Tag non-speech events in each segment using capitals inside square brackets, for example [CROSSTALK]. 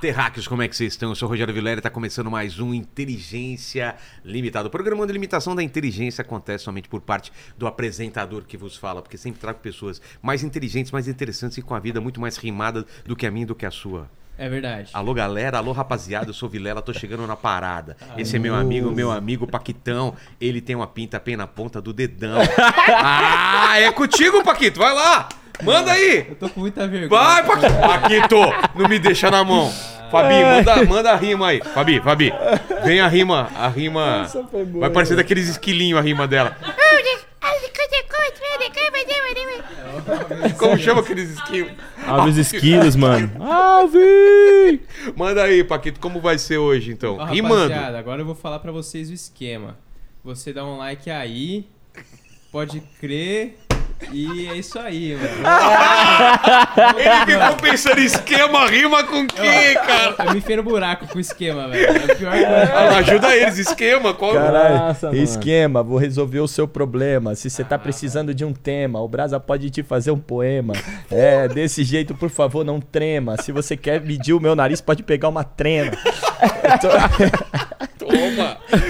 terráqueos, como é que vocês estão? Eu sou o Rogério Vilela e está começando mais um Inteligência Limitada. O programa de limitação da inteligência acontece somente por parte do apresentador que vos fala, porque sempre trago pessoas mais inteligentes, mais interessantes e com a vida muito mais rimada do que a minha e do que a sua. É verdade. Alô, galera. Alô, rapaziada. Eu sou o Vilela, tô chegando na parada. Esse é meu amigo, meu amigo Paquitão. Ele tem uma pinta bem na ponta do dedão. [LAUGHS] Ah, é contigo, Paquito. Vai lá. Manda aí. Eu tô com muita vergonha. Vai, Paquito. Paquito, não me deixa na mão. Fabi, manda, manda a rima aí. Fabi, Fabi. Vem a rima, a rima. Boa, Vai parecer daqueles esquilinhos a rima dela. [LAUGHS] Como chama aqueles esquilos? Alves [LAUGHS] Esquilos, mano. Alves! Manda aí, Paquito, como vai ser hoje, então? Ó, Rimando. rapaziada, agora eu vou falar pra vocês o esquema. Você dá um like aí, pode crer, e é isso aí, mano. [LAUGHS] Ele ficou pensando esquema, rima com quem, cara? Eu me enfiei no buraco com esquema, velho. É pior que Ah, Ajuda eles, esquema. Qual... Caralho, Nossa, mano. esquema, vou resolver o seu problema. Se você tá precisando de um tema, o Brasa pode te fazer um poema. É, desse jeito, por favor, não trema. Se você quer medir o meu nariz, pode pegar uma trena. [LAUGHS] Eu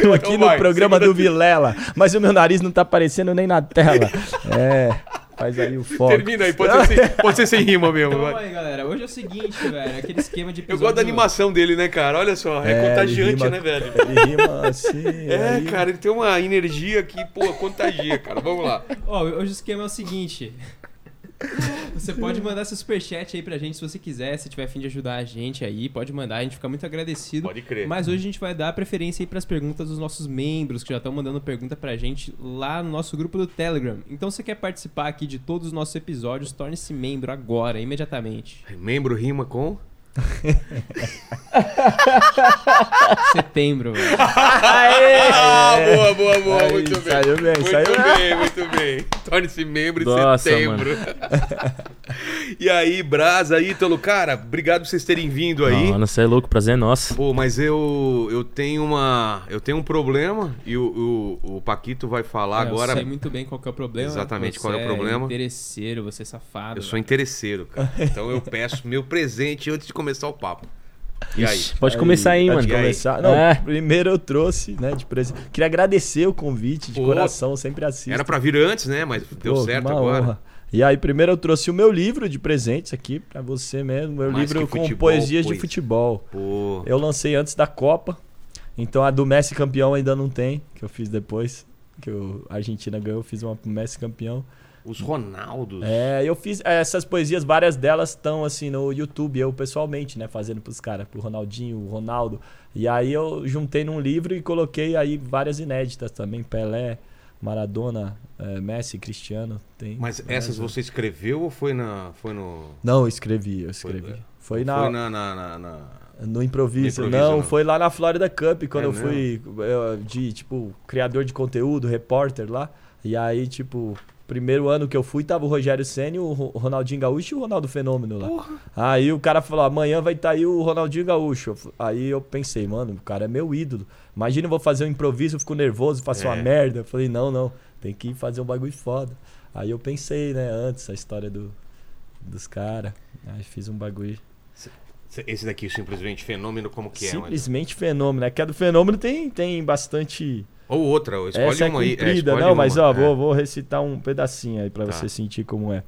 Tô [LAUGHS] aqui Então no vai, programa do Vilela, mas o meu nariz não tá aparecendo nem na tela. [LAUGHS] É, faz aí o foco. Termina aí, pode ser, sem, pode ser sem rima mesmo. Então vai. aí, galera. Hoje é o seguinte, velho. Aquele esquema de Eu episódio... gosto da animação dele, né, cara? Olha só, é, É, contagiante, rima- né, velho? Ele rima assim. É, aí- cara, ele tem uma energia que, pô, contagia, cara. Vamos lá. Ó, hoje o esquema é o seguinte. Você pode mandar seu superchat aí pra gente se você quiser, se tiver fim de ajudar a gente aí, pode mandar, a gente fica muito agradecido. Pode crer. Mas hoje a gente vai dar preferência aí pras perguntas dos nossos membros que já estão mandando pergunta pra gente lá no nosso grupo do Telegram. Então se você quer participar aqui de todos os nossos episódios, torne-se membro agora, imediatamente. Membro rima com. [LAUGHS] Setembro, velho. Ah, boa, boa, boa. Aí, muito bem. saiu bem, muito saiu bem. bem, muito bem. Torne-se membro em Nossa, setembro. [LAUGHS] e aí, Brasa, Ítalo, cara, obrigado por vocês terem vindo aí. Mano, você é louco, prazer é nosso. Pô, mas eu, eu tenho uma. Eu tenho um problema e o, o, o Paquito vai falar agora. Eu sei muito bem qual que é o problema. Exatamente, Você qual é o problema. interesseiro, você é safado. Eu sou velho. interesseiro, cara. [LAUGHS] Então eu peço meu presente antes de começar o papo. E aí? Ixi, Pode começar aí, Pode mano. E aí? começar. Não, É. primeiro eu trouxe, né, de presente. Queria agradecer o convite de Pô, coração, sempre assisto. Era pra vir antes, né? Mas deu Pô, certo uma agora. honra. E aí, primeiro eu trouxe o meu livro de presentes aqui pra você mesmo, meu Mais livro que com futebol, poesias pois. de futebol. Pô. Eu lancei antes da Copa. Então a do Messi campeão ainda não tem, que eu fiz depois, que o a Argentina ganhou, eu fiz uma pro Messi campeão. Os Ronaldos. É, eu fiz é, essas poesias, várias delas estão assim no YouTube, eu pessoalmente, né, fazendo pros caras, pro Ronaldinho, o Ronaldo. E aí eu juntei num livro e coloquei aí várias inéditas também, Pelé, Maradona, é, Messi, Cristiano, tem. Mas essas você escreveu ou foi na. Foi no. Não, eu escrevi, eu escrevi. Foi- Foi, na, Foi na. na, na- na- no improviso. No improviso, não, não. foi lá na Florida Cup, quando É eu fui eu, de, tipo, criador de conteúdo, repórter lá. E aí, tipo, primeiro ano que eu fui, tava o Rogério Senna, o Ro- o Ronaldinho Gaúcho e o Ronaldo Fenômeno lá. Aí o cara falou, amanhã vai estar aí o Ronaldinho Gaúcho. Aí eu pensei, mano, o cara é meu ídolo. Imagina eu vou fazer um improviso, eu fico nervoso, faço uma É. merda. Eu falei, não, não, tem que fazer um bagulho foda. Aí eu pensei, né, antes, a história do, dos caras. Aí fiz um bagulho. Esse daqui, simplesmente fenômeno, como que é? mas- Simplesmente fenômeno, né? Que a do fenômeno tem, tem bastante. Ou outra, escolhe Essa é uma aí. escolhe não, uma, mas ó, é. vou, vou recitar um pedacinho aí pra Tá. você sentir como é.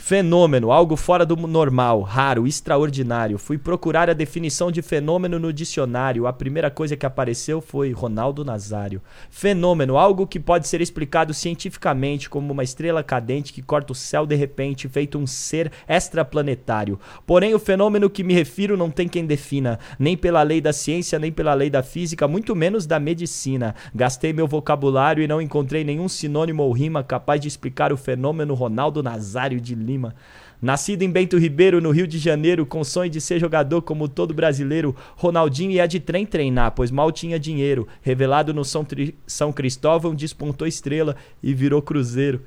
Fenômeno, algo fora do normal, raro, extraordinário. Fui procurar a definição de fenômeno no dicionário. A primeira coisa que apareceu foi Ronaldo Nazário. Fenômeno, algo que pode ser explicado cientificamente como uma estrela cadente que corta o céu de repente, feito um ser extraplanetário. Porém, o fenômeno que me refiro não tem quem defina, nem pela lei da ciência, nem pela lei da física, muito menos da medicina. Gastei meu vocabulário e não encontrei nenhum sinônimo ou rima capaz de explicar o fenômeno Ronaldo Nazário de Lima. Nascido em Bento Ribeiro, no Rio de Janeiro, com sonho de ser jogador como todo brasileiro, Ronaldinho ia de trem treinar, pois mal tinha dinheiro. Revelado no São, Tri- São Cristóvão, despontou estrela e virou cruzeiro.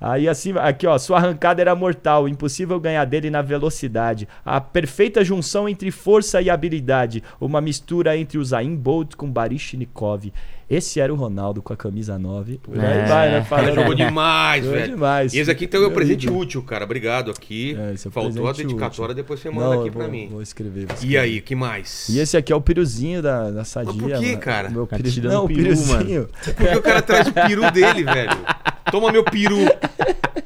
Aí assim, aqui ó, sua arrancada era mortal, impossível ganhar dele na velocidade. A perfeita junção entre força e habilidade, uma mistura entre o Zayn Bolt com Baryshnikov. Esse era o Ronaldo com a camisa 9. Por aí É. vai, né? Cara, Falando jogou demais, Jogou velho. demais. E esse aqui então é o Meu presente ídolo. útil, cara. Obrigado aqui. É, é Faltou a dedicatória, útil. depois você Não, manda eu aqui vou, pra mim. Vou escrever. vou E escrever. aí, que mais? E esse aqui é o piruzinho da, da sadia. por mano. cara? Meu Tá piru... Não, o peru, piruzinho. Porque o cara traz o peru dele, velho. Toma meu peru.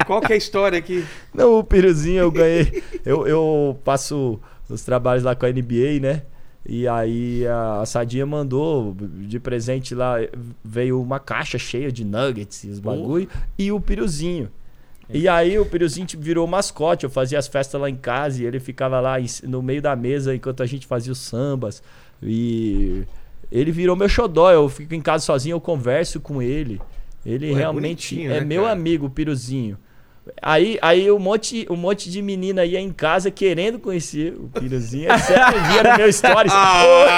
Qual que é a história aqui? Não, o piruzinho eu ganhei. eu, eu passo os trabalhos lá com a NBA, né? E aí a, Sadia mandou de presente lá, veio uma caixa cheia de nuggets e os bagulho, e o piruzinho. E aí o piruzinho tipo, virou mascote, eu fazia as festas lá em casa e ele ficava lá no meio da mesa enquanto a gente fazia os sambas. E ele virou meu xodó, eu fico em casa sozinho, eu converso com ele. Ele Pô, é realmente bonitinho, é né, meu cara? amigo, o piruzinho. Aí, aí um, monte, um monte de menina ia em casa querendo conhecer o piruzinho. É sério, via no meu stories. [LAUGHS]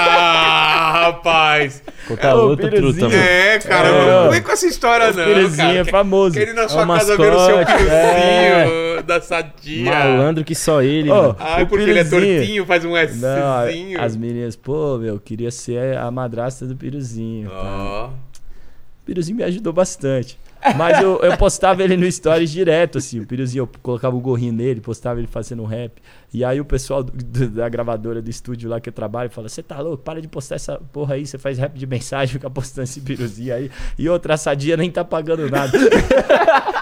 Ah, rapaz. Ô, outra piruzinho. truta, mano. É, cara, É. não vem com essa história, o não. piruzinho cara. é famoso. Quer ir na É sua um casa ver o seu piruzinho da sadia. Malandro que só ele, Ô, mano. Ai, O porque ele é tortinho, faz um Não, Szinho. as meninas, pô, meu, queria ser a madrasta do piruzinho. tá? Ó. O piruzinho me ajudou bastante. Mas eu, eu postava ele no stories direto, assim. O piruzinho, eu colocava o gorrinho nele, postava ele fazendo um rap. E aí o pessoal do- do- da gravadora do estúdio lá que eu trabalho fala: Você tá louco? Para de postar essa porra aí, você faz rap de mensagem, fica postando esse piruzinho aí. E outra, a sadia nem tá pagando nada. [LAUGHS]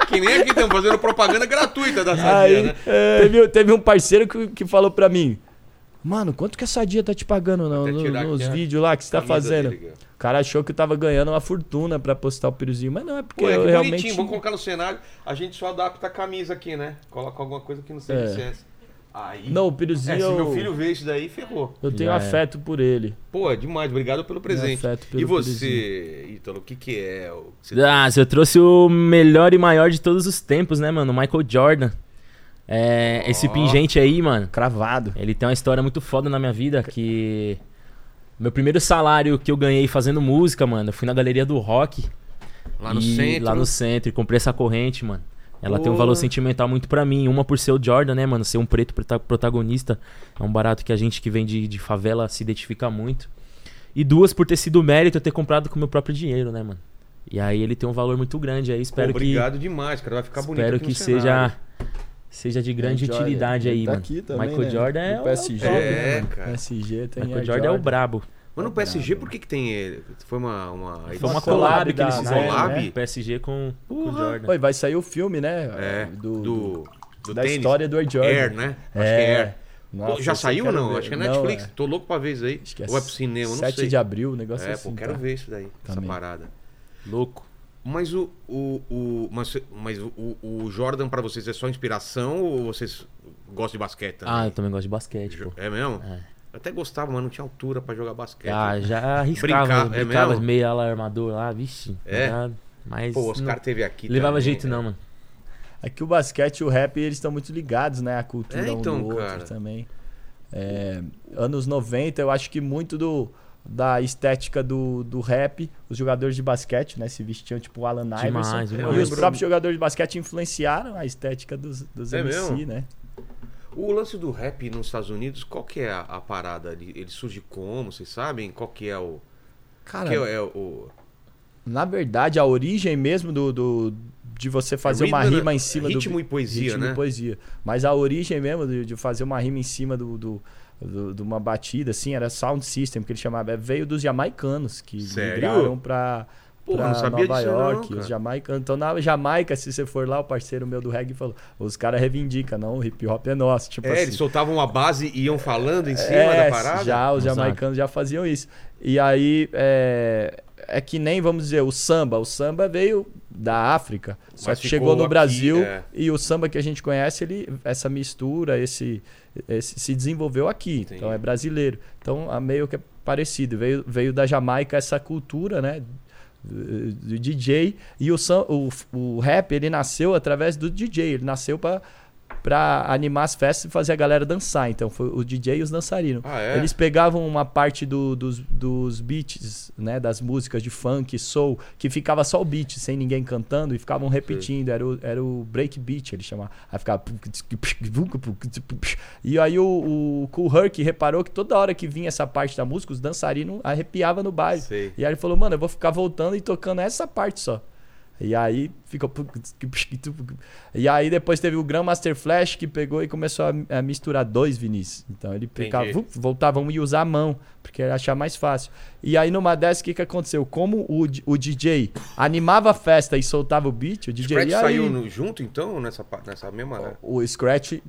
Que nem aqui estamos fazendo propaganda gratuita da sadia, Aí né? teve, teve um parceiro que, que falou pra mim: Mano, quanto que a sadia tá te pagando Até no- nos vídeos lá que você tá fazendo? dele, cara. O cara achou que eu tava ganhando uma fortuna pra postar o piruzinho, mas não é porque Pô, é eu realmente. bonitinho, vamos colocar no cenário. A gente só adapta a camisa aqui, né? Coloca alguma coisa que não seja É. licença. Aí. Não, o É, piruzinho. se eu- meu filho vê isso daí, ferrou. Eu tenho Já é. afeto por ele. Pô, é demais. Obrigado pelo presente. afeto pelo E você, Ítalo, o que que é? o que você- Ah, eu trouxe o melhor e maior de todos os tempos, né, mano? O Michael Jordan. É, Esse Ó. pingente aí, mano. Cravado. Ele tem uma história muito foda na minha vida que. Meu primeiro salário que eu ganhei fazendo música, mano, eu fui na galeria do rock. Lá no centro. Lá no centro e comprei essa corrente, mano. Ela tem um valor sentimental muito pra mim. Uma por ser o Jordan, né, mano? Ser um preto prota- protagonista. É um barato que a gente que vem de, de favela se identifica muito. E duas por ter sido mérito eu ter comprado com meu próprio dinheiro, né, mano? E aí ele tem um valor muito grande aí. Espero que. obrigado demais, cara. Vai ficar bonito Espero que seja. Seja de grande É, Jordan. utilidade aí, tá mano. aqui também, Michael né? Jordan é o PSG, top, É, né, cara. PSG tem Michael a Jordan é o brabo. Mas no PSG, por que que tem ele? Foi uma... uma... Foi uma Uma collab que eles da- fizeram. collab? né? PSG com, com o Porra. Jordan. Oi, vai sair o filme, né? É, do, do, do da tênis. história do Air Jordan. Air, né? Acho que é Air. Nossa, Pô, já saiu ou não? ver. Acho que é Não, Netflix. é. Tô louco pra ver isso aí. Acho que é Ou é pro cinema, não 7 sei. de abril, um negócio É, assim. pô, quero tá? ver isso daí, essa Também. parada. Louco. Mas o, o, o mas, mas o, o Jordan pra vocês é só inspiração ou vocês gostam de basquete também? Ah, eu também gosto de basquete, pô. É mesmo? É. Eu até gostava, mas não tinha altura pra jogar basquete. Ah, já arriscava, Brincar, é brincava mesmo? meia ala armador lá, vixe. É? Mas Pô, os não caras teve aqui levava também, jeito né? não, mano. É que o basquete e o rap, eles estão muito ligados, né? A cultura É, então, um do outro cara. também. É, anos 90, eu acho que muito do, da estética do, do rap, os jogadores de basquete, né? Se vestiam tipo Alan Demais, Iverson. demais. E os próprios jogadores de basquete influenciaram a estética dos, dos É MC, mesmo? né? O lance do rap nos Estados Unidos, qual que é a, a parada? Ele, ele surge como? Vocês sabem? Qual que é o... Cara, que é, o... na verdade, a origem mesmo do, do- de você fazer uma Ritmo, rima em cima Ritmo do. e poesia, ritmo né? e poesia. Mas a origem mesmo de, de fazer uma rima em cima do, do- do- de uma batida, assim, era sound system, que ele chamava. Veio dos jamaicanos, que Sério? migraram pra, Porra, pra não sabia Nova disso não, York. cara. os jamaicanos. Então, na Jamaica, se você for lá, o parceiro meu do reggae falou: os caras reivindicam, não, o hip hop é nosso. Tipo É, assim. eles soltavam uma base e iam falando em cima É, da parada? Já, os Exato. jamaicanos já faziam isso. E aí, é, é que nem, vamos dizer, o samba. O samba veio da África, só Mas que chegou no aqui, Brasil é. e o samba que a gente conhece, ele, essa mistura, esse, esse se desenvolveu aqui. Então é brasileiro. Então é meio que é parecido. Veio, veio da Jamaica essa cultura, né? Do DJ e o, o, o rap ele nasceu através do DJ, ele nasceu para pra animar as festas e fazer a galera dançar. Então foi o DJ e os dançarinos. Ah, é? Eles pegavam uma parte do- dos, dos beats, né, das músicas de funk, soul, que ficava só o beat, sem ninguém cantando, e ficavam repetindo. Era o, era o break beat, ele chamava. Aí ficava. E aí o, o Cool Herc reparou que toda hora que vinha essa parte da música, os dançarinos arrepiavam no baile. Sei. E aí ele falou, mano, eu vou ficar voltando e tocando essa parte só. E aí ficou. E aí depois teve o Grandmaster Flash que pegou e começou a, a misturar dois Vinícius. Então ele vup, voltava um e usar a mão, porque ele achava mais fácil. E aí numa dessas, o que, que aconteceu? Como o, o DJ animava a festa e soltava o beat, o DJ. Scratch e aí, saiu no- junto, então, nessa, nessa mesma. né? o Scratch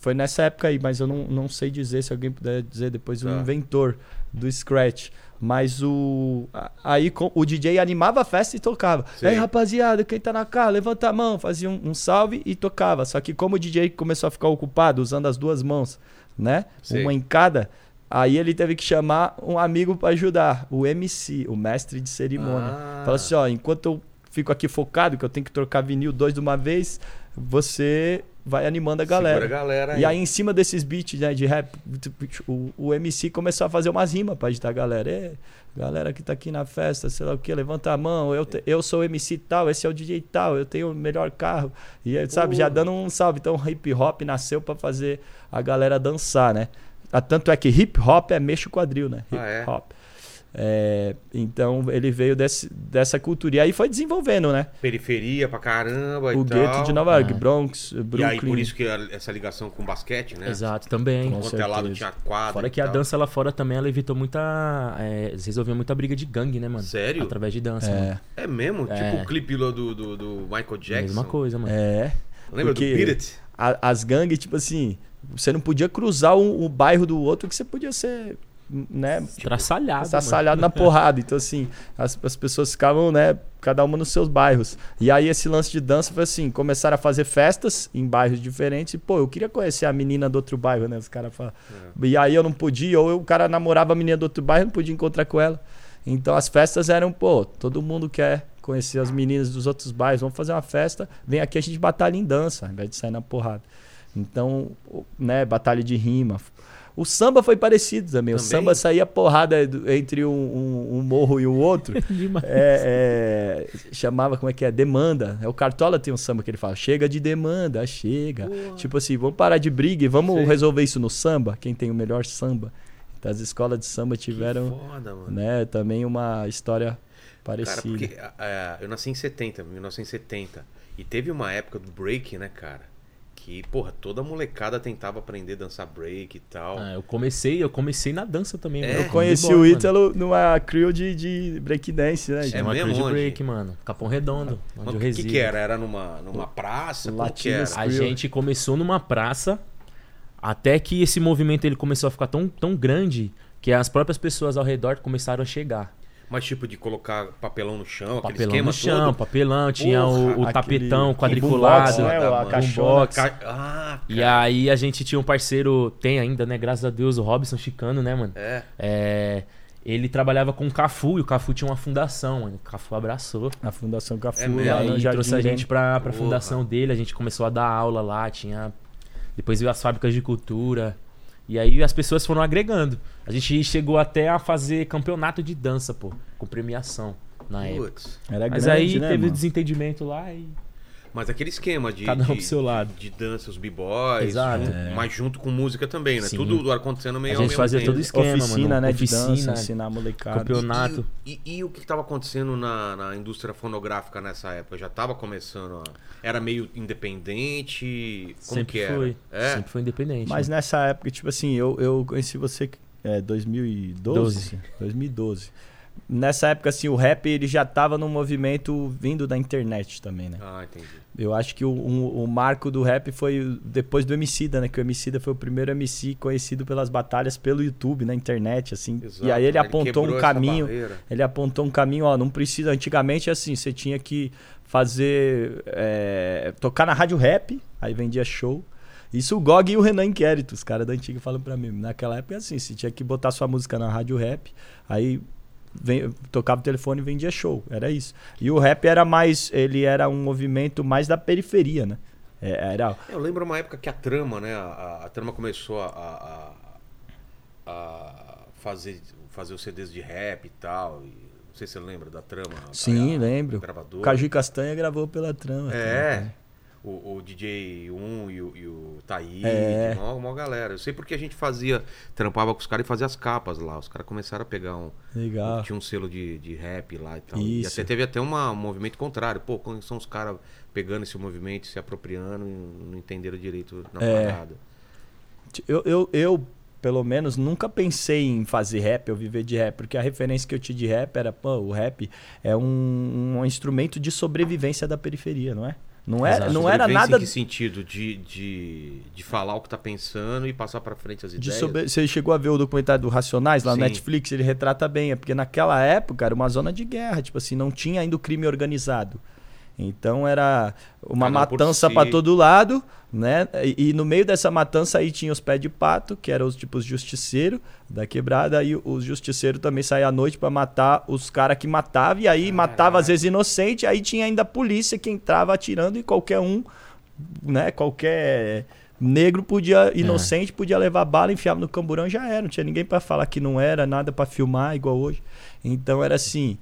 foi nessa época aí, mas eu não, não sei dizer se alguém puder dizer depois o Tá. inventor do Scratch. Mas o. Aí o DJ animava a festa e tocava. Sei. Ei, rapaziada, quem tá na casa, levanta a mão, fazia um, um salve e tocava. Só que como o DJ começou a ficar ocupado usando as duas mãos, né? Sei. Uma em cada. Aí ele teve que chamar um amigo pra ajudar, o MC, o mestre de cerimônia. Ah. Fala assim, ó, enquanto eu fico aqui focado, que eu tenho que trocar vinil dois de uma vez, você vai animando a galera. A galera E aí, em cima desses beats né, de rap, o, o MC começou a fazer umas rimas pra agitar a galera. É, galera que tá aqui na festa, sei lá o que, levanta a mão. Eu, te- eu sou o MC tal, esse é o DJ tal, eu tenho o melhor carro. E sabe, já dando um salve. Então, o hip hop nasceu pra fazer a galera dançar, né? Ah, Tanto é que hip hop é mexo quadril, né? Hip Ah, é? É, então ele veio desse, dessa cultura. E aí foi desenvolvendo, né? Periferia pra caramba O e gueto tal. de Nova York, Ah. Bronx, E Brooklyn. aí, por isso que essa ligação com basquete, né? Exato, também. Com é lado certeza. tinha quadra. Fora e que a dança lá fora também, ela evitou muita. É, resolviam muita briga de gangue, né, mano? Sério? Através de dança. mano. É, É mesmo? É. Tipo o clipe lá do, do, do Michael Jackson. Mesma coisa, mano. é. Lembra Porque- do Beat It? A- as gangues, tipo assim, você não podia cruzar um, o bairro do outro que você podia ser, né? Assalhado na [LAUGHS] porrada. Então, assim, as, as pessoas ficavam, né, cada uma nos seus bairros. E aí, esse lance de dança foi assim: começaram a fazer festas em bairros diferentes. E, pô, eu queria conhecer a menina do outro bairro, né? Os caras falam. E aí eu não podia, ou o cara namorava a menina do outro bairro, eu não podia encontrar com ela. Então, as festas eram, pô, todo mundo quer conhecer as meninas dos outros bairros. Vamos fazer uma festa, vem aqui a gente batalha em dança, ao invés de sair na porrada. Então, né, batalha de rima. O samba foi parecido também. O Também? samba saía porrada entre um, um- um morro e o outro. [LAUGHS] É, é, chamava, como é que é? Demanda. É, o Cartola tem um samba que ele fala: chega de demanda, chega. Tipo assim, vamos parar de briga e vamos Sei. resolver isso no samba. Quem tem o melhor samba. Então, as escolas de samba tiveram foda, né, também uma história Cara, parecida. porque é, eu nasci em 70, 1970. E teve uma época do break, né, cara? Que, porra, toda molecada tentava aprender a dançar break e tal. Ah, eu comecei, eu comecei na dança também, É? mano. Eu conheci B-boy, o mano. Ítalo numa crew de, de breakdance, né? É É uma mesmo? crew de break, mano. Capão Redondo, onde o eu que, era? Era numa, numa praça? Como que era? Latinos. A gente começou numa praça, até que esse movimento ele começou a ficar tão, tão grande que as próprias pessoas ao redor começaram a chegar. Mas tipo de colocar papelão no chão, aquele Papelão esquema no chão, todo? papelão, tinha o, o Aquele- tapetão o quadriculado, boombox, né? A. Ca- Ah, E aí a gente tinha um parceiro, tem ainda, né? Graças a Deus, o Robson Chicano, né, mano? É. É, ele trabalhava com o Cafu e o Cafu tinha uma fundação, mano. O Cafu abraçou. A Fundação Cafu, É mesmo? E lá no aí Jardim trouxe a gente pra, pra Porra. fundação dele, a gente começou a dar aula lá, tinha. Depois veio as fábricas de cultura. E aí as pessoas foram agregando. A gente chegou até a fazer campeonato de dança, pô, com premiação na época. Putz. Era Mas grande, aí né, teve mano? desentendimento lá e. Mas aquele esquema de, Cada um de, pro seu lado. de dança, os b-boys, Exato. junto- mas junto com música também, né? Sim. Tudo acontecendo meio A ao gente mesmo fazia tempo. todo esquema, Oficina, mano. né, de dança, Oficina, ensinar molecada. campeonato. E, e- e o que estava acontecendo na, na indústria fonográfica nessa época? Já estava começando a... Era meio independente? Como Sempre que era? foi. É? Sempre foi independente. Mas né? nessa época, tipo assim, eu, eu conheci você é 2012? 2012. Nessa época, assim, o rap ele já tava num movimento vindo da internet também, né? Ah, entendi. Eu acho que o, um- o marco do rap foi depois do Emicida, né? Que o Emicida foi o primeiro MC conhecido pelas batalhas pelo YouTube, na internet, assim. Exato, e aí ele né? apontou um caminho. Ele apontou um caminho, ó, não precisa. Antigamente, assim, você tinha que fazer. é, tocar na rádio rap, aí vendia show. Isso o GOG e o Renan Inquérito, os caras da antiga falam pra mim. Naquela época, assim, você tinha que botar sua música na rádio rap, aí vem- tocava o telefone e vendia show. Era isso. E o rap era mais. Ele era um movimento mais da periferia, né? É, era, Eu lembro uma época que a trama, né? A, a- trama começou a, a- a- fazer, fazer os CDs de rap e tal. e não sei se você lembra da trama. Sim, a- lembro. Gravador. Caju Castanha gravou pela trama. É. cara. O, o DJ 1 e o, e o Taíde, É. mó, mó galera. Eu sei porque a gente fazia, trampava com os caras e fazia as capas lá. Os caras começaram a pegar um. Legal. Tinha um selo de, de rap lá e tal. E Isso. até teve até uma- um movimento contrário. Pô, quando são os caras pegando esse movimento, se apropriando e não entenderam direito na É. parada. Eu, eu, eu, pelo menos, nunca pensei em fazer rap ou viver de rap, porque a referência que eu tinha de rap era, pô, o rap é um, um instrumento de sobrevivência da periferia, não é? Não, é, Exato. não era nada Em que sentido? De, de, de falar o que tá pensando e passar pra frente as de ideias? sobre... Você chegou a ver o documentário do Racionais lá no Sim. Netflix? Ele retrata bem, é porque naquela época era uma zona de guerra, tipo assim, não tinha ainda o crime organizado. Então era uma um matança si. pra todo lado, né? E, e no meio dessa matança aí tinha os pés de pato, que eram os tipos justiceiro da quebrada, aí os justiceiros também saíam à noite pra matar os caras que matavam, e aí matava às vezes inocente, aí tinha ainda a polícia que entrava atirando e qualquer um, né, qualquer negro podia inocente podia levar bala, enfiava no camburão e já era, não tinha ninguém pra falar que não era, nada pra filmar igual hoje. Então era assim,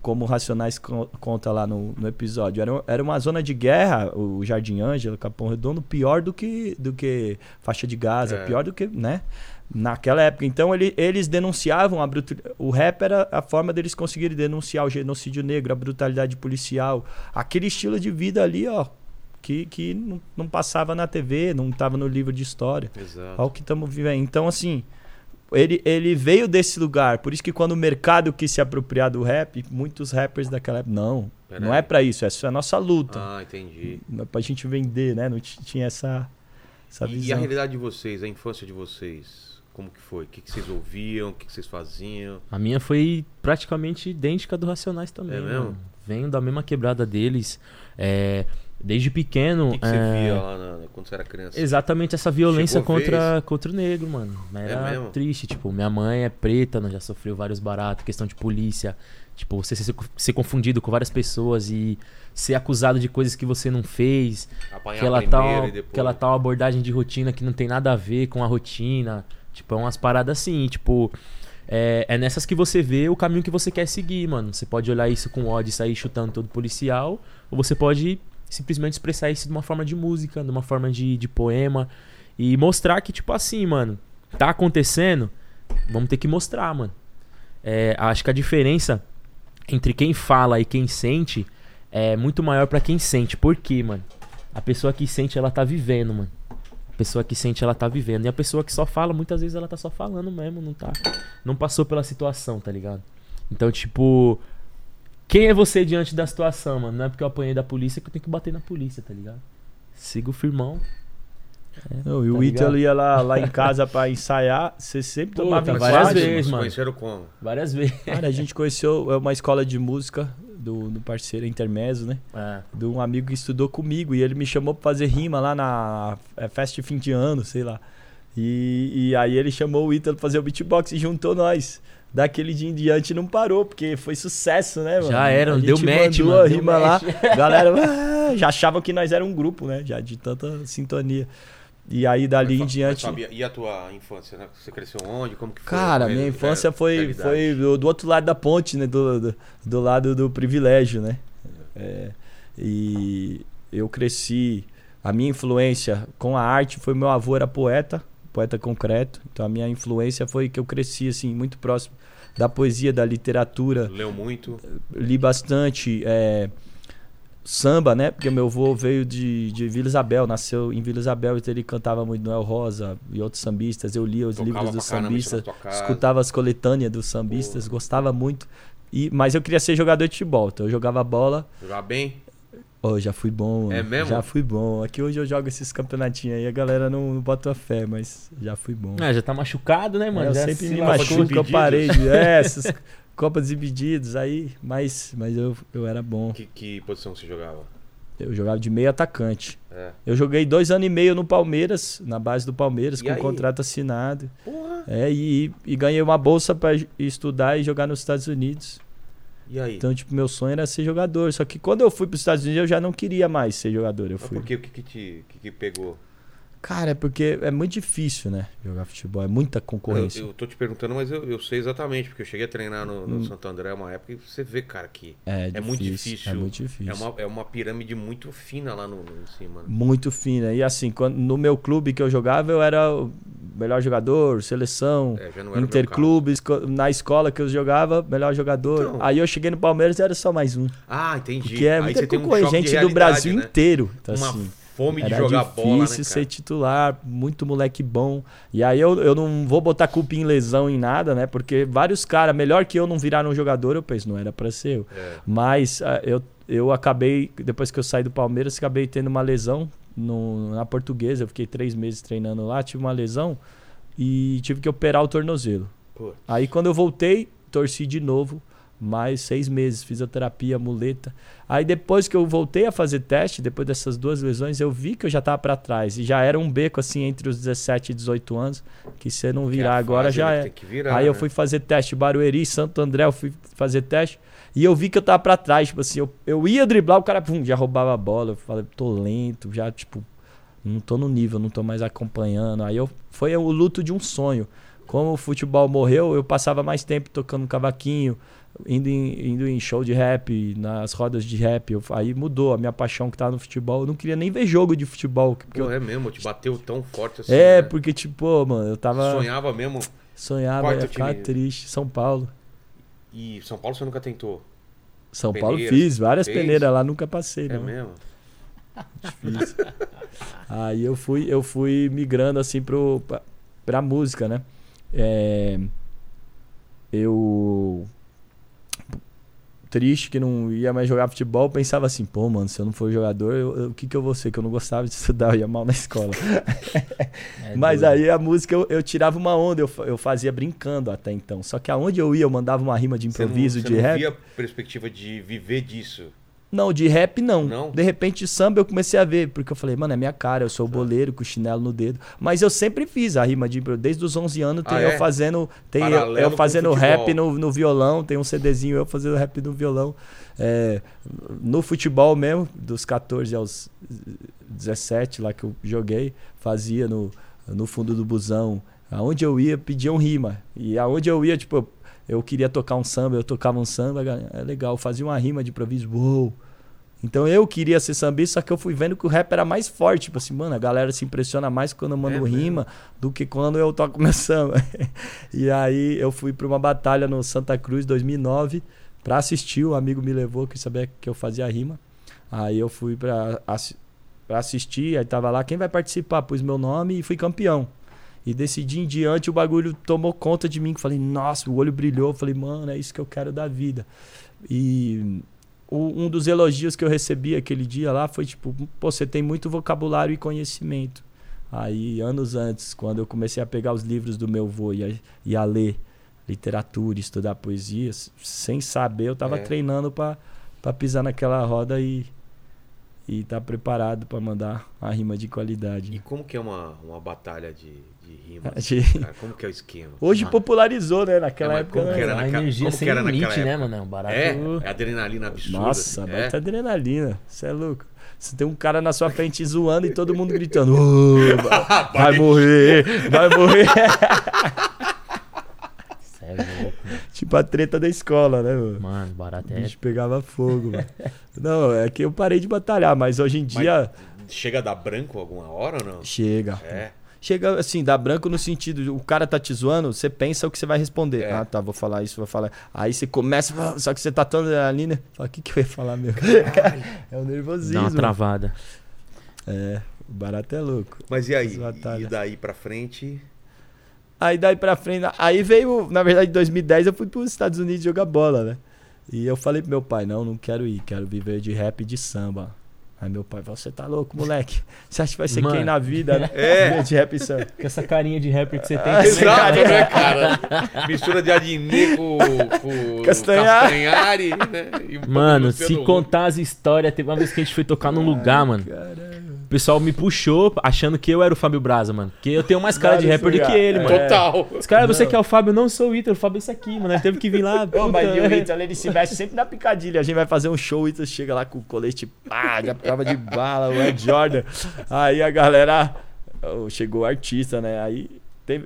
como Racionais con- conta lá no, no episódio, era, era uma zona de guerra, o Jardim Ângela, Capão Redondo, pior do que, do que faixa de Gaza, É. pior do que, né? Naquela época. Então ele- eles denunciavam a brutalidade. O rap era a forma deles conseguirem denunciar o genocídio negro, a brutalidade policial, aquele estilo de vida ali, ó, que, que não, não passava na TV, não estava no livro de história. Exato. Olha o que estamos vivendo. Então, assim, ele, ele veio desse lugar. Por isso que quando o mercado quis se apropriar do rap, muitos rappers daquela época. Não, Pera não aí. é pra isso. Essa é a nossa luta. Ah, entendi. Não é pra gente vender, né? Não tinha essa, essa E, e a visão. realidade de vocês, a infância de vocês, como que foi? O que, que vocês ouviam? O que, que vocês faziam? A minha foi praticamente idêntica do Racionais também. É mesmo? mano. Venho da mesma quebrada deles. É, desde pequeno. O que, que você é, via lá na- quando você era criança? Exatamente essa violência contra, contra o negro, mano. Era É triste. Tipo, minha mãe é preta, né, já sofreu vários baratos, questão de polícia. Tipo, você ser, ser confundido com várias pessoas e ser acusado de coisas que você não fez. Apanhar Aquela primeiro tal, e depois... aquela tal abordagem de rotina que não tem nada a ver com a rotina. Tipo, é umas paradas assim, tipo. É, é nessas que você vê o caminho que você quer seguir, mano. Você pode olhar isso com ódio e sair chutando todo policial, ou você pode simplesmente expressar isso de uma forma de música, de uma forma de, de poema, e mostrar que, tipo assim, mano, tá acontecendo, vamos ter que mostrar, mano. É, acho que a diferença entre quem fala e quem sente é muito maior pra quem sente. Por quê, mano? A pessoa que sente, ela tá vivendo, mano. A pessoa que sente, ela tá vivendo. E a pessoa que só fala, muitas vezes ela tá só falando mesmo, não tá. Não passou pela situação, tá ligado? Então, tipo. Quem é você diante da situação, mano? Não é porque eu apanhei da polícia que eu tenho que bater na polícia, tá ligado? Siga o firmão. Não, e o Tá Ítalo ligado? ia lá, lá em [LAUGHS] casa pra ensaiar, você sempre Puta, tomava várias enquadro. vezes, Vocês mano. conheceram como? Várias vezes. Cara, a gente conheceu é uma escola de música do, do parceiro Intermezzo, né? É. de um amigo que estudou comigo e ele me chamou pra fazer rima lá na é, festa de fim de ano, sei lá. E, e aí ele chamou o Ítalo pra fazer o beatbox e juntou nós. Daquele dia em diante não parou, porque foi sucesso, né, mano? Já era, A deu match, mano, a deu rima match. lá, [LAUGHS] galera ah, já achavam que nós era um grupo, né? Já de tanta sintonia. E aí dali Mas, em diante. mas, e a tua infância, né? Você cresceu onde? Como que foi? Cara, minha infância foi, foi do, do outro lado da ponte, né? Do, do, do lado do privilégio, né? É, e eu cresci. A minha influência com a arte foi meu avô era poeta, poeta concreto. Então a minha influência foi que eu cresci assim muito próximo da poesia, da literatura. Leu muito. Li bastante é, samba, né? Porque meu avô veio de, de Vila Isabel, nasceu em Vila Isabel, então ele cantava muito Noel Rosa e outros sambistas. Eu lia os Tocava livros dos sambistas escutava as coletâneas dos sambistas, gostava muito. E, mas eu queria ser jogador de futebol, então eu jogava bola. Jogava bem? Oh, já fui bom. mano. É mesmo? Já fui bom. Aqui hoje eu jogo esses campeonatinhos aí, a galera não, não bota fé, mas já fui bom. É, já tá machucado, né, mano? eu Já sempre se me machuco, eu parei de. É, [LAUGHS] essas Copas Desimpedidos aí, mas, mas eu, eu era bom. Que, que posição você jogava? Eu jogava de meio atacante. É. Eu joguei dois anos e meio no Palmeiras, na base do Palmeiras, E com aí? contrato assinado. Porra! É, e, e ganhei uma bolsa pra estudar e jogar nos Estados Unidos. E aí? Então, tipo, meu sonho era ser jogador. Só que quando eu fui pros Estados Unidos, eu já não queria mais ser jogador. Eu Mas fui. por quê? O que que te que que pegou? Cara, é porque é muito difícil, né? Jogar futebol. É muita concorrência. Eu, eu tô te perguntando, mas eu, eu sei exatamente, porque eu cheguei a treinar no, no Hum. Santo André uma época e você vê, cara, que É, é muito difícil. É muito difícil. é uma, é uma pirâmide muito fina lá no, no em cima. né? Muito fina. E assim, quando, no meu clube que eu jogava, eu era melhor jogador, seleção, É, interclubes. Na escola que eu jogava, melhor jogador. Então. Aí eu cheguei no Palmeiras e era só mais um. Ah, entendi. Porque é muita um concorrente gente do Brasil né? inteiro. Então, Uma assim, fome de jogar difícil bola, né, ser cara? titular, muito moleque bom. E aí eu, eu não vou botar culpa em lesão em nada, né? Porque vários caras, melhor que eu, não viraram jogador, eu penso, não era pra ser eu. É. Mas ah, eu, eu acabei, depois que eu saí do Palmeiras, acabei tendo uma lesão no- na portuguesa. Eu fiquei três meses treinando lá, tive uma lesão e tive que operar o tornozelo. Pô, Aí quando eu voltei, torci de novo, mais seis meses, fisioterapia, muleta. Aí depois que eu voltei a fazer teste, depois dessas duas lesões, eu vi que eu já tava pra trás. E já era um beco assim entre os 17 e 18 anos, que se não virar agora já é. Virar, Aí eu né? fui fazer teste, Barueri, Santo André, eu fui fazer teste. E eu vi que eu tava pra trás, tipo assim, eu, eu ia driblar, o cara pum, já roubava a bola. Eu falei, tô lento, já, tipo, não tô no nível, não tô mais acompanhando. Aí eu foi o luto de um sonho. Como o futebol morreu, eu passava mais tempo tocando cavaquinho, indo em, indo em show de rap, nas rodas de rap. Eu- aí mudou a minha paixão que tava no futebol. Eu não queria nem ver jogo de futebol. Porque Pô, eu- é mesmo, te bateu tão forte assim. é, né? porque, tipo, mano, eu tava. Sonhava mesmo. Sonhava, Quarto ia ficar triste. São Paulo. E São Paulo você nunca tentou? São Paulo fiz, várias fez? peneiras lá, nunca passei, É não. mesmo? Difícil. Aí eu fui, eu fui migrando assim pro, pra, pra música, né? É, eu. Triste que não ia mais jogar futebol, pensava assim, pô, mano, se eu não for jogador, eu- eu- o que, que eu vou ser? Que eu não gostava de [LAUGHS] estudar, eu ia mal na escola. [LAUGHS] É Mas aí a música eu, eu tirava uma onda, eu, eu fazia brincando até então. Só que aonde eu ia, eu mandava uma rima de Você não- improviso, você de não rap. via perspectiva de viver disso? Não, de rap não. Não? De repente samba eu comecei a ver, porque eu falei, mano, é minha cara, eu sou o boleiro com o chinelo no dedo. Mas eu sempre fiz a rima de desde os 11 anos, tem Ah, eu é? fazendo, tem eu, Paralelo eu com fazendo rap no, no violão, tem um CDzinho eu fazendo rap no violão. É, no futebol mesmo, dos 14 aos 17 lá que eu joguei, fazia no, no fundo do busão. Aonde eu ia, pediam rima. E aonde eu ia, tipo, eu queria tocar um samba, eu tocava um samba, é legal, eu fazia uma rima de improviso, uou. Então eu queria ser sambista, só que eu fui vendo que o rap era mais forte. Tipo assim, mano, a galera se impressiona mais quando eu mando É rima do que quando eu toco meu [LAUGHS] samba. e aí eu fui pra uma batalha no Santa Cruz 2009 pra assistir. O amigo me levou, que sabia que eu fazia rima. Aí eu fui pra assistir, aí tava lá, quem vai participar? Pus meu nome e fui campeão. E desse dia em diante o bagulho tomou conta de mim. que Falei, nossa, o olho brilhou. Falei, mano, é isso que eu quero da vida. E o- um dos elogios que eu recebi aquele dia lá foi tipo, pô, você tem muito vocabulário e conhecimento. Aí, anos antes, quando eu comecei a pegar os livros do meu avô e a, e a ler literatura, estudar poesia, sem saber, eu tava É. treinando pra pra pisar naquela roda e e tá preparado pra mandar a rima de qualidade. E como que é uma, uma batalha de, de rimas? De- cara? Como que é o esquema? Hoje Mano. popularizou, né? Naquela É, mas época. como né? que era a naquela- energia como que sem era naquela limite, né, mano? É barato. É? É adrenalina absurda. Nossa, assim. é? adrenalina. Você é louco. Você tem um cara na sua [LAUGHS] frente zoando e todo mundo gritando: "Ô, vai, [LAUGHS] vai morrer, vai morrer. [LAUGHS] É tipo a treta da escola, né, mano? Mano, barato é. bicho pegava fogo, mano. Não, é que eu parei de batalhar, mas hoje em dia Chega a dar branco alguma hora ou não? chega. É. Chega assim, dá branco no sentido, o cara tá te zoando, você pensa o que você vai responder. É. Ah, tá, vou falar isso, vou falar. Aí você começa, só que você tá tão ali, né? Fala, o que que eu ia falar, meu? [LAUGHS] é o Dá nervosismo. uma travada. É, o barato é louco. Mas e aí? E daí pra frente? Aí daí pra frente, aí veio, na verdade, em 2010 eu fui pros Estados Unidos jogar bola, né? E eu falei pro meu pai, não, não quero ir, quero viver de rap e de samba. Aí meu pai falou, você tá louco, moleque? Você acha que vai ser Mano. quem na vida, né? É. De rap samba. Com essa carinha de rapper que você tem. Ah, Exato, né, cara? Mistura de Adnet com, com Castanhari. Castanhari, né? E Mano, se contar as histórias, teve uma vez que a gente foi tocar num lugar, mano. Caralho. Pessoal me puxou achando que eu era o Fábio Braza, mano. Porque eu tenho mais cara de rapper do que ele, É. mano. Total. Os caras, você que é o Fábio, não sou o Ítalo, o Fábio é isso aqui, mano. Ele teve que vir lá. [LAUGHS] Ô, mas e o. Ítalo, ele se veste sempre na picadilha. A gente vai fazer um show, o Ítalo chega lá com o colete pá, já prova de bala, o Ed Jordan. Aí a galera. Chegou o artista, né? Aí.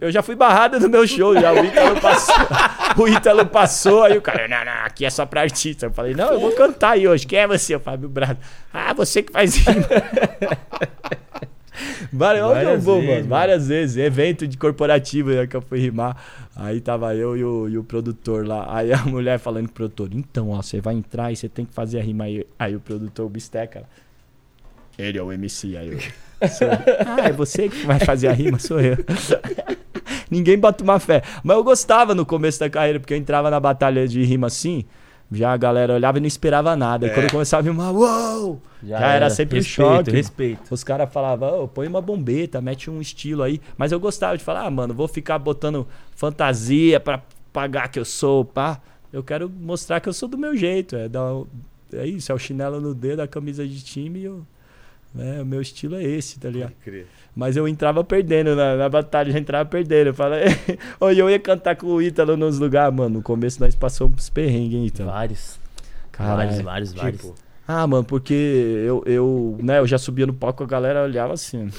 Eu já fui barrada no meu show, já. O Ítalo passou. [LAUGHS] O Ítalo passou, aí o cara, não, não, aqui é só pra artista. Eu falei, não, eu vou cantar aí hoje. Quem é você, o Fábio Braga? Ah, você que faz rima. [LAUGHS] Várias, onde eu Várias vou, vezes, mano. mano. Várias vezes. Evento de corporativo né, que eu fui rimar. Aí tava eu e o, e o produtor lá. Aí a mulher falando pro produtor: Então, ó, você vai entrar e você tem que fazer a rima aí. Aí o produtor, o Bisteca. Ele é o MC. Aí [LAUGHS] eu. ah, é você que vai fazer a rima? Sou eu. [LAUGHS] Ninguém bota uma fé. Mas eu gostava no começo da carreira, porque eu entrava na batalha de rima assim. Já a galera olhava e não esperava nada. E É. quando eu começava a rimar, uou! Já, era sempre respeito, choque. Respeito. Os caras falavam, "Ô, põe uma bombeta, mete um estilo aí. Mas eu gostava de falar, ah, mano, vou ficar botando fantasia pra pagar que eu sou, pá. Eu quero mostrar que eu sou do meu jeito. É, dar é isso, é o chinelo no dedo, a camisa de time e eu, né, o meu estilo é esse, tá ligado? Pode crer. Mas eu entrava perdendo na, na batalha, já entrava perdendo. Eu falei, Oi, [LAUGHS] eu ia cantar com o Ítalo nos lugares, mano. No começo nós passamos uns perrengues, hein, Ítalo. Vários. Caralho. Vários, vários, vários. Tipo, Ah, mano, porque eu, eu, né, eu já subia no palco, a galera olhava assim,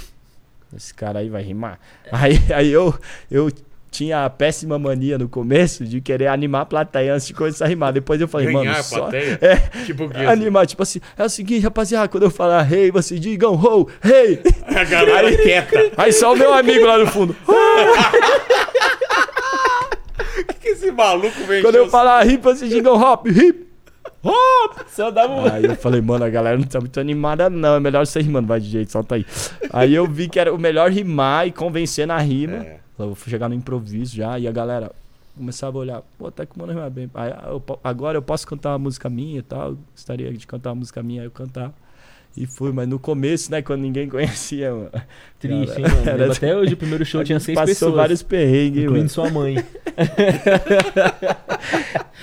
esse cara aí vai rimar. Aí, aí eu, eu tinha a péssima mania no começo de querer animar a plateia antes de começar a rimar. Depois eu falei, ganhar mano, só? É. Tipo quê? [LAUGHS] assim? animar, tipo assim, é o seguinte, rapaziada, quando eu falar hey, vocês digam ho, hey. [LAUGHS] A galera quieta. Aí só o meu amigo lá no fundo. [LAUGHS] O que, esse maluco vem Quando eu falar hip, vocês digam hop, hip. Hop! Só dava um... Aí eu falei, mano, a galera não tá muito animada, não. É melhor você rimando, vai de jeito, solta aí. Aí eu vi que era o melhor rimar e convencer na rima. É. Eu vou chegar no improviso já, e a galera começava a olhar, pô, até que o mano rima bem. Aí, eu po- agora eu posso cantar uma música minha e tal. Gostaria de cantar uma música minha, aí eu cantava. E fui, mas no começo, né, quando ninguém [LAUGHS] conhecia, mano. Triste, hein, Era- mano? Lembro Até hoje o primeiro show a [LAUGHS] tinha seis passou pessoas. vários perrengues, Incluindo mano. sua mãe. [LAUGHS]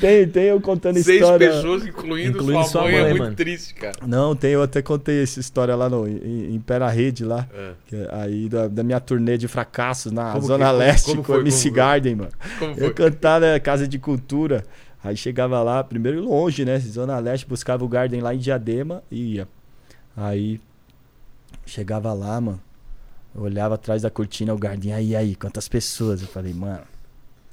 Tem, tem eu contando Seis história. pessoas, incluindo, Incluindo sua sua mãe, é mãe, muito mano. triste, cara. Não, tem, eu até contei essa história lá no, em, em Pé na Rede lá. É. que é aí da, da minha turnê de fracassos na Como Zona que- como- Leste como com foi, o MC como foi? Garden, mano. Como Eu foi? cantava na Casa de Cultura. Aí chegava lá, primeiro longe, né? Zona Leste, buscava o Garden lá em Diadema e ia. Aí chegava lá, mano. Eu olhava atrás da cortina, o Garden, aí, aí, quantas pessoas? Eu falei, mano,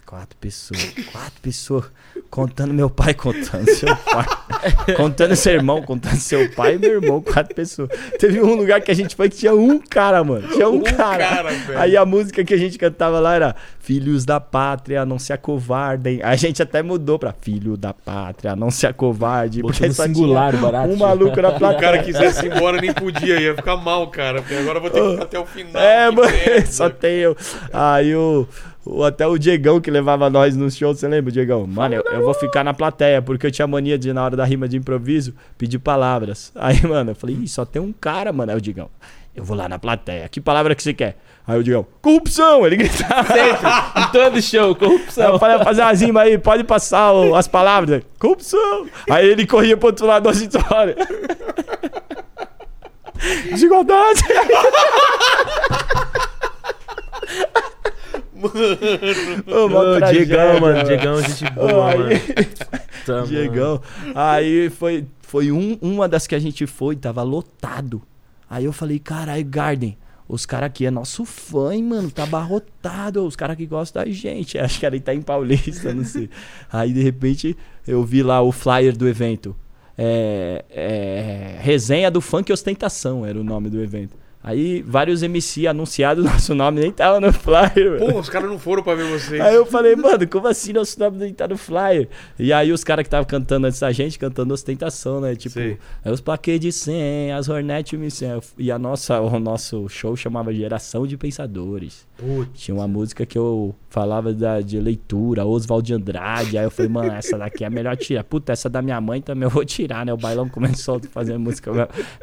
quatro pessoas. Quatro pessoas. Contando meu pai, contando seu pai. [LAUGHS] contando seu irmão, contando seu pai e meu irmão, quatro pessoas. Teve um lugar que a gente foi que tinha um cara, mano. Tinha um, Um cara. cara, velho. Aí a música que a gente cantava lá era Filhos da Pátria, não se acovardem. A gente até mudou pra Filho da Pátria, não se acovarde. Botou Porque só singular, barato. um maluco na O plateia. cara quisesse ir embora, nem podia, ia ficar mal, cara. Porque agora eu vou ter que ficar até o final. É, mano, [LAUGHS] só tem eu. Aí o, até o Diegão que levava nós nos shows, você lembra, Diegão? Mano, eu, eu vou ficar na plateia, porque eu tinha mania de, na hora da rima de improviso, pedir palavras. [LAUGHS] Aí, mano, eu falei, Ih, só tem um cara, mano. Aí o Diegão, eu vou lá na plateia. Que palavra que você quer? Aí o Diegão, corrupção! Ele gritava. [LAUGHS] Em todo show, Aí eu corrupção. falei, fazer uma rima aí, pode passar o- as palavras. Corrupção! Aí ele corria pro outro lado da auditório. [LAUGHS] Desigualdade! Ô, mó Ô, tragédia, Diegão, mano. Diegão, gente Ô, boa, aí- mano. [LAUGHS] Tá, mano. Diegão. Aí foi, foi um, uma das que a gente foi, tava lotado. Aí eu falei, caralho, Garden, os caras aqui é nosso fã, hein, mano. Tá abarrotado. Os caras que gostam da gente. [LAUGHS] Acho que era em Paulista, não sei. Aí de repente eu vi lá o flyer do evento. É, é, resenha do funk ostentação era o nome do evento. Aí vários MC anunciados, [LAUGHS] nosso nome nem tava no flyer. mano. Pô, os caras não foram pra ver vocês. Aí eu falei, mano, como assim nosso nome não tá no flyer? E aí os caras que estavam cantando antes da gente, cantando ostentação, né? Tipo, Sei. é os plaquês de 100, as Hornet 1100. E a nossa, o nosso show chamava Geração de Pensadores. Putz. Tinha uma música que eu falava da, de leitura, Oswald de Andrade. Aí eu falei, mano, essa daqui é a melhor tirar. Puta, essa da minha mãe também eu vou tirar, né? O bailão começou a fazer música.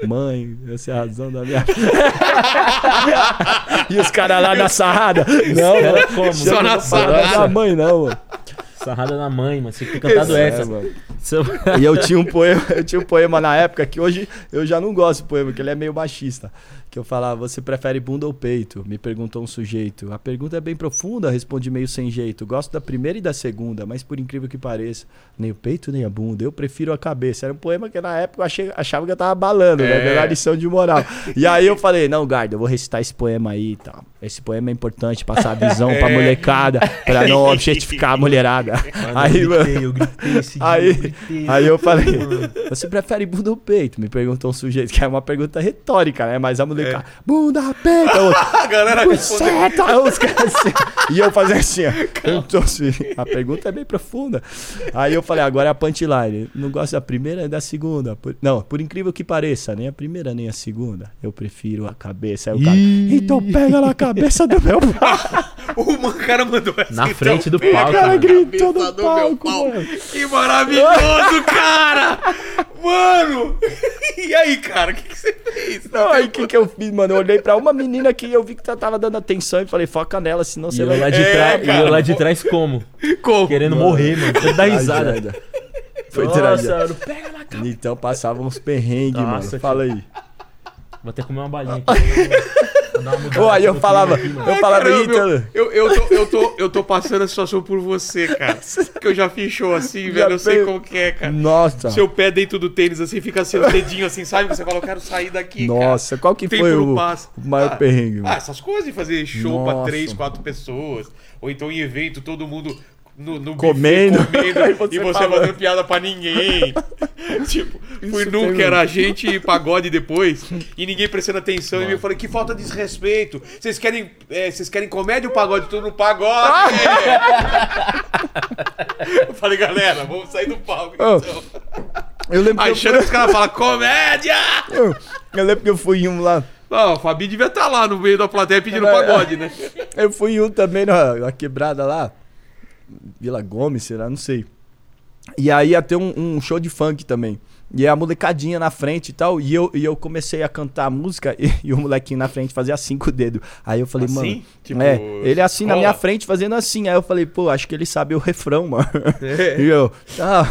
Mãe, essa é a razão da minha. [LAUGHS] e os caras lá na sarrada. Não, mano. como? Só na Não sarrada. da mãe, não, mano. Sarrada na mãe, mano. Você tinha que ter cantado essa. É, mano. E eu tinha um poema, eu tinha um poema na época que hoje eu já não gosto do poema, que ele é meio machista. Que eu falava, você prefere bunda ou peito? Me perguntou um sujeito. A pergunta é bem profunda, respondi meio sem jeito. Gosto da primeira e da segunda, mas por incrível que pareça, nem o peito nem a bunda, eu prefiro a cabeça. Era um poema que na época eu achei, achava que eu tava balando, né? É. Dando uma lição de moral. E aí eu falei, não, Garda, eu vou recitar esse poema aí e tal. Esse poema é importante, passar a visão pra [LAUGHS] É. molecada, pra não objetificar a mulherada. [LAUGHS] aí, mano, eu gritei esse dia, Aí- eu gritei. Aí eu falei, você prefere bunda ou peito? Me perguntou um sujeito, que é uma pergunta retórica, né? Mas a mulher, bunda, peito, outro, [LAUGHS] A galera buceta, [LAUGHS] os caras assim. E eu fazia assim, ó. [LAUGHS] Assim, a pergunta é bem profunda. Aí eu falei, agora é a punchline. Não gosto da primeira e da segunda. Por- não, por incrível que pareça, nem a primeira nem a segunda. Eu prefiro a cabeça. Aí o cara, então pega na cabeça do meu pau. O cara mandou essa. Na então, frente do pega palco, O cara mano. gritou do meu palco, pau. mano. Que maravilhoso, cara! Mano! E aí, cara, o que, que você fez? Não, aí o que, que eu fiz, mano? Eu olhei pra uma menina que eu vi que tava dando atenção e falei, foca nela, senão E você eu vai. lá de É, trás, e eu lá de trás como? Como? Querendo morrer, mano. Você dá risada. Foi Nossa, tragédia. mano, pega na cara. Então passava uns perrengues, Nossa, mano. Fala aí. Vou até comer uma balinha aqui. [LAUGHS] Vou dar uma mudada Ô, aí eu falava, eu falava, Caramba, eu, eu, tô, eu, tô, eu tô passando a situação por você, cara. Porque eu já fiz show assim, Já velho. Eu sei como que é, cara. Nossa. Seu pé dentro do tênis, assim, fica assim, o dedinho assim, sabe? Você fala, eu quero sair daqui, cara. Nossa, qual que Tempo foi o, passa. o maior Ah, perrengue? Ah, essas coisas de fazer show pra Nossa. três, quatro pessoas. Ou então em evento, todo mundo no, no Comendo. buffet comendo [LAUGHS] e você fazendo piada pra ninguém. [LAUGHS] tipo, fui que era a gente e pagode depois e ninguém prestando atenção. E eu falei, que falta de desrespeito. Vocês querem, é, vocês querem comédia ou pagode? Tudo no pagode! [LAUGHS] eu falei, galera, vamos sair do palco. Então. Eu lembro que eu Achando que os caras falam, comédia! fui, eu lembro que eu fui em um lá. Não, o Fabi devia estar lá no meio da plateia pedindo É, pagode, né? Eu fui em um também na, na quebrada lá. Vila Gomes, será? Não sei. E aí ia ter um, um show de funk também. E a molecadinha na frente e tal. E eu, e eu comecei a cantar a música [LAUGHS] e, e o molequinho na frente fazia assim com o dedo. Aí eu falei, Assim? mano. Tipo, é, ele assim na minha frente fazendo assim. Aí eu falei, pô, acho que ele sabe o refrão, mano. É. [LAUGHS] E eu, tá,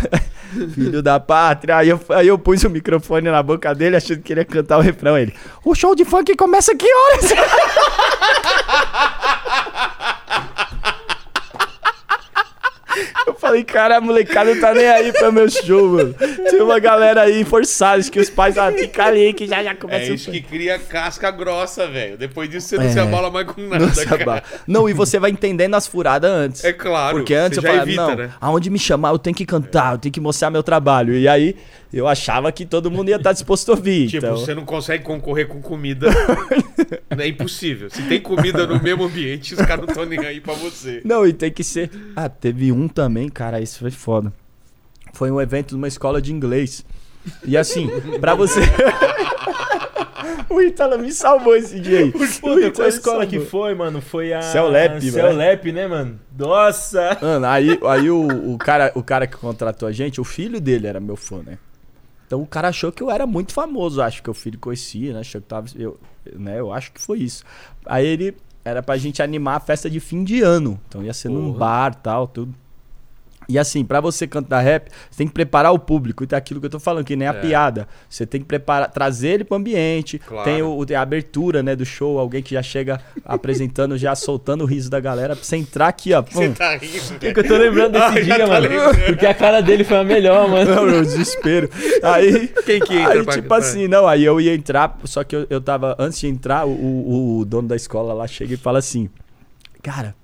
filho da pátria. Aí eu, aí eu pus o microfone na boca dele achando que ele ia cantar o refrão. Ele, o show de funk começa que horas? [LAUGHS] Eu falei, cara, a molecada não tá nem aí pra meu show, mano. Tem uma galera aí forçada, acho que os pais, ah, fica ali que já já É começa isso o que cria casca grossa, velho. Depois disso você não É. se abala mais com nada, não, não, e você vai entendendo as furadas antes. É claro. Porque antes você eu já falava, evita, não, né? aonde me chamar eu tenho que cantar, eu tenho que mostrar meu trabalho. E aí eu achava que todo mundo ia estar disposto a ouvir. Tipo, então... você não consegue concorrer com comida. [LAUGHS] é impossível. Se tem comida no mesmo ambiente, os caras não estão nem aí pra você. Não, e tem que ser. Ah, teve um também, cara, isso foi foda. Foi um evento numa escola de inglês. E assim, pra você. [LAUGHS] o Ítalo me salvou esse dia aí. O Puta, qual escola que foi, mano? Foi a. Celep. Celep, né, mano? Nossa! Mano, aí, aí o, o, cara, o cara que contratou a gente, o filho dele era meu fã, né? Então o cara achou que eu era muito famoso, acho que o filho conhecia, né? Achou que tava. Eu, né? eu acho que foi isso. Aí ele era pra gente animar a festa de fim de ano. Então ia ser num Porra. bar tal, tudo. E assim, pra você cantar rap, você tem que preparar o público. E tem aquilo que eu tô falando, que nem a É. piada. Você tem que preparar, trazer ele pro ambiente. Claro. Tem o, tem a abertura, né, do show, alguém que já chega apresentando, já soltando o riso da galera, pra você entrar aqui, ó. Você pum. tá rindo. Que [LAUGHS] que eu tô lembrando desse Ah, dia, tá mano? lembrando. Porque a cara dele foi a melhor, mano. Não, meu [LAUGHS] desespero. Aí, Quem que entra aí pra tipo cantar? assim, não, aí eu ia entrar, só que eu, eu tava, antes de entrar, o, o, o dono da escola lá chega e fala assim, cara,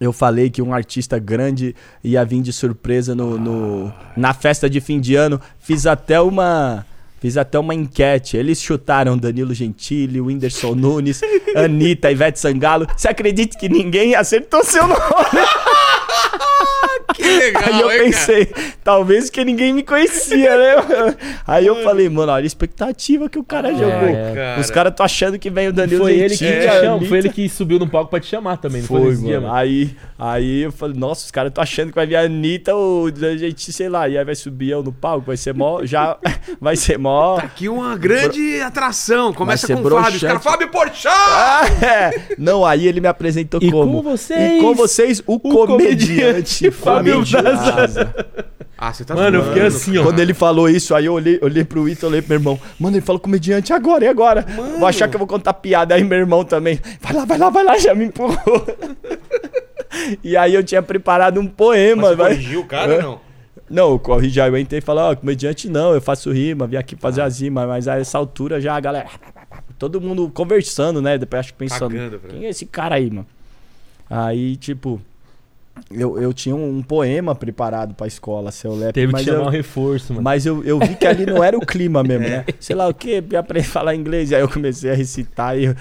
eu falei que um artista grande ia vir de surpresa no, no- na festa de fim de ano, fiz até uma... Fiz até uma enquete. Eles chutaram Danilo Gentili, Whindersson [LAUGHS] Nunes, Anitta, Ivete Sangalo. Você acredita que ninguém acertou seu nome? [LAUGHS] Que legal, Aí eu hein, cara? pensei, talvez que ninguém me conhecia, né? [LAUGHS] Aí eu falei, mano, olha a expectativa que o cara jogou. é, cara. Os caras tão achando que vem o Danilo Foi ele, que a chama, [LAUGHS] foi ele que subiu no palco pra te chamar também, não foi, Foi, mano. dia, mano? Aí, aí eu falei, nossa, os caras estão achando que vai vir a Anitta ou a gente, sei lá, e aí vai subir eu no palco, vai ser mó, já, [LAUGHS] vai ser mó... Aqui uma grande atração. Começa ser com o Fábio. Os caras, Fábio Porchat! Ah, é. Não, aí ele me apresentou E como? com vocês, E com vocês, o, comediante comediante Fábio Daza. Ah, você tá Mano, eu fiquei assim, ó. Quando ele falou isso, aí eu olhei, olhei pro Ítalo, olhei pro meu irmão. Mano, ele falou comediante agora, e agora? Vou achar que eu vou contar piada. Aí meu irmão também. Vai lá, vai lá, vai lá, já me empurrou. [LAUGHS] e aí eu tinha preparado um Mas poema. você vai- corrigiu o cara ou não? Não, eu corrigi, aí eu entrei e falei, ó, comediante não, eu faço rima, vim aqui fazer as rimas, mas a essa altura já a galera. Todo mundo conversando, né? Depois acho que pensando. Cagando, Quem é esse cara aí, mano? Aí, tipo, eu, eu tinha um, um poema preparado pra escola, seu Lepe, Teve que chamar eu, um reforço, mano. mas eu, eu vi que ali não era o clima [LAUGHS] mesmo, né? Sei lá o quê, pra aprender a falar inglês. Aí eu comecei a recitar e eu,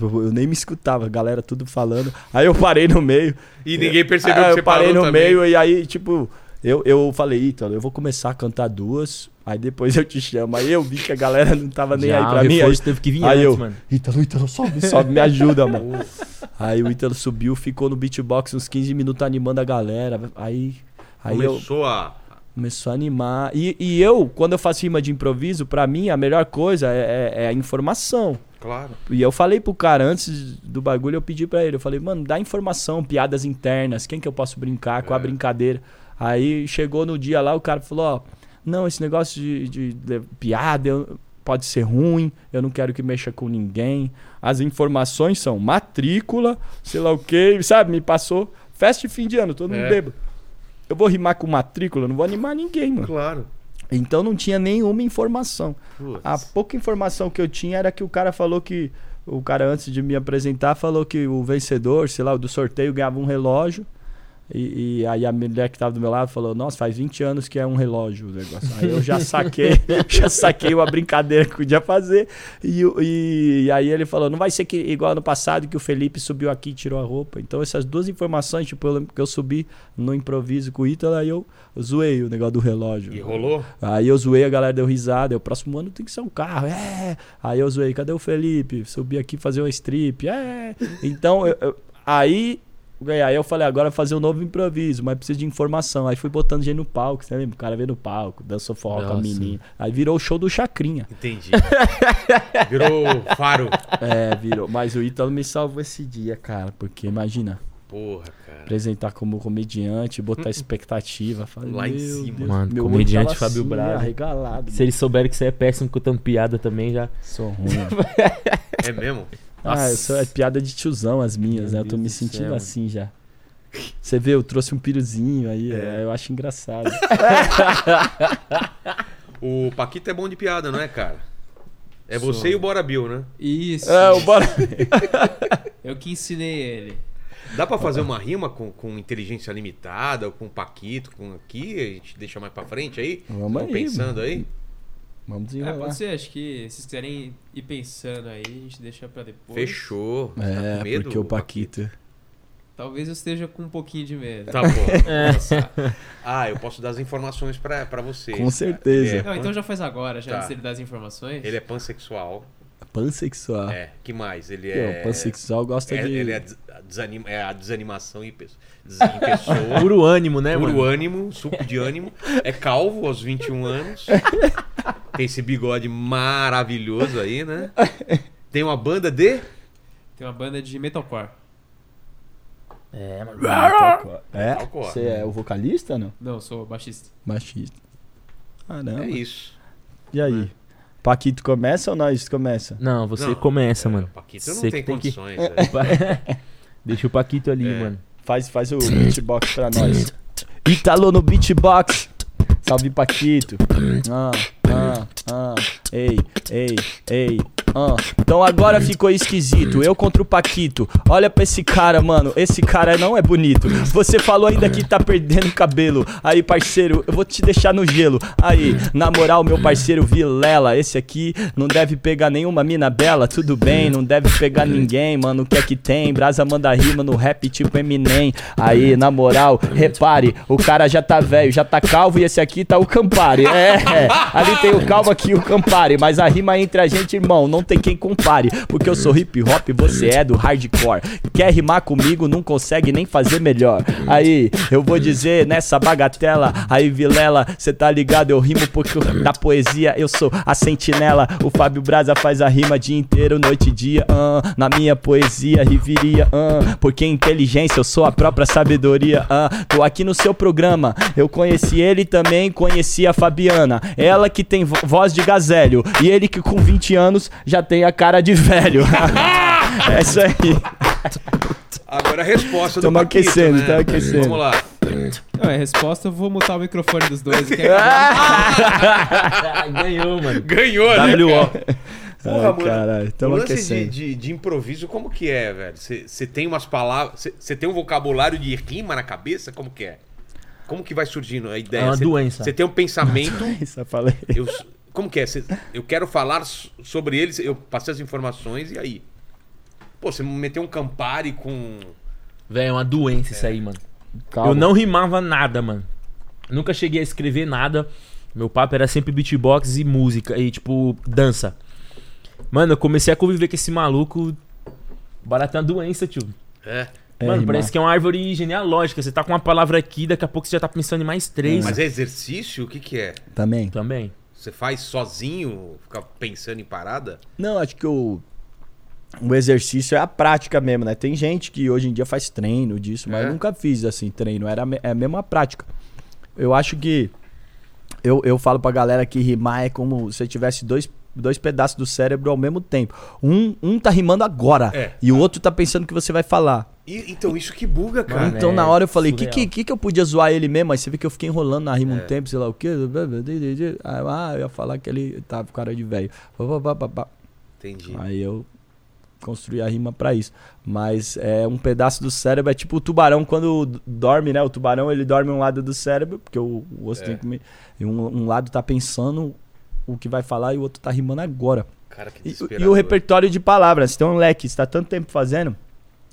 eu nem me escutava, a galera tudo falando. Aí eu parei no meio. E ninguém percebeu Aí que você eu parei parou no também. meio e aí, tipo, eu, eu falei, Ítalo, eu vou começar a cantar duas, aí depois eu te chamo. Aí eu vi que a galera não tava nem Já, aí pra o mim. Aí, teve que vir aí antes, eu, mano. Ítalo, Ítalo, sobe, sobe, me ajuda, mano. aí o Ítalo subiu, ficou no beatbox uns 15 minutos animando a galera. Aí, aí eu Começou a... começou a animar. E, e eu, quando eu faço rima de improviso, pra mim a melhor coisa é, é- é a informação. Claro. E eu falei pro cara, antes do bagulho, eu pedi pra ele. Eu falei, mano, dá informação, piadas internas, quem que eu posso brincar, qual a É. brincadeira. Aí chegou no dia lá, o cara falou, ó, não, esse negócio de, de- de piada eu- pode ser ruim, eu não quero que mexa com ninguém. As informações são matrícula, sei lá o que, sabe? Me passou festa de fim de ano, todo mundo É. bêbado. Eu vou rimar com matrícula, não vou animar ninguém, mano. Claro. Então não tinha nenhuma informação. Putz. A pouca informação que eu tinha era que o cara falou que. O cara, antes de me apresentar, falou que o vencedor, sei lá, do sorteio ganhava um relógio. E, e aí a mulher que tava do meu lado falou, nossa, faz 20 anos que é um relógio o negócio. Aí eu já saquei, [LAUGHS] já saquei uma brincadeira que podia fazer. E, e, e aí ele falou, não vai ser que, igual ano passado que o Felipe subiu aqui e tirou a roupa. Então essas duas informações, tipo, eu que eu subi no improviso com o Ítalo, aí eu zoei o negócio do relógio. E rolou? Aí eu zoei, a galera deu risada. Eu, próximo ano tem que ser um carro. É. Aí eu zoei, cadê o Felipe? Subi aqui fazer uma strip. É. Então, eu- eu- aí. Aí eu falei, agora fazer um novo improviso, mas precisa de informação. Aí fui botando gente no palco, você lembra? O cara veio no palco, dançou forró com a Nossa. menina. Aí virou o show do Chacrinha. Entendi. [LAUGHS] Virou faro. É, virou. Mas o Ítalo me salvou esse dia, cara. Porque imagina, Porra, cara. apresentar como comediante, botar expectativa. Falei, Lá em meu cima. Deus, Mano, meu comediante Fábio assim, Braga. Arregalado. Se eles souberem que você é péssimo contando piada também, já. Sou ruim. É mesmo? [LAUGHS] Ah, eu sou, é piada de tiozão as minhas, Meu né? Eu tô Deus me do sentindo céu, mano. assim já. Você vê, eu trouxe um piruzinho aí, é, eu acho engraçado. [LAUGHS] O Paquito é bom de piada, não é, cara? É você e o Bora Bill, né? Isso. é, o bora. [LAUGHS] Eu que ensinei ele. Dá pra fazer uma rima com, com inteligência limitada ou com Paquito, com aqui? A gente deixa mais pra frente aí? Vamos aí, pensando aí? Vvocês É, desenrolar. pode ser, acho que se vocês quiserem ir pensando aí, a gente deixa pra depois. Fechou. Você tá É, com medo, porque o Paquito. Talvez eu esteja com um pouquinho de medo. Tá bom. [LAUGHS] Nossa. Ah, eu posso dar as informações pra, pra você. Com certeza. Ele é, Não, então já faz agora, já Tá. antes dele dar as informações. ele é pansexual. Pansexual. É. que mais? Ele Pô, é. pansexual gosta é- de. Ele é, desanima- é a desanimação em, pe- des- em pessoa. [LAUGHS] Puro ânimo, né, Puro mano? ânimo, suco de ânimo. É calvo aos 21 anos. [LAUGHS] Tem esse bigode maravilhoso aí, né? Tem uma banda de. Tem uma banda de metalcore. É, mano. É? Metalcore. Você é o vocalista, não? Não, eu sou baixista. Machista. Caramba. É isso. E aí? Paquito começa ou nós começa? Não, você Não, começa, é, mano. O Paquito não Você tem que tem que- condições. é. [LAUGHS] Deixa o Paquito ali, É. mano. Faz, faz o beatbox pra nós. Italo no beatbox. Salve Paquito. Ah, ah, ah. Ei, ei, ei. Ah. Então agora ficou esquisito. Eu contra o Paquito. Olha pra esse cara, mano. Esse cara não é bonito. Você falou ainda que tá perdendo cabelo. Aí, parceiro, eu vou te deixar no gelo. Aí, na moral, meu parceiro Vilela. Esse aqui não deve pegar nenhuma mina bela. Tudo bem, não deve pegar ninguém, mano. O que é que tem? Brasa manda rima no rap tipo Eminem. Aí, na moral, repare, o cara já tá velho, já tá calvo e esse aqui tá o Campari. É, é. ali tem o calvo aqui o Campari. Mas a rima entre a gente, irmão, não tem quem compare. Porque eu sou hip hop, você é do hardcore. Quer rimar comigo, não consegue nem fazer melhor. Aí, eu vou dizer nessa bagatela, aí Vilela, cê tá ligado? Eu rimo porque da poesia eu sou a sentinela. O Fábio Braza faz a rima dia inteiro, noite e dia. ah. na minha poesia, riveria. ah. porque inteligência eu sou a própria sabedoria. ah. tô aqui no seu programa. Eu conheci ele também, conheci a Fabiana. Ela que tem vo- voz de gazélio. E ele que com 20 anos já tem a cara de velho. [LAUGHS] é isso aí. Agora a resposta do Tamo Paquito, aquecendo, né? tamo aquecendo. Vamos lá. Não, é resposta, eu vou mutar o microfone dos dois. aqui. [LAUGHS] [LAUGHS] Ganhou, mano. Ganhou, né? WO. Porra, Ai, mano. caralho, o tamo lance de, aquecendo. de, de improviso, como que é, velho? Você tem umas palavras. Você tem um vocabulário de rima na cabeça? Como que é? Como que vai surgindo a ideia? É uma Cê- doença. Você tem um pensamento. Isso eu falei. eu, como que é? Cê- eu quero falar so- sobre eles, eu passei as informações e aí? Pô, você meteu um Campari com. Velho, é uma doença isso aí, mano. Calma. Eu não rimava nada, mano. Nunca cheguei a escrever nada. Meu papo era sempre beatbox e música. E, tipo, dança. Mano, eu comecei a conviver com esse maluco. Barato é uma doença, tio. É. É, Mano, rimar. parece que é uma árvore genealógica. Você tá com uma palavra aqui, daqui a pouco você já tá pensando em mais três. Mas é exercício? O que, que é? Também. Também. Você faz sozinho, fica pensando em parada? Não, acho que o, o exercício é a prática mesmo, né? Tem gente que hoje em dia faz treino disso, mas É? eu nunca fiz assim treino, era é mesmo a prática. Eu acho que eu, eu falo pra galera que rimar é como se tivesse dois, dois pedaços do cérebro ao mesmo tempo. Um, um tá rimando agora É. e o outro tá pensando que você vai falar. E- então, isso que buga, cara. Mano, então é na hora eu falei, que, surreal. que, que que eu podia zoar ele mesmo? Aí você vê que eu fiquei enrolando na rima É. um tempo, sei lá o quê. Aí, Ah, eu ia falar que ele tava com cara de velho. Entendi. Aí eu construí a rima pra isso. Mas é um pedaço do cérebro, é tipo o tubarão quando dorme, né? O tubarão ele dorme um lado do cérebro, porque o, o osso É. tem que comer. E um, um lado tá pensando o que vai falar e o outro tá rimando agora. Cara, que E, e o repertório de palavras, tem um leque, você tá tanto tempo fazendo,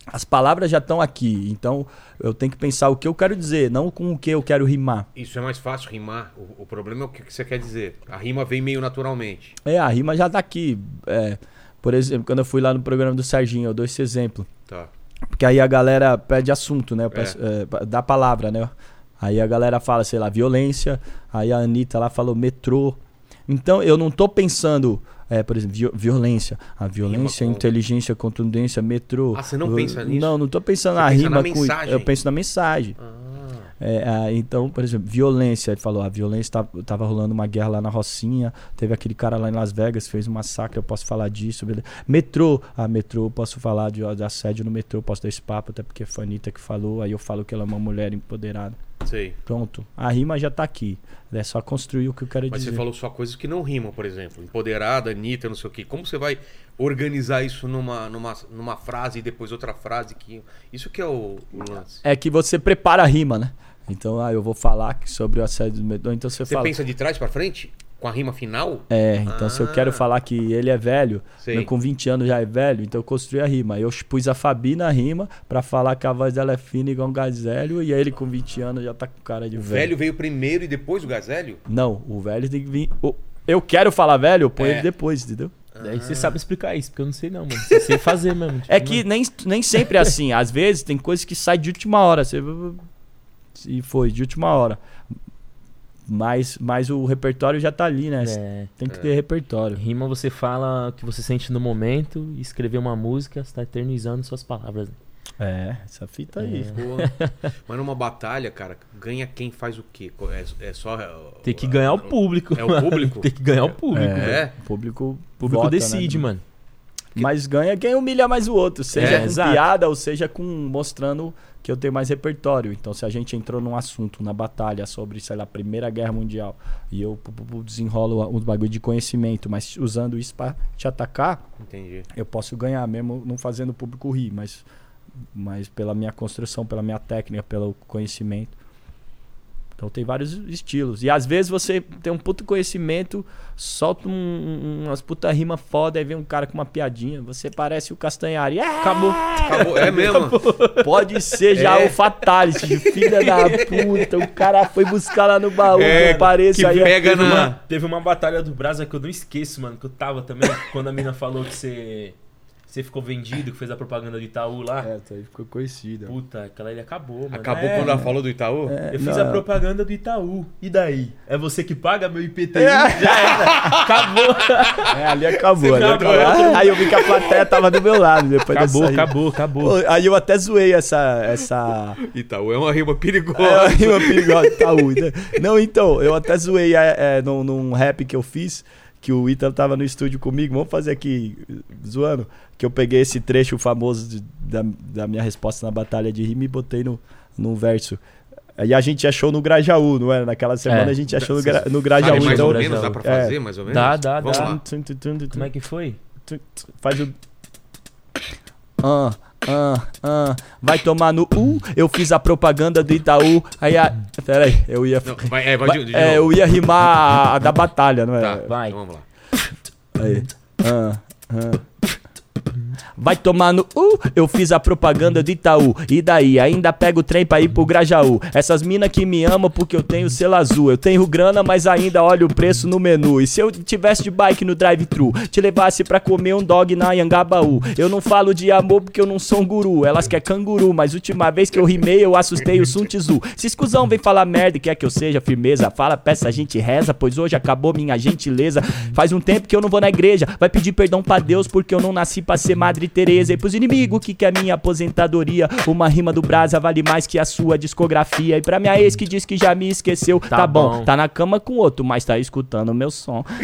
as palavras já estão aqui. Então eu tenho que pensar o que eu quero dizer, não com o que eu quero rimar. Isso é mais fácil rimar. O, o problema é o que, que você quer dizer. A rima vem meio naturalmente. É, a rima já tá aqui. É, por exemplo, quando eu fui lá no programa do Serginho, eu dou esse exemplo. Tá. Porque aí a galera pede assunto, né? Eu peço, é, pa- dá palavra, né? Aí a galera fala, sei lá, violência. Aí a Anitta lá falou metrô. Então eu não tô pensando, é, por exemplo, vi- violência. A violência, com- inteligência, contundência, metrô. Ah, você não Eu- pensa nisso? Não, não tô pensando Você na pensa rima na com. Eu penso na mensagem. Ah, É, ah, então, por exemplo, violência. Ele falou, a violência tava, tava rolando uma guerra lá na Rocinha. Teve aquele cara lá em Las Vegas, fez um massacre, eu posso falar disso. beleza. Metrô. Ah, metrô, eu posso falar de, de assédio no metrô, posso dar esse papo, até porque foi a Anitta que falou. Aí eu falo que ela é uma mulher empoderada. Sei. Pronto. A rima já tá aqui. É só construir o que eu quero Mas dizer. você falou só coisas que não rimam, por exemplo. Empoderada, Anitta, não sei o quê. Como você vai organizar isso numa, numa, numa frase e depois outra frase? que Isso que é o, o lance. É que você prepara a rima, né? Então, ah, eu vou falar sobre o assédio do metrô. Então você, Você fala. pensa de trás pra frente? Com a rima final? É, então se eu Ah. quero falar que ele é velho, né, com 20 anos já é velho, então eu construí a rima. Eu pus a Fabi na rima pra falar que a voz dela é fina igual um gazélio e aí ele com 20 anos já tá com cara de O velho. velho veio primeiro e depois o gazélio? Não, o velho tem que vir. o- Eu quero falar velho, eu ponho É. ele depois, entendeu? Daí você sabe explicar isso, porque eu não sei não, mano. Você sei fazer mesmo. [LAUGHS] tipo, É que nem, nem sempre é assim. Às vezes tem coisas que saem de última hora. Você... E foi, de última hora. Mas, mas o repertório já tá ali, né? É, Tem que ter repertório. rima você fala o que você sente no momento e escrever uma música, você tá eternizando suas palavras. né? É, essa fita aí. Pô. [LAUGHS] Mas numa batalha, cara, ganha quem faz o quê? É, é só. [LAUGHS] Tem que ganhar o público. É o público? Tem que ganhar o público. É. É? O público, O público vota, decide, né? mano. Mas ganha quem humilha mais o outro, seja É, com exato. piada ou seja com mostrando que eu tenho mais repertório. Então, se a gente entrou num assunto, na batalha sobre, sei lá, Primeira Guerra Mundial, e eu desenrolo um bagulho de conhecimento, mas usando isso pra te atacar, Entendi. eu posso ganhar, mesmo não fazendo o público rir, mas, mas pela minha construção, pela minha técnica, pelo conhecimento. Então tem vários estilos. E às vezes você tem um puto conhecimento, solta um- um- umas puta rima foda, aí vem um cara com uma piadinha. Você parece o Castanhari. É, Acabou. Acabou. É mesmo? Pode ser já É. o Fatality, filha da puta. O cara foi buscar lá no baú, É, eu pareço que aí. pega Teve na- uma, teve uma batalha do Brasa que eu não esqueço, mano. Que eu tava também, quando a mina falou que você. Você ficou vendido, que fez a propaganda do Itaú lá. É, tá aí ficou conhecido. Puta, aquela ele acabou, mano. Acabou É, quando ela falou do Itaú? É, Eu fiz não. a propaganda do Itaú. E daí? É você que paga meu IPTU? É. Já era. Acabou. É, ali acabou. ali Acabou. acabou. Aí eu vi que a plateia tava do meu lado depois Acabou, acabou, acabou. Aí eu até zoei essa. essa... Itaú é uma rima perigosa. É, uma rima perigosa, Itaú. né? Não, então, eu até zoei é, é, num, num rap que eu fiz, que o Ítalo tava no estúdio comigo. Vamos fazer aqui, zoando. Que eu peguei esse trecho famoso de- da, da minha resposta na batalha de rima e botei no, num verso. Aí a gente achou no Grajaú, não era? Naquela semana É. a gente achou no, gra, no Sabe Grajaú. mais Então, ou menos? Dá pra É. fazer mais ou menos? Dá, dá, Vamos dá. lá. Tum, tum, tum, tum, Como é que foi? Faz o. Ah, ah, ah. Vai tomar no U. Eu fiz a propaganda do Itaú. Aí a. Pera aí, eu ia. Não, vai, é, vai, de, de é, eu ia rimar a, a da batalha, não é? Tá, Vai. então vamos lá. Aí. Ah, ah. Vai tomar no U, eu fiz a propaganda do Itaú. E daí, ainda pego o trem pra ir pro Grajaú. Essas mina que me amam porque eu tenho selo azul. Eu tenho grana, mas ainda olho o preço no menu. E se eu tivesse de bike no drive-thru, te levasse pra comer um dog na Yangabaú. Eu não falo de amor porque eu não sou um guru. Elas quer canguru, mas última vez que eu rimei, eu assustei o Sun Tzu. Se escusão vem falar merda e quer que eu seja firmeza, fala, peça, a gente reza, pois hoje acabou minha gentileza. Faz um tempo que eu não vou na igreja, vai pedir perdão pra Deus porque eu não nasci pra ser Madre Teresa. E pros inimigos que quer minha aposentadoria, uma rima do Brasa vale mais que a sua discografia. E pra minha ex que diz que já me esqueceu, tá, Tá bom. bom. tá na cama com outro, mas tá escutando meu som. [LAUGHS]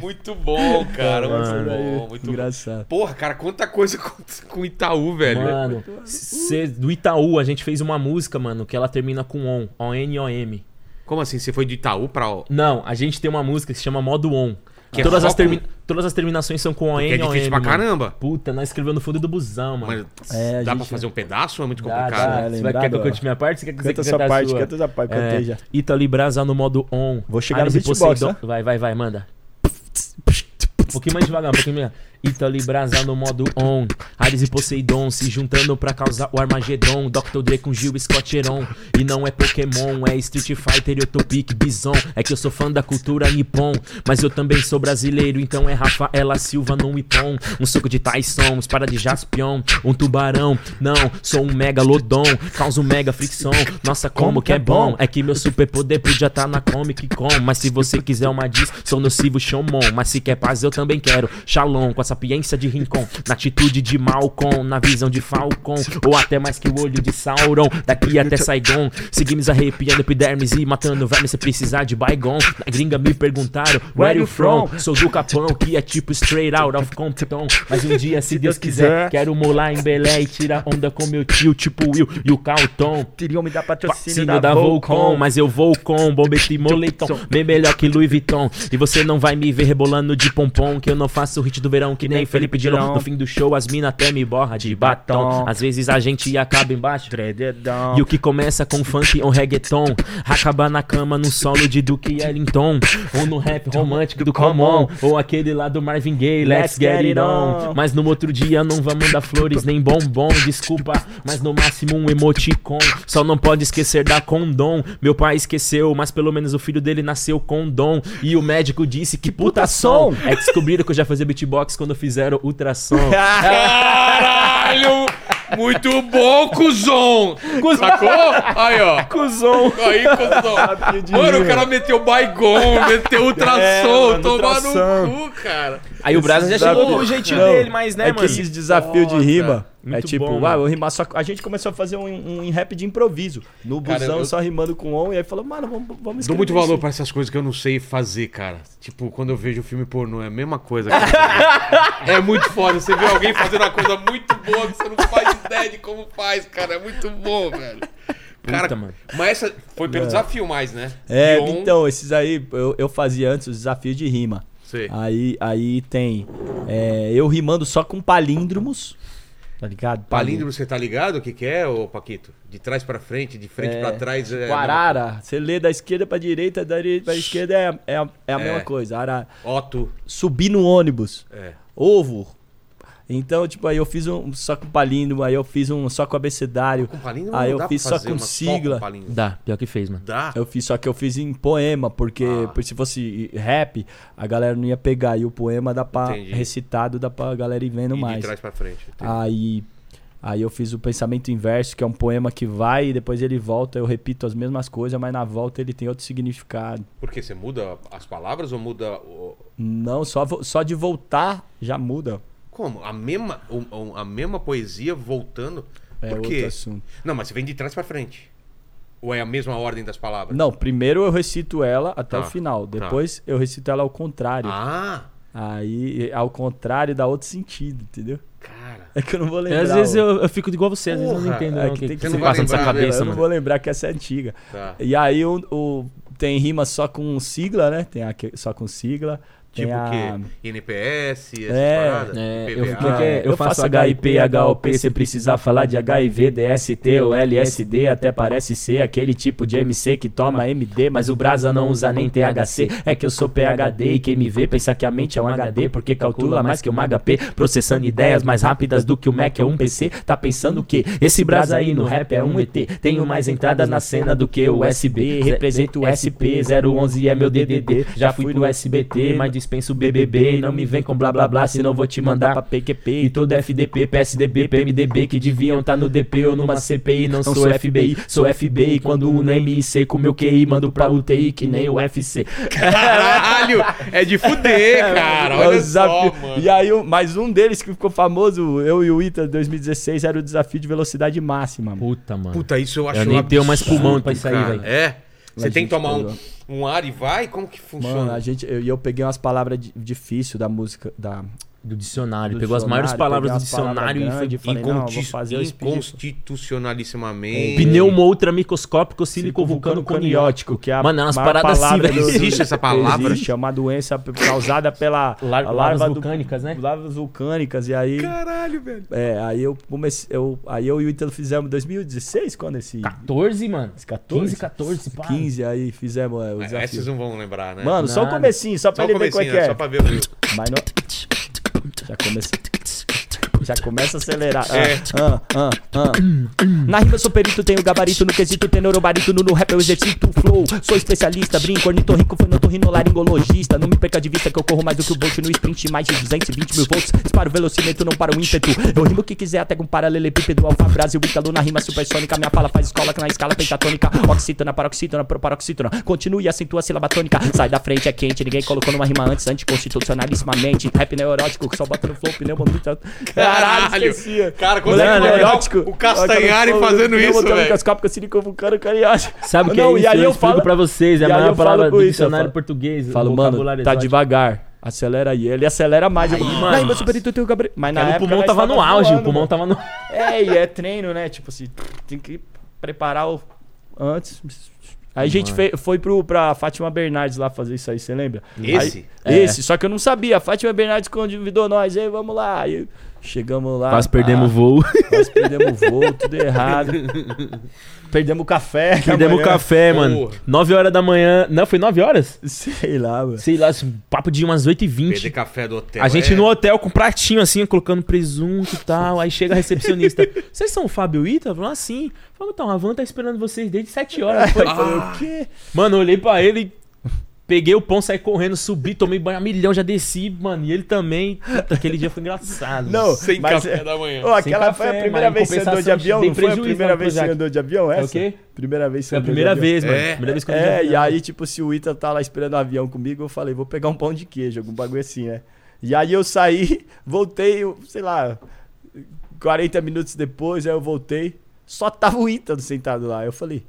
Muito bom, cara. Muito Mano. bom, muito bom. Engraçado. Porra, cara, quanta coisa com, com Itaú, velho. Mano, cê- do Itaú, a gente fez uma música, mano, que ela termina com on. O-N-O-M. Como assim? Você foi de Itaú pra. Não, a gente tem uma música que se chama Modo On. Que é todas, só as termi- com- todas as terminações são com Que é difícil pra caramba. Puta, nós escreveu no fundo do busão, mano. Mas É, dá pra gente- fazer um pedaço ou é muito Dá, complicado? dá. É, Você vai, quer que eu cante minha parte? Você quer que você Canta cante essa a parte, sua? canta essa parte, cantei já. Ítalo Brasa no modo on. Vou chegar no Ares e beatbox, Poseidon- né? Vai, vai, vai, manda. Um pouquinho mais devagar, um pouquinho mais. Ítalo e Brasa no modo on. Ares e Poseidon se juntando pra causar o Armagedon. Dr. Dre com Gil Scott Heron. E não é Pokémon, é Street Fighter e pique Bison. É que eu sou fã da cultura nippon. Mas eu também sou brasileiro, então é Rafaela Silva no Ipon. Um soco de Tyson, espada de Jaspion. Um tubarão, não, sou um megalodon. Causo mega fricção. Nossa, como que é bom. É que meu superpoder podia tá na Comic Con. Mas se você quiser uma diz, sou nocivo Shomon. Mas se quer paz, eu também quero. Shalom, com a sapiência de Rincon. Na atitude de Malcolm, na visão de Falcon. Ou até mais que o olho de Sauron. Daqui até Saigon. Seguimos arrepiando epidermes e matando vermes se precisar de Baigon. Na gringa me perguntaram, where you from? Sou do Capão, que é tipo straight out of Compton. Mas um dia, se Deus quiser, quero molar em Belé e tirar onda com meu tio, tipo Will e o Calton. Teriam me dar patrocínio Patrocínio da Volcom, mas eu vou com bombete e moletom, bem melhor que Louis Vuitton. E você não vai me ver rebolando de pompom, que eu não faço o hit do verão que nem Felipe Dilon. No fim do show, as mina até me borra de batom. Às vezes a gente acaba embaixo. E o que começa com funk ou reggaeton Acaba na cama num solo de Duke Ellington Ou no rap romântico do Common Ou aquele lá do Marvin Gaye, Let's Get It On. Mas no outro dia não vamos dar flores nem bombom Desculpa, mas no máximo um emoticon. Só não pode esquecer da condom. Meu pai esqueceu, mas pelo menos o filho dele nasceu com dom. E o médico disse que puta som. É que descobriram que eu já fazia beatbox quando fizeram ultrassom [LAUGHS] Caralho! Muito bom, cuzão! Sacou? Aí, ó. Cusão Aí, cuzão. [LAUGHS] Mano, o cara meteu Baigon, meteu ultrassom, É, tomar no cu, cara. Aí o Brasa já chegou o jeitinho dele, mas né, é mano? que esses desafios de Foda. Rima é Muito tipo, bom, ah, eu rimar só. A gente começou a fazer um, um rap de improviso. No Cara, busão, eu- só rimando com on. E aí falou, mano, vamos, vamos Dou muito valor isso. pra essas coisas que eu não sei fazer, cara. Tipo, quando eu vejo filme pornô, é a mesma coisa. cara. [LAUGHS] é muito foda. Você vê alguém fazendo uma coisa muito boa que você não faz ideia de como faz, cara. É muito bom, velho. Cara, Puta, mano. mas essa foi pelo desafio mais, né? É, on- então, esses aí eu, eu fazia antes os desafios de rima. Sei. Aí, aí tem é, eu rimando só com palíndromos. Tá ligado? Palíndromo, você tá ligado o que, que é, ô Paquito? De trás pra frente, de frente É, pra trás. É arara. Você lê da esquerda pra direita, da direita pra esquerda é, é, a- é a É. mesma coisa. Arara. Otto. Subir no ônibus. É. Ovo. Então, tipo, aí eu fiz um só com palíndromo, aí eu fiz um só com abecedário. Com palíndromo Aí não eu fiz só com sigla. com. Dá, pior que fez, mano. Dá? Eu fiz, só que eu fiz em poema, porque Ah. porque se fosse rap, a galera não ia pegar. E o poema dá pra. Entendi. recitado, dá pra galera ir vendo E de mais. trás pra frente. entendi. Aí. Aí eu fiz o pensamento inverso, que é um poema que vai e depois ele volta, eu repito as mesmas coisas, mas na volta ele tem outro significado. Por quê? Você muda as palavras ou muda o... Não, só, só de voltar já muda. Como? A mesma, o- a mesma poesia voltando? É Por outro quê? assunto. Não, mas você vem de trás pra frente. Ou é a mesma ordem das palavras? Não, primeiro eu recito ela até Tá, o final. Depois eu recito ela ao contrário. Ah, Aí, ao contrário, dá outro sentido, entendeu? cara. É que eu não vou lembrar. Às vezes eu, eu fico igual você, às vezes eu não entendo é não, o que que, tem que, que se ser passa na sua cabeça, eu não vou lembrar que essa é antiga. Tá. E aí o, o- tem rima só com sigla, né? Tem aqui, só com sigla. Tipo o a... quê? NPS, essas É, paradas? é, eu que é- eu, faço HIP, HOP, se precisar falar de HIV, DST ou LSD, até parece ser aquele tipo de MC que toma MD, mas o Brasa não usa nem THC. É que eu sou PHD e quem me vê pensa que a mente é um HD, porque calcula mais que um HP, processando ideias mais rápidas do que o Mac é um PC. Tá pensando o quê? Esse Brasa aí no rap é um ET. Tenho mais entradas na cena do que o USB. Represento o SP 011 é meu DDD. Já fui do SBT, mas dispenso o BBB. Não me vem com blá blá blá, senão vou te mandar pra PQP. E todo FDP, PSDB, PMDB que deviam tá no DP ou numa CPI. Não sou FBI, sou FBI. Quando o MIC com meu QI, mando pra UTI que nem o UFC. Caralho! É de fuder, [LAUGHS] cara. É o Olha só, desafio. mano. E aí, mais um deles que ficou famoso, eu e o Ita 2016, era o desafio de velocidade máxima. mano. Puta, mano. Puta, isso eu acho Eu nem tenho mais pulmão pra isso aí, velho. É? Você tem que tomar um, um ar e vai? Como que Mano, funciona? a gente, eu, e eu peguei umas palavras di- difíceis da música, da, Do dicionário. Do Pegou as maiores palavras do dicionário e foi grandes, falei, speed. Inconstitucionalissimamente. Pneumo ultra microscópico sílico vulcano coniótico. que é a Mano, é umas paradas assim, palavra velho. do- Existe essa palavra? Existe, é uma doença causada pela Lar- a lavas larva do- vulcânicas, né? Lavas vulcânicas, e aí... Caralho, velho. É, aí eu comecei, eu, aí eu e o Ítalo fizemos 2016, quando esse... 14, mano. esse 14? 15, 14, pá. 15, aí fizemos é, o Essas desafio. não vão lembrar, né? Mano, só o Nada. comecinho, só pra só ele ver qual é que é. só pra ver o... Mas não... [LAUGHS] Já começa... [LAUGHS] Já começa a acelerar. [LAUGHS] É. Ah, ah, ah, ah. Na rima eu sou perito, tenho gabarito no quesito, tenor ou barítono, no rap eu exercito flow. Sou especialista, brinco, ornitorrinco, fonotorrinolaringologista. Não me perca de vista que eu corro mais do que o volt no sprint, mais de 220 mil volts. Disparo o velocímetro, não para o ímpeto. Eu rimo o que quiser, até com paralelepípedo, alfa, Brasil, Ítalo na rima supersônica. Minha fala faz escola que na escala pentatônica. Oxítona, paroxítona, proparoxítona. Continue e acentua a sílaba tônica. Sai da frente, é quente, ninguém colocou numa rima antes, anticonstitucionalissimamente. Rap neurótico, que só bota no flow, pneu, muito. Caralho. Cara, quando é que vai dar neurótico. o Castanhari fazendo isso, velho? Microscópico, sílico, vulcano, cariático. Sabe o que Não, é e isso? aí eu eu explico falo- pra vocês. É a e aí maior eu palavra do eu dicionário português. Falo, o mano, tá devagar. Acelera aí. Ele acelera mais. eu, mano. Ai, meu tem o Gabriel. Mas na Cara, o época pulmão tava no auge, voando, o pulmão mano. tava no. É, e é treino, né? Tipo assim, tem que preparar o... antes. Aí a gente fe- foi pro, pra Fátima Bernardes lá fazer isso aí, você lembra? Esse? Aí- É. Esse, só que eu não sabia. A Fátima Bernardes convidou nós. Aí, vamos lá. Aí chegamos lá. Quase perdemos o ah, voo. Quase perdemos o voo, [LAUGHS] tudo errado. perdemos o café. Perdemos o café, mano. Porra. 9 horas da manhã. Não, foi 9 horas? Sei lá, mano. Sei lá, assim, papo de umas 8 e Perder 20 café do hotel. A gente é... no hotel com pratinho assim, colocando presunto e tal. Aí chega a recepcionista. [LAUGHS] Vocês são o Fábio e Ita? Falou assim. Falou, então, a van tá esperando vocês desde 7 horas. Foi. Eu falei, Ah. o quê? Mano, eu olhei pra ele, peguei o pão, saí correndo, subi, tomei banho a milhão, já desci, mano. E ele também. Puta, aquele dia foi engraçado. Não, Sem mas, café da manhã. Ô, aquela Sem foi a café, primeira vez que você andou de avião, não foi a primeira lá vez que você andou de avião essa? É o quê? Primeira vez que você Foi a andou de primeira avião. vez, mano. É. Primeira vez que eu andei de É, e avião. aí, tipo, se o Ita tá lá esperando o avião comigo, eu falei, vou pegar um pão de queijo, algum bagulho assim, né? E aí eu saí, [LAUGHS] voltei, eu- sei lá, 40 minutos depois, aí eu voltei, só tava o Ítalo sentado lá. Eu falei,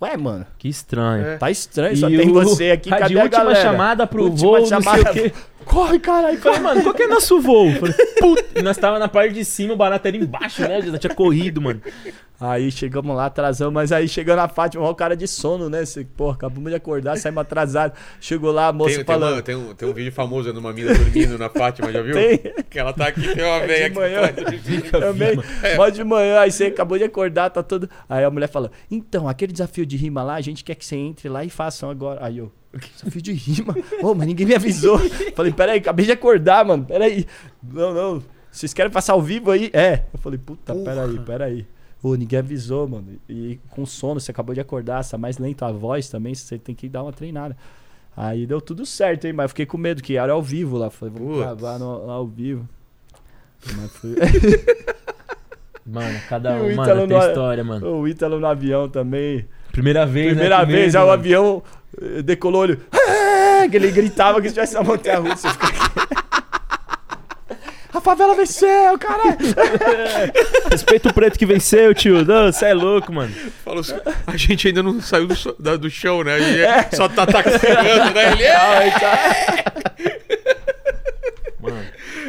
ué, mano, Que estranho. É. tá estranho, só E tem o- você aqui, a de cadê a última galera? chamada pro Última voo, não chamada- sei o quê. [LAUGHS] Corre, caralho, falei, mano, qual que é nosso voo? Falei, puta. E nós tava na parte de cima, o barato era embaixo, né? Já tinha corrido, mano. Aí chegamos lá, atrasamos, mas aí chegando na Fátima, ó, o cara de sono, né? Você, porra, acabamos de acordar, saímos atrasados. Chegou lá, a moça Tem, tem, falando. uma- tem um, tem um vídeo famoso de uma mina dormindo na Fátima, já viu? Tem. Que ela tá aqui, tem uma velha de aqui manhã. vídeo. [LAUGHS] Também, mó de manhã, aí você acabou de acordar, tá todo. Aí a mulher fala: Então, aquele desafio de rima lá, a gente quer que você entre lá e façam agora. Aí eu, desafio de rima? Ô, mas ninguém me avisou. [LAUGHS] Falei: Peraí, acabei de acordar, mano, peraí. Não, não, vocês querem passar ao vivo aí? É. Eu falei: Puta, peraí, peraí. Ninguém avisou, mano. E com sono, você acabou de acordar, você tá mais lento a voz também, você tem que dar uma treinada. Aí deu tudo certo, hein? Mas fiquei com medo, que era ao vivo lá. Falei, vamos Putz. gravar no, ao vivo. Mas foi... [LAUGHS] Mano, cada um, mano, tem é- história, mano. O Ítalo no avião também. Primeira vez, né? Primeira que vez, aí o avião eh, decolou ele. "Ah!" que ele gritava que se tivesse uma montanha russa. eu [LAUGHS] ficava- A favela venceu, caralho! [LAUGHS] Respeita o preto que venceu, tio. Você é louco, mano. Falou assim, a gente ainda não saiu do, do chão, né? A gente só tá taxiando, né? Ele é...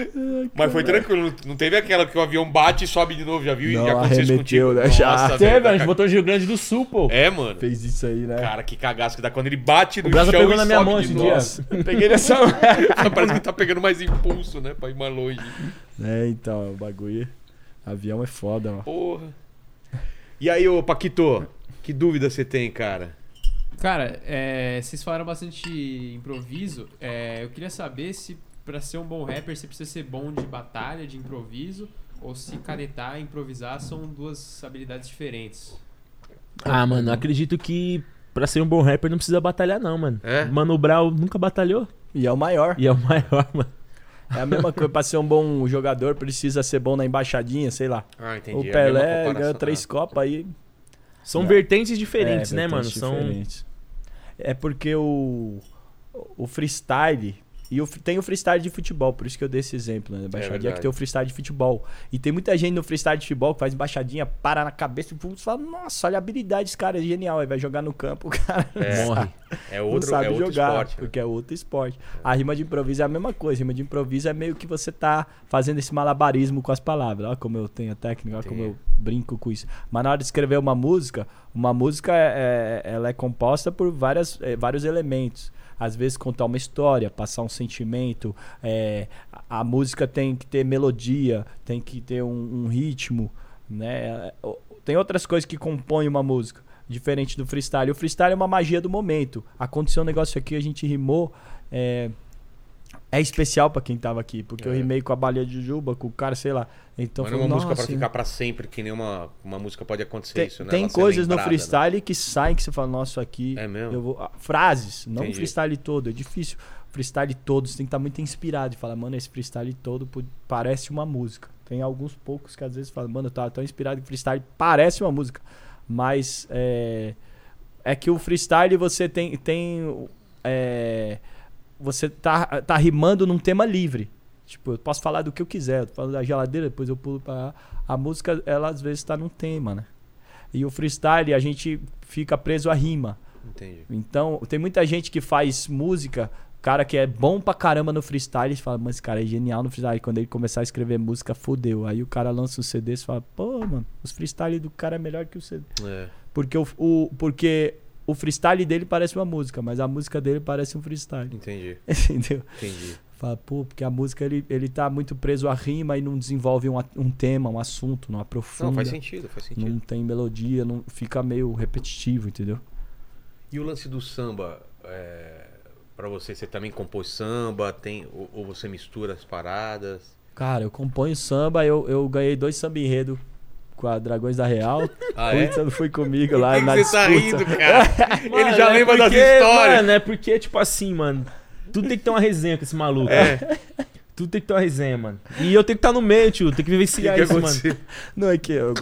Tá. Mas foi tranquilo, não- teve aquela que o avião bate e sobe de novo, já viu? Não, já aconteceu isso arremeteu, contigo. né? Já. Nossa, teve, velho, a gente botou no Rio Grande do Sul, pô. É, mano. Fez isso aí, né? Cara, que cagaço que dá quando ele bate no O chão pegou e na minha sobe mão de esse novo. dia. [LAUGHS] Peguei nessa. [LAUGHS] [LAUGHS] Parece que tá pegando mais impulso, né? Pra ir mais longe. é, então, o bagulho. Avião é foda, mano. Porra. E aí, ô Paquito, que dúvida você tem, cara? Cara, é, vocês falaram bastante improviso. É, eu queria saber se pra ser um bom rapper você precisa ser bom de batalha, de improviso, ou se canetar e improvisar são duas habilidades diferentes. Ah, mano, acredito que pra ser um bom rapper não precisa batalhar, não, mano. É? Mano Brown nunca batalhou. E é o maior. E é o maior, [LAUGHS] mano. É a mesma coisa. Pra ser um bom jogador, precisa ser bom na embaixadinha, sei lá. Ah, entendi. o É Pelé comparação. ganhou três Ah, copas aí. São Não. vertentes diferentes, É, né, mano? vertentes São. diferentes. É porque o, o freestyle. E o, tem o freestyle de futebol, por isso que eu dei esse exemplo, né? Baixadinha verdade. que tem o freestyle de futebol. E tem muita gente no freestyle de futebol que faz baixadinha, para na cabeça e fala, nossa, olha a habilidade desse cara, é genial. Aí vai jogar no campo, [LAUGHS] o cara É. Morre. É não outro, sabe é outro jogar, esporte. né? porque é outro esporte. A rima de improviso é a mesma coisa. Rima de improviso é meio que você tá fazendo esse malabarismo com as palavras. Olha como eu tenho a técnica, olha como eu brinco com isso. Mas na hora de escrever uma música, uma música é, é- ela é composta por várias, é, vários elementos. Às vezes contar uma história, passar um sentimento. é, a, música tem que ter melodia, tem que ter um, um ritmo, né? É, Tem outras coisas que compõem uma música, diferente do freestyle. O freestyle é uma magia do momento. Aconteceu um negócio aqui, a gente rimou. É, é especial pra quem tava aqui, porque eu É. rimei com a baleia de Juba, com o cara, sei lá. Então Mas é foi uma música pra nossa, ficar pra sempre, que nem uma, música pode acontecer tem, isso, né? tem Ela coisas no lembrada, né? freestyle que saem que você fala, nossa, aqui. É mesmo? eu vou- ah, frases, não o freestyle todo. É difícil. Freestyle todo, você tem que estar muito inspirado e falar, mano, esse freestyle todo parece uma música. Tem alguns poucos que às vezes falam, mano, eu tava tão inspirado que freestyle parece uma música. Mas é, é que o freestyle você tem. tem é, você tá, tá rimando num tema livre. Tipo, eu posso falar do que eu quiser. Eu falo da geladeira, depois eu pulo pra. A música, ela às vezes tá num tema, né? E o freestyle, a gente fica preso à rima. Entendi. Então, tem muita gente que faz música, cara que é bom pra caramba no freestyle, e fala, mas esse cara é genial no freestyle. Quando ele começar a escrever música, fodeu. Aí o cara lança um CD e fala, pô, mano, os freestyle do cara é melhor que o CD. É. Porque o, o- porque o freestyle dele parece uma música, mas a música dele parece um freestyle. Entendi, [LAUGHS] Entendeu? entendi. Fala, pô, porque a música ele, ele tá muito preso à rima e não desenvolve um, um tema, um assunto, não aprofunda. Não, faz sentido, faz sentido. Não tem melodia, não fica meio repetitivo, entendeu? E o lance do samba, é, para você, você também compôs samba, tem, ou, ou você mistura as paradas? Cara, eu componho samba, eu, eu ganhei dois samba enredo com a Dragões da Real. Ah, [LAUGHS] é? Ítalo foi comigo lá que na que você tá disputa. rindo, cara? [LAUGHS] Ele Mano, já é lembra das porque, histórias. Mano, é porque, tipo assim, mano. Tudo tem que ter uma resenha com esse maluco. É. [LAUGHS] Tudo tem que ter uma resenha, mano. E eu tenho que estar no meio, tio. Tem que vivenciar que isso, mano. Não, é que eu,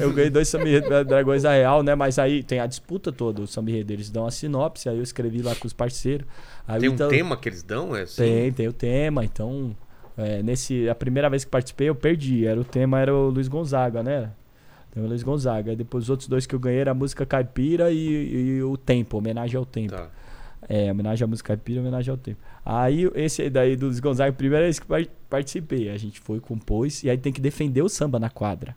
eu ganhei dois samba Dragões da Real, né? Mas aí tem a disputa toda, o samba enredo. Eles dão a sinopse, aí eu escrevi lá com os parceiros. Aí Tem um tema que eles dão? É assim? Tem, tem o tema, então. é, nesse, a primeira vez que participei, eu perdi. Era, o tema era o Luiz Gonzaga, né? Tem o Luiz Gonzaga. Aí depois os outros dois que eu ganhei era a música caipira e, e o tempo, homenagem ao tempo. Tá. É, homenagem à música caipira, homenagem ao tempo. Aí esse daí do Luiz Gonzaga, a primeira vez que par- participei, a gente foi, compôs, e aí tem que defender o samba na quadra.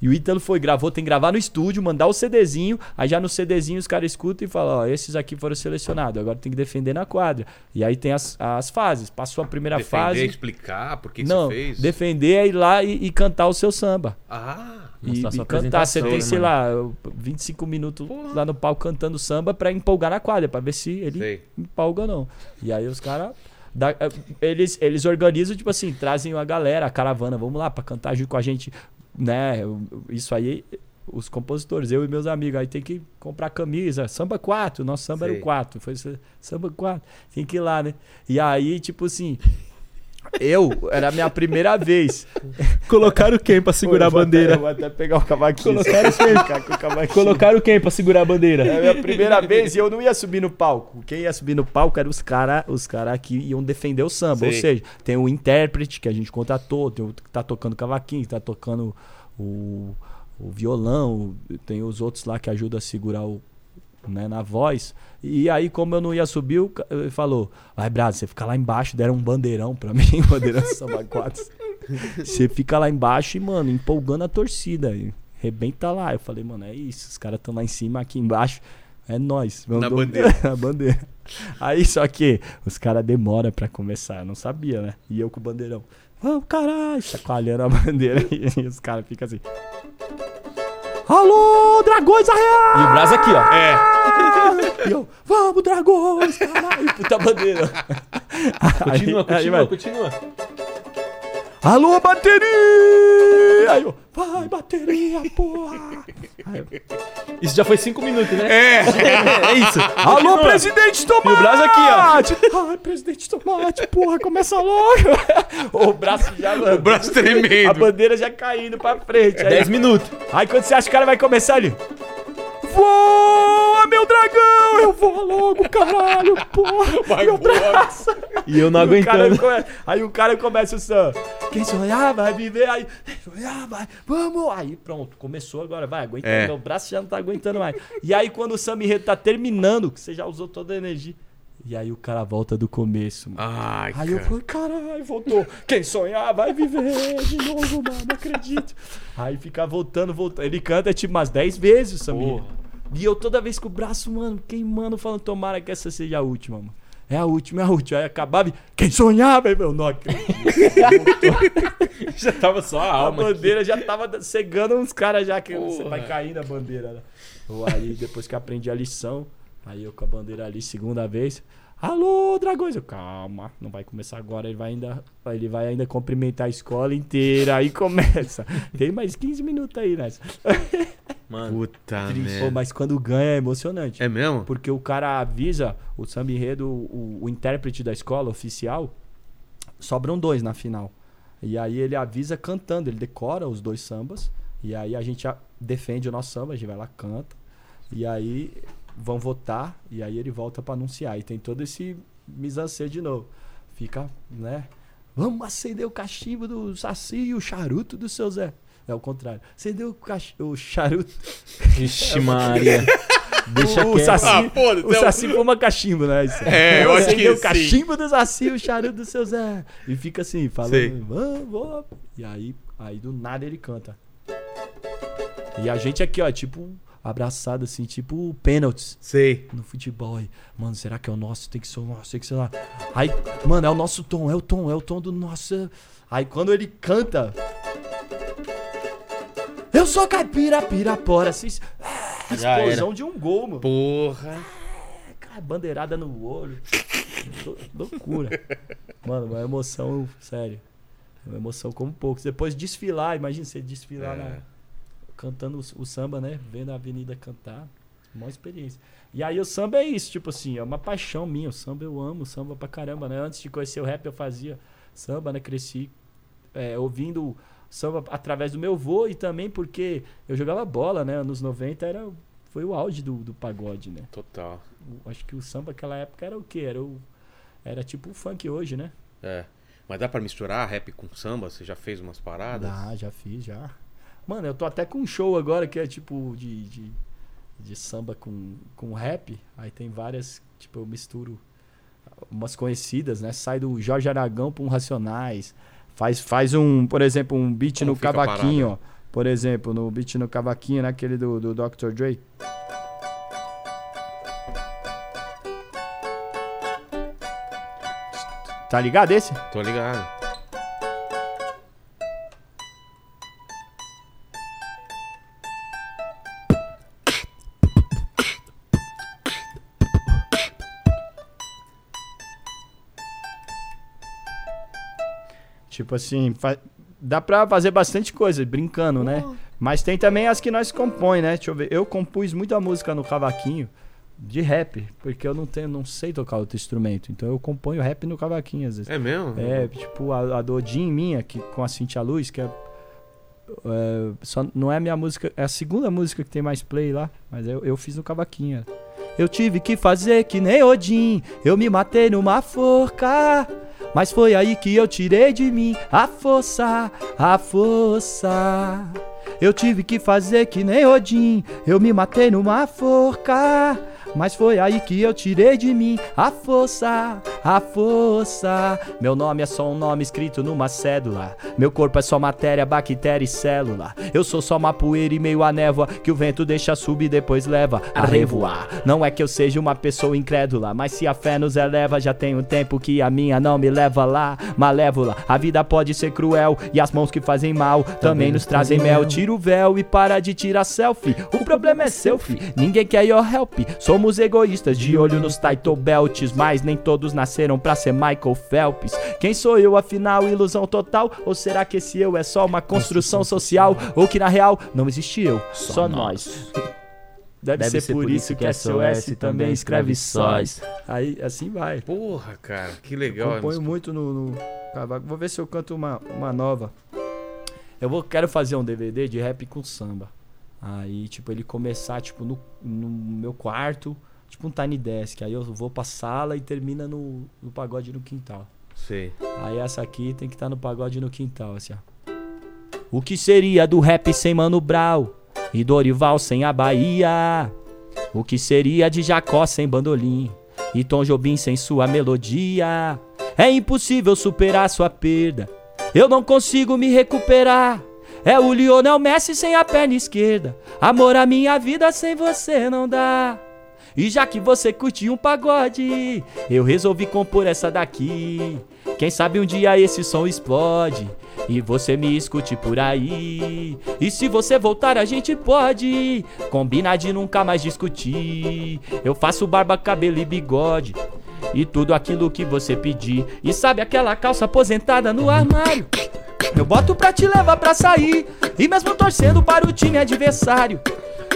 E o Ítalo foi, gravou, tem que gravar no estúdio, mandar o CDzinho, aí já no CDzinho os caras escutam e falam, ó, esses aqui foram selecionados, agora tem que defender na quadra. E aí tem as, as fases. Passou a primeira Defender, fase. explicar por que, que não, você fez. defender é ir lá e, e cantar o seu samba. Ah, E, e cantar. Você tem, né, sei mano? lá, 25 minutos lá no palco cantando samba pra empolgar na quadra, pra ver se ele sei. empolga ou não. E aí os caras. eh, Eles, eles organizam, tipo assim, trazem a galera, a caravana, vamos lá pra cantar junto com a gente, né? Isso aí, os compositores, eu e meus amigos, aí tem que comprar camisa, samba 4, nosso samba era Sei. o 4, foi samba 4, tem que ir lá, né? E aí, tipo assim, eu, era a minha primeira vez. Colocaram quem pra segurar a bandeira? até- eu vou até pegar o cavaquinho. Colocaram o cavaquinho. Colocaram quem pra segurar a bandeira? É a minha primeira vez e eu não ia subir no palco. Quem ia subir no palco eram os caras os cara que iam defender o samba. Ou Sei. seja, tem o intérprete que a gente contratou, tem o que tá tocando cavaquinho, que tá tocando o, o violão, tem os outros lá que ajudam a segurar o, né, na voz. E aí, como eu não ia subir, ele falou: Vai, Brado, você fica lá embaixo, deram um bandeirão pra [LAUGHS] mim, bandeirão de samba 4. Você fica lá embaixo e, mano, empolgando a torcida. E rebenta lá. Eu falei, mano, é isso. Os caras estão lá em cima, aqui embaixo. É nós. Na bandeira. [LAUGHS] Na bandeira. Aí, só que os caras demoram pra começar. Eu não sabia, né? E eu com o bandeirão. Vamos, caralho. Chacoalhando a bandeira. [LAUGHS] E os caras ficam assim. Alô, Dragões Arreal! E o Brás aqui, ó. É. E eu, vamos, Dragões, caralho. [LAUGHS] Puta bandeira. Continua, Aí- aí continua, vai. continua. Alô, bateria! Aí eu, vai, bateria, porra! Aí Isso já foi cinco minutos, né? É. É isso. Alô, Continua. presidente Tomate! E o braço aqui, ó. Ai, presidente Tomate, porra, começa logo! [LAUGHS] o braço já, O braço A tremendo. bandeira já caindo pra frente. Aí, Dez minutos. aí quando você acha que o cara vai começar ali. Voa, meu dragão! Eu vou logo, caralho, porra! [LAUGHS] Vai meu braço! E eu não aguentando. come- aí o cara começa o som. Quem sonhar vai viver. Aí, quem sonhar vai. Vamos. Aí pronto, começou agora. Vai, aguenta. É. Meu braço já não tá aguentando mais. E aí quando o enredo tá terminando, que você já usou toda a energia. E aí o cara volta do começo, mano. Ai, Aí eu cara. falei, caralho, voltou. Quem sonhar vai viver de novo, mano. Não acredito. Aí fica voltando, voltando. Ele canta tipo umas 10 vezes o enredo. Porra. E eu toda vez com o braço, mano, queimando, falando, tomara que essa seja a última, mano. É a última, é a última. Aí acabava e. Quem sonhava, meu? Não. [LAUGHS] Já tava só a A alma. aqui. bandeira já tava cegando uns caras já que você Porra. vai caindo a bandeira, né? Aí depois que aprendi a lição, aí eu com a bandeira ali, segunda vez. Alô, dragões! Eu, calma, não vai começar agora, ele vai ainda. Ele vai ainda cumprimentar a escola inteira. Aí começa. [LAUGHS] Tem mais 15 minutos aí, né? Mano, Puta merda. mas quando ganha é emocionante. É mesmo? Porque o cara avisa o samba enredo, o, o intérprete da escola oficial, sobram dois na final. E aí ele avisa cantando, ele decora os dois sambas. E aí a gente defende o nosso samba, a gente vai lá, canta. E aí vão votar, e aí ele volta pra anunciar. E tem todo esse misancê de novo. Fica, né? Vamos acender o cachimbo do Saci e o charuto do seu Zé. É o contrário. Acender o, cach... o charuto. Vixe [LAUGHS] Maria. Deixa o, o. Saci, Ah, foda-se, o é o- Saci fuma cachimbo, né? Isso. É, eu acho que Acendeu o sim. cachimbo do Saci e o charuto do seu Zé. E fica assim, falando. Vamos, vamos. E aí, aí do nada ele canta. E a gente aqui, ó, tipo, abraçado assim, tipo pênaltis Sei. no futebol. Aí, mano, será que é o nosso? Tem que ser o nosso, tem que ser lá. Aí, mano, é o nosso tom, é o tom, é o tom do nosso. Aí quando ele canta. Eu sou caipira, pirapora, assim. ah, Já Explosão de um gol, mano. Porra. Cara, bandeirada no olho. Lou- Loucura. Mano, uma emoção, sério. Uma emoção como poucos. Depois desfilar, imagina você desfilar É. na- cantando o, o samba, né? Vendo a avenida cantar. Uma experiência. E aí o samba é isso, tipo assim, é uma paixão minha. O samba eu amo, o samba pra caramba, né? Antes de conhecer o rap eu fazia samba, né? Cresci é, ouvindo samba através do meu vô e também porque eu jogava bola, né? Anos 90 era, foi o auge do, do pagode, né? Total. O- acho que o samba naquela época era o quê? Era, o, era tipo o funk hoje, né? É. Mas dá pra misturar rap com samba? Você já fez umas paradas? Ah, já fiz, já. Mano, eu tô até com um show agora que é tipo de, de, de samba com, com rap. Aí tem várias, tipo, eu misturo umas conhecidas, né? Sai do Jorge Aragão pra um Racionais. Faz, faz um, por exemplo, um beat Como no cavaquinho, ó. Por exemplo, no beat no cavaquinho, naquele do, do Dr. Dre. Tá ligado esse? Tô ligado. Tipo assim, fa- dá pra fazer bastante coisa, brincando, né? Mas tem também as que nós compõe, né? Deixa eu ver. Eu compus muita música no cavaquinho de rap, porque eu não tenho, não sei tocar outro instrumento. Então eu componho rap no cavaquinho às vezes. É mesmo? É, tipo a, a do Odin minha, que, com a Cintia Luz, que é, é, só, não é a minha música, é a segunda música que tem mais play lá, mas eu, eu fiz no cavaquinho. Eu tive que fazer que nem Odin, eu me matei numa forca. Mas foi aí que eu tirei de mim a força, a força. Eu tive que fazer que nem Odin, eu me matei numa forca. Mas foi aí que eu tirei de mim a força, a força. Meu nome é só um nome escrito numa cédula. Meu corpo é só matéria, bactéria e célula. Eu sou só uma poeira e meio a névoa que o vento deixa subir e depois leva a revoar. Não é que eu seja uma pessoa incrédula, mas se a fé nos eleva, já tem um tempo que a minha não me leva lá. Malévola, a vida pode ser cruel e as mãos que fazem mal também nos trazem mel. Tira o véu e para de tirar selfie. O problema é selfie, ninguém quer your help. Somos egoístas, de olho nos title belts, mas nem todos nasceram pra ser Michael Phelps. Quem sou eu, afinal, ilusão total? Ou será que esse eu é só uma construção social? Ou que na real não existe eu, só, nós. Deve, ser, por isso que SOS também escreve sós. Aí, assim vai. Porra, cara, que legal. Componho muito no, no cavaco. Vou ver se eu canto uma, uma nova. Eu vou, quero fazer um DVD de rap com samba. Aí, tipo, ele começar, tipo, no, no meu quarto, tipo um tiny desk. Aí eu vou pra sala e termina no, no pagode no quintal. Sei. Aí essa aqui tem que estar no pagode no quintal, assim, ó. O que seria do rap sem Mano Brau? E Dorival sem a Bahia? O que seria de Jacó sem bandolim? E Tom Jobim sem sua melodia? É impossível superar sua perda. Eu não consigo me recuperar. É o Lionel Messi sem a perna esquerda. Amor, a minha vida sem você não dá. E já que você curte um pagode, eu resolvi compor essa daqui. Quem sabe um dia esse som explode e você me escute por aí. E se você voltar, a gente pode combinar de nunca mais discutir. Eu faço barba, cabelo e bigode. E tudo aquilo que você pedir. E sabe aquela calça aposentada no armário? Eu boto pra te levar pra sair. E mesmo torcendo para o time adversário.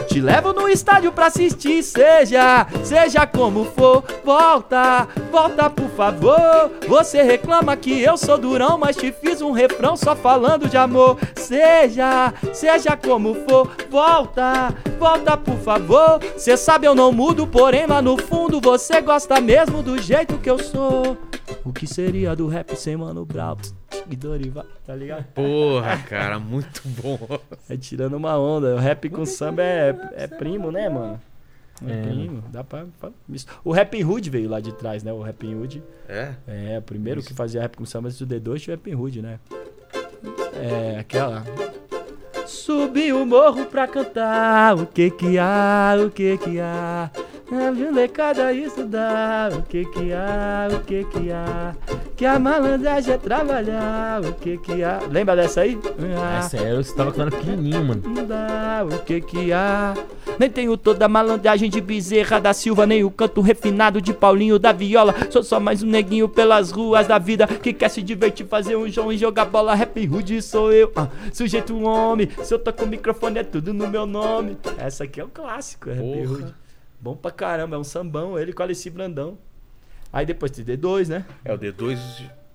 Te levo no estádio pra assistir, seja, seja como for, volta, volta por favor. Você reclama que eu sou durão, mas te fiz um refrão só falando de amor. Seja, seja como for, volta, volta por favor. Cê sabe eu não mudo, porém lá no fundo você gosta mesmo do jeito que eu sou. O que seria do rap sem Mano Brown? E Dorival, tá ligado? Porra, cara, muito bom. É tirando uma onda. O rap com samba é, é primo, né, mano? É, É. primo. Dá pra, pra O Rap Hood veio lá de trás, né? O Rap Hood. É? É, o primeiro que fazia rap com samba antes do D2 tinha o Rap Hood, né? É, aquela. Subi o morro pra cantar. O que que há? O que que há? A molecada estudar. O que que há? O que que há? Que a malandragem é trabalhar. O que que há? Lembra dessa aí? Ah. Essa é, eu estava era pequenininho, mano. O que que há? Nem tenho toda a malandragem de Bezerra da Silva, nem o canto refinado de Paulinho da Viola. Sou só mais um neguinho pelas ruas da vida que quer se divertir, fazer um joão e jogar bola. Rap rude sou eu, ah, sujeito homem. Se eu toco o microfone é tudo no meu nome. Essa aqui é um clássico, é Rap rude. Bom pra caramba, é um sambão, ele com Alice Brandão. Aí depois tem D2, né? É, o D2,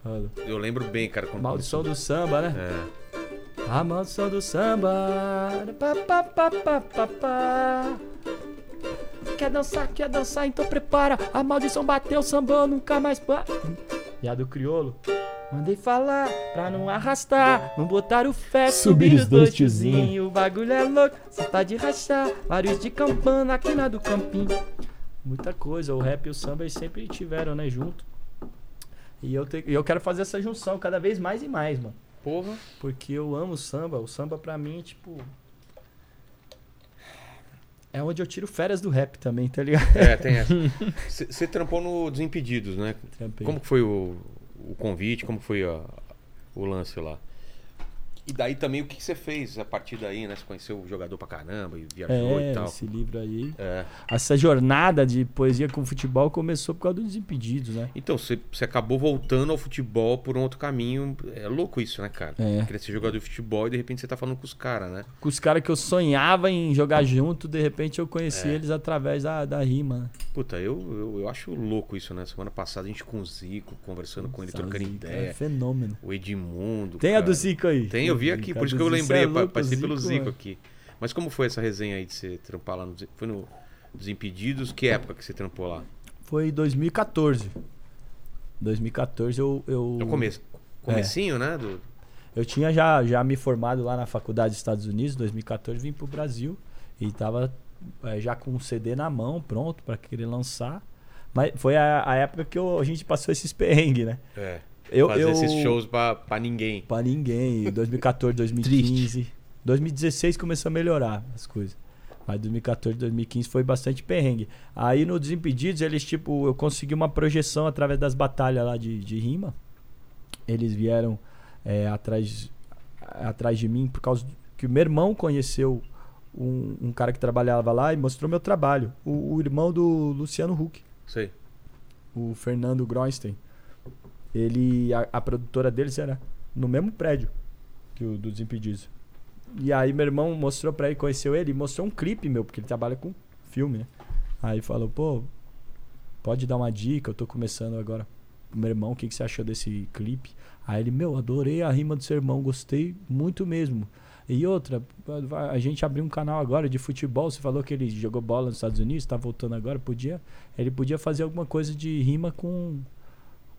Olha, eu lembro bem, cara. Quando Maldição do samba, né? É. A maldição do samba. Pá, pá, pá, pá, pá, pá. Quer dançar, quer dançar, então prepara. A maldição bateu, samba nunca mais. E a do criolo? Mandei falar pra não arrastar, não botar o fé, subir os dois tiozinhos. O bagulho é louco, cê tá de rachar. Vários de campana aqui na do campinho. Muita coisa, o rap e o samba eles sempre tiveram, né, junto. E eu, te- eu quero fazer essa junção cada vez mais e mais, mano. Porra. Porque eu amo samba. O samba pra mim, tipo. É onde eu tiro férias do rap também, tá ligado? É, [LAUGHS] tem essa. Você trampou no Desimpedidos, né? Trampei. Como foi o, o convite? Como foi a- o lance lá? E daí também o que você fez a partir daí, né? Você conheceu o jogador pra caramba e viajou É, e tal. esse livro aí. É. Essa jornada de poesia com futebol começou por causa dos Desimpedidos, né? Então, você, você acabou voltando ao futebol por um outro caminho. É louco isso, né, cara? É. Queria ser jogador de futebol e de repente você tá falando com os caras, né? Com os caras que eu sonhava em jogar junto, de repente eu conheci É. eles através da, da rima, né? Puta, eu, eu, eu acho louco isso, né? Semana passada a gente com o Zico, conversando com ele, trocando Zico É ideia. fenômeno. O Edmundo. Tem a cara. do Zico aí? Tem, eu vi aqui, por isso que eu Zico, lembrei, é louco, passei pelo Zico mano. aqui. Mas como foi essa resenha aí de você trampar lá no. Foi no Desimpedidos? Que época que você trampou lá? Foi 2014. 2014 eu. eu No começo. Comecinho, né? Do... Eu tinha já, já me formado lá na faculdade dos Estados Unidos, 2014, vim pro Brasil e tava eh, já com um CD na mão, pronto para querer lançar. Mas foi a, a época que eu- a gente passou esses [LAUGHS] perrengues, né? É. Eu, fazer eu, esses shows pra, pra ninguém. Pra ninguém. 2014, 2015. 2016 começou a melhorar as coisas. Mas 2014, 2015 foi bastante perrengue. Aí no Desimpedidos, eles, tipo, eu consegui uma projeção através das batalhas lá de, de rima. Eles vieram é, atrás, atrás de mim por causa que o meu irmão conheceu um, um cara que trabalhava lá e mostrou meu trabalho. O, o irmão do Luciano Huck Sei. o Fernando Groenstein. Ele, a, a produtora deles era no mesmo prédio que o do Desimpedidos. E aí meu irmão mostrou pra ele, conheceu ele, mostrou um clipe meu, porque ele trabalha com filme, né? Aí falou, pô, pode dar uma dica, eu tô começando agora. Meu irmão, o que, que você achou desse clipe? Aí ele, meu, adorei a rima do seu irmão, gostei muito mesmo. E outra, a gente abriu um canal agora de futebol. Você falou que ele jogou bola nos Estados Unidos, tá voltando agora. Podia, ele podia fazer alguma coisa de rima com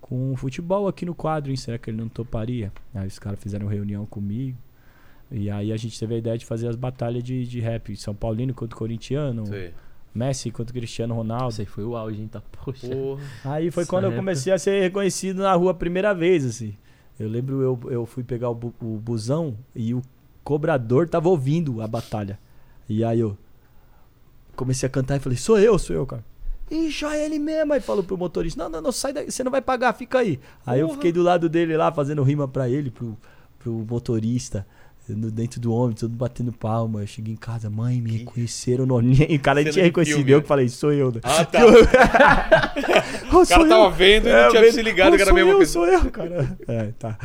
com futebol aqui no quadro, hein? Será que ele não toparia? Aí os caras fizeram reunião comigo. E aí a gente teve a ideia de fazer as batalhas de, de rap. São Paulino contra Corintiano, Sei. Messi contra Cristiano Ronaldo. Isso aí foi o auge, hein? Tá, poxa. Porra. Aí foi Essa quando eu época. comecei a ser reconhecido na rua a primeira vez, assim. Eu lembro eu, eu fui pegar o, bu- o busão e o cobrador tava ouvindo a batalha. E aí eu comecei a cantar e falei, sou eu, sou eu, cara. Ixi, é ele mesmo. Aí falou pro motorista, não, não, não, sai daí, você não vai pagar, fica aí. Aí eu fiquei do lado dele lá, fazendo rima pra ele, pro, pro motorista. Dentro do ônibus, todo batendo palma. Eu cheguei em casa, mãe, me reconheceram no E o cara Cena tinha reconhecido. eu né? que falei, sou eu. né? Ah, tá. [LAUGHS] Ô, O cara tava vendo e não tinha se ligado Ô, que era a mesma eu, pessoa. Sou eu, cara. [LAUGHS] É, tá.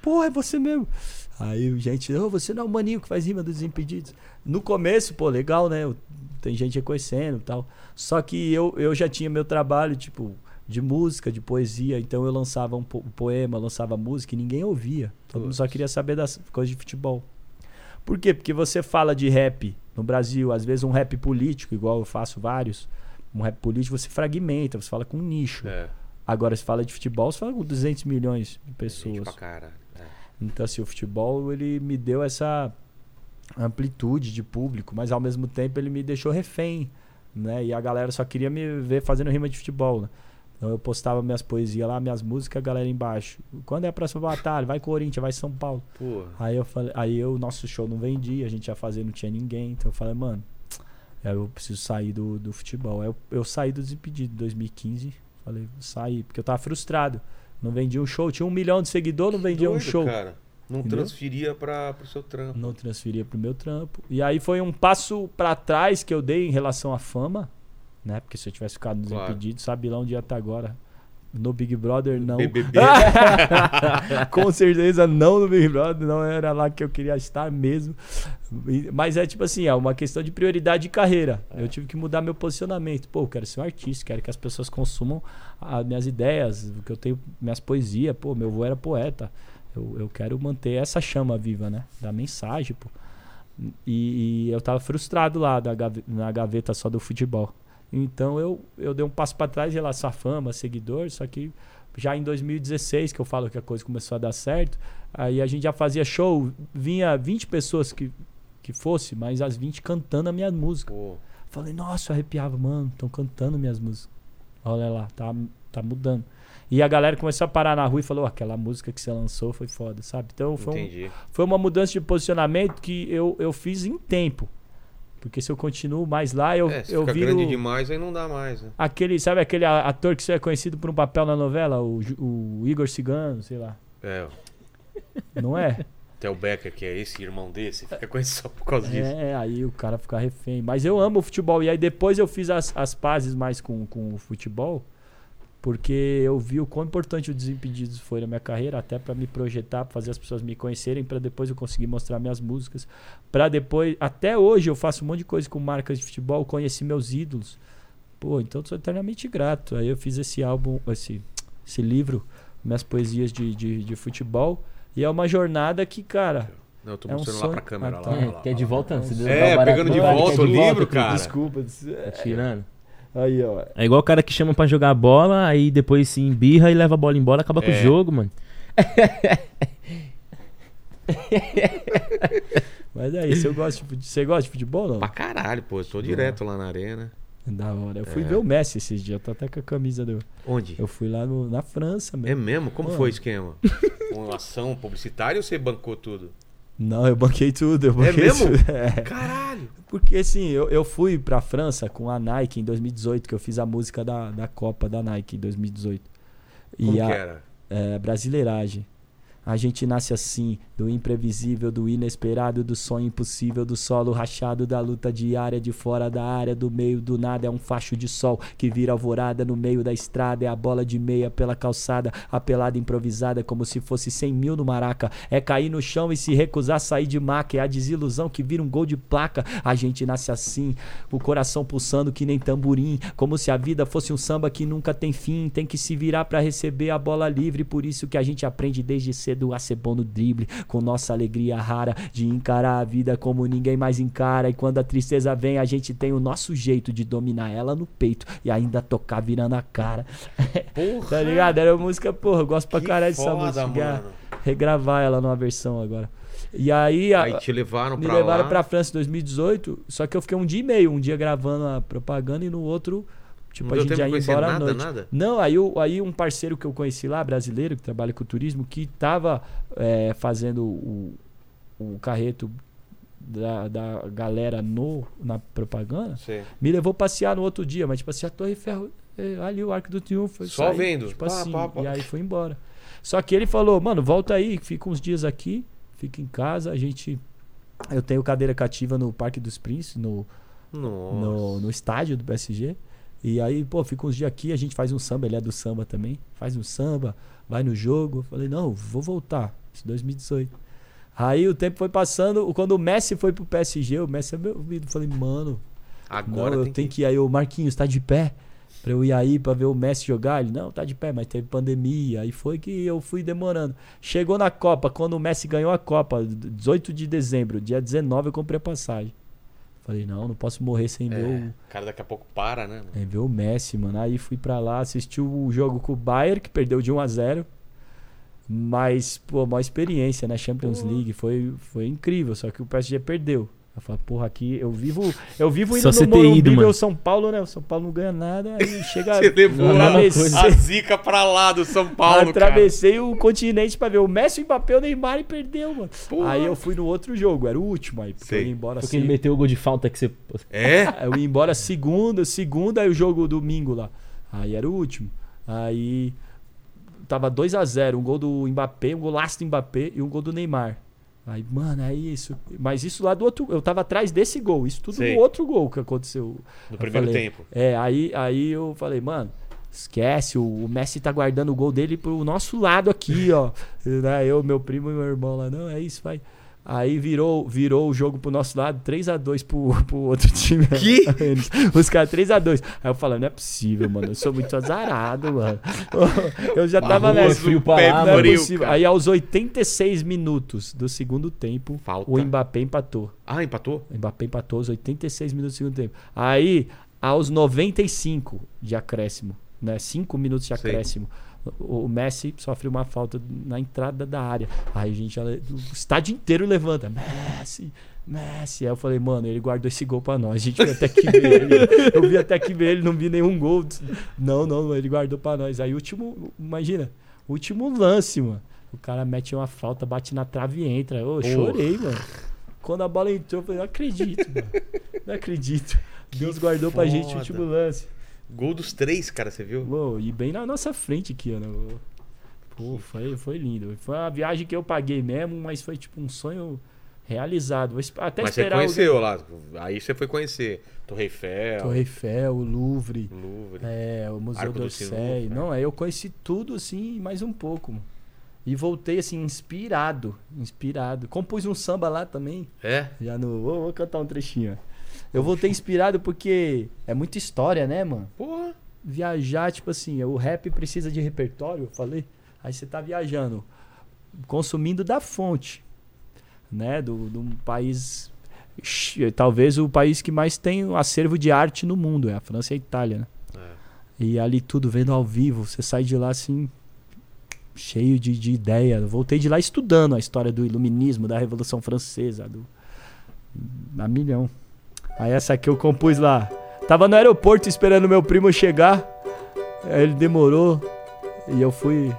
Porra, é você mesmo. Aí, gente, ô, você não é o maninho que faz rima dos Desimpedidos. No começo, pô, legal, né? Eu- Tem gente reconhecendo e tal. Só que eu, eu já tinha meu trabalho, tipo, de música, de poesia. Então eu lançava um, po- um poema, lançava música e ninguém ouvia. Todo mundo só queria saber das coisas de futebol. Por quê? Porque você fala de rap no Brasil, às vezes um rap político, igual eu faço vários. Um rap político você fragmenta, você fala com um nicho. É, Agora, se fala de futebol, você fala com 200 milhões de gente pessoas. pra caralho. É. Então, assim, o futebol, ele me deu essa amplitude de público, mas ao mesmo tempo ele me deixou refém, né? E a galera só queria me ver fazendo rima de futebol, né? Então eu postava minhas poesias lá, minhas músicas, a galera embaixo. Quando é a próxima batalha? Vai Corinthians, vai São Paulo. Porra. Aí eu falei, aí eu, nosso show não vendia, a gente ia fazer, não tinha ninguém. Então eu falei, mano, eu preciso sair do, do futebol. Aí eu, eu saí do Desimpedido em 2015. Falei, sair, porque eu tava frustrado. Não vendia um show, tinha um milhão de seguidores, não vendia um show. cara. Não Entendeu? transferia pra, pro seu trampo. Não transferia pro meu trampo. E aí foi um passo pra trás que eu dei em relação à fama, né? Porque se eu tivesse ficado nos Claro. impedidos, sabe lá onde ia estar agora. No Big Brother, não. BBB. [LAUGHS] Com certeza não no Big Brother, não era lá que eu queria estar mesmo. Mas é tipo assim, é uma questão de prioridade de carreira. É. Eu tive que mudar meu posicionamento. Pô, eu quero ser um artista, quero que as pessoas consumam as minhas ideias, que eu tenho minhas poesias. Pô, meu avô era poeta. Eu, eu quero manter essa chama viva, né? Da mensagem, pô. E, e eu tava frustrado lá da gave- na gaveta só do futebol. Então eu, eu dei um passo para trás em relação à fama, seguidor, só que já em 2016, que eu falo que a coisa começou a dar certo, aí a gente já fazia show, vinha 20 pessoas que, que fosse, mas as 20 cantando a minha música. Pô, Falei, nossa, eu arrepiava, mano, estão cantando minhas músicas. Olha lá, tá tá mudando. E a galera começou a parar na rua e falou: "Ó, aquela música que você lançou foi foda, sabe? Então foi, um- foi uma mudança de posicionamento que eu, eu fiz em tempo. Porque se eu continuo mais lá, eu, é, se eu fica viro grande demais, aí não dá mais. Né? aquele, sabe aquele ator que só é conhecido por um papel na novela, o, o Igor Cigano, sei lá. É, Não é? [LAUGHS] até o Becker, que é esse irmão desse, fica isso só por causa disso. É, aí o cara fica refém. Mas eu amo o futebol. E aí depois eu fiz as, as pazes mais com, com o futebol. Porque eu vi o quão importante o Desimpedidos foi na minha carreira, até pra me projetar, pra fazer as pessoas me conhecerem, pra depois eu conseguir mostrar minhas músicas. Pra depois, até hoje eu faço um monte de coisa com marcas de futebol, conheci meus ídolos. Pô, então eu sou eternamente grato. Aí eu fiz esse álbum, esse, esse livro, minhas poesias de, de, de futebol. E é uma jornada que, cara, Não, eu tô É um mostrando lá sonho. pra câmera. Ah, lá, tá. lá, É, lá, quer lá, de lá. volta? Você deu É, pegando de volta o livro, cara. desculpa. Tá tirando. Aí, ó. É igual o cara que chama pra jogar bola, aí depois se embirra e leva a bola embora, acaba com o É. jogo, mano. [LAUGHS] Mas é isso, eu gosto de Você gosta de futebol não? Pra caralho, pô. Eu tô direto lá na arena. Da hora. Eu fui É. ver o Messi esses dias, eu tô até com a camisa do. Onde? Eu fui lá no- na França, É mesmo. mesmo? Como Mano. foi o esquema? [LAUGHS] Com ação publicitária ou você bancou tudo? Não, eu banquei tudo, eu banquei mesmo? tudo. [LAUGHS] É. Caralho! Porque assim, eu, eu fui pra França com a Nike em 2018, que eu fiz a música da, da Copa da Nike em 2018. Como E que a era? é, brasileiragem. A gente nasce assim, do imprevisível, do inesperado, do sonho impossível, do solo rachado, da luta diária, de fora da área, do meio do nada. É um facho de sol que vira alvorada no meio da estrada. É a bola de meia pela calçada, a pelada improvisada, como se fosse 100 mil no maraca. É cair no chão e se recusar a sair de maca. É a desilusão que vira um gol de placa. A gente nasce assim, o coração pulsando que nem tamborim, como se a vida fosse um samba que nunca tem fim. Tem que se virar pra receber a bola livre, por isso que a gente aprende desde cedo a ser bom no drible, com nossa alegria rara de encarar a vida como ninguém mais encara. E quando a tristeza vem, a gente tem o nosso jeito de dominar ela no peito e ainda tocar virando a cara. [LAUGHS] Porra! Tá ligado? Era uma música, porra, eu gosto pra caralho dessa música. mano. Regravar ela numa versão agora. E aí, Aí te levaram me pra levaram lá. pra França em 2018, só que eu fiquei um dia e meio, um dia gravando a propaganda e no outro, tipo, Não a gente já ia embora à nada, noite. nada? Não, aí, o- aí um parceiro que eu conheci lá, brasileiro, que trabalha com turismo, que tava é, fazendo o, o carreto da, da galera no, na propaganda, Sei. me levou passear no outro dia, mas tipo assim, a Torre Ferro, é, ali o Arco do Triunfo. eu Só saí, vendo. Tipo Pá, assim, pá, pá. e aí foi embora. Só que ele falou, mano, volta aí, fica uns dias aqui, fica em casa, a gente... Eu tenho cadeira cativa no Parque dos Príncipes, no, no, no estádio do PSG. E aí, pô, fica uns dias aqui, a gente faz um samba, ele é do samba também. Faz um samba, vai no jogo. Eu falei, não, vou voltar. Isso 2018. Aí o tempo foi passando, quando o Messi foi pro PSG, o Messi é meu ouvido. Falei, mano, Agora não, eu tenho que... que ir aí, o Marquinhos tá de pé. Pra eu ir aí pra ver o Messi jogar. Ele, não, tá de pé, mas teve pandemia. Aí foi que eu fui demorando. Chegou na Copa, quando o Messi ganhou a Copa, 18 de dezembro, dia 19 eu comprei a passagem. Falei, não, não posso morrer sem ver o, É, o cara daqui a pouco para, né? é, ver o Messi, mano. Aí fui pra lá, assisti o jogo com o Bayern, que perdeu de 1 a 0 Mas, pô, uma experiência, né? Champions Pô. League. Foi, foi incrível, só que o PSG perdeu. Eu falei, porra, aqui eu vivo, eu vivo indo Só no Morumbi ido, mano. São Paulo, né? O São Paulo não ganha nada, aí [LAUGHS] chega... Você levou a, não, atravessei, a zica pra lá do São Paulo, atravessei o continente pra ver o Messi, o Mbappé, o Neymar e perdeu, mano. Porra. Aí eu fui no outro jogo, era o último aí, porque Sei. eu ia embora Porque ele assim. meteu o gol de falta que você. cara. É? [LAUGHS] Eu ia embora segunda, segunda e o jogo domingo lá. Aí era o último. Aí tava 2 a 0 um gol do Mbappé, um golaço do Mbappé e um gol do Neymar. Aí, mano, é isso. Mas isso lá do outro. Eu tava atrás desse gol. Isso tudo Sei. no outro gol que aconteceu. No Eu primeiro falei, tempo. É, aí, aí eu falei, mano, esquece, o, o Messi tá guardando o gol dele pro nosso lado aqui, ó. [LAUGHS] Né, eu, meu primo e meu irmão lá, não, é isso, vai. Aí virou, virou o jogo pro nosso lado, 3x2 pro, [LAUGHS] pro outro time. Que? Os caras 3x2. Aí eu falei, não é possível, mano. Eu sou muito azarado, mano. [LAUGHS] Eu já tava nessa. frio pra lá, Não é possível. Aí aos 86 minutos do segundo tempo, Falta. o Mbappé empatou. Ah, empatou? O Mbappé empatou aos 86 minutos do segundo tempo. Aí, aos 95 de acréscimo, né? Cinco minutos de Sei. acréscimo. O o Messi sofre uma falta na entrada da área. Aí a gente, o estádio inteiro levanta. Messi, Messi. Aí eu falei, mano, ele guardou esse gol pra nós. A gente viu até que ver ele. [LAUGHS] Eu vi até que ver ele, não vi nenhum gol. Não, não, ele guardou pra nós. Aí, último, imagina, último lance, mano. O cara mete uma falta, bate na trave e entra. Eu chorei, mano. Quando a bola entrou, eu falei, não acredito, mano. Não acredito. Deus guardou pra gente o foda. último lance. Gol dos três, cara, você viu? Pô, e bem na nossa frente aqui, ó. né? Pô, foi, foi lindo. Foi uma viagem que eu paguei mesmo, mas foi tipo um sonho realizado. Até Mas você esperar conheceu lá. Aí você foi conhecer. Torre Eiffel, Torre Eiffel, o Louvre, Louvre. é, o Museu Arco do d'Orsay. Triunfo, né? Não, aí eu conheci tudo assim mais um pouco. E voltei assim, inspirado. Inspirado. Compus um samba lá também. É? Já no. Vou, vou cantar um trechinho. ó. Eu voltei inspirado porque é muita história, né, mano? Porra. viajar, tipo assim, o rap precisa de repertório, eu falei. Aí você tá viajando, consumindo da fonte, né? Do, um país, talvez o país que mais tem um acervo de arte no mundo, é a França e a Itália, né? É. E ali tudo vendo ao vivo, você sai de lá assim, cheio de, de ideia. Eu voltei de lá estudando a história do iluminismo, da Revolução Francesa, do. A milhão. Aí essa aqui eu compus lá. Tava no aeroporto esperando meu primo chegar. Aí ele demorou. E eu fui.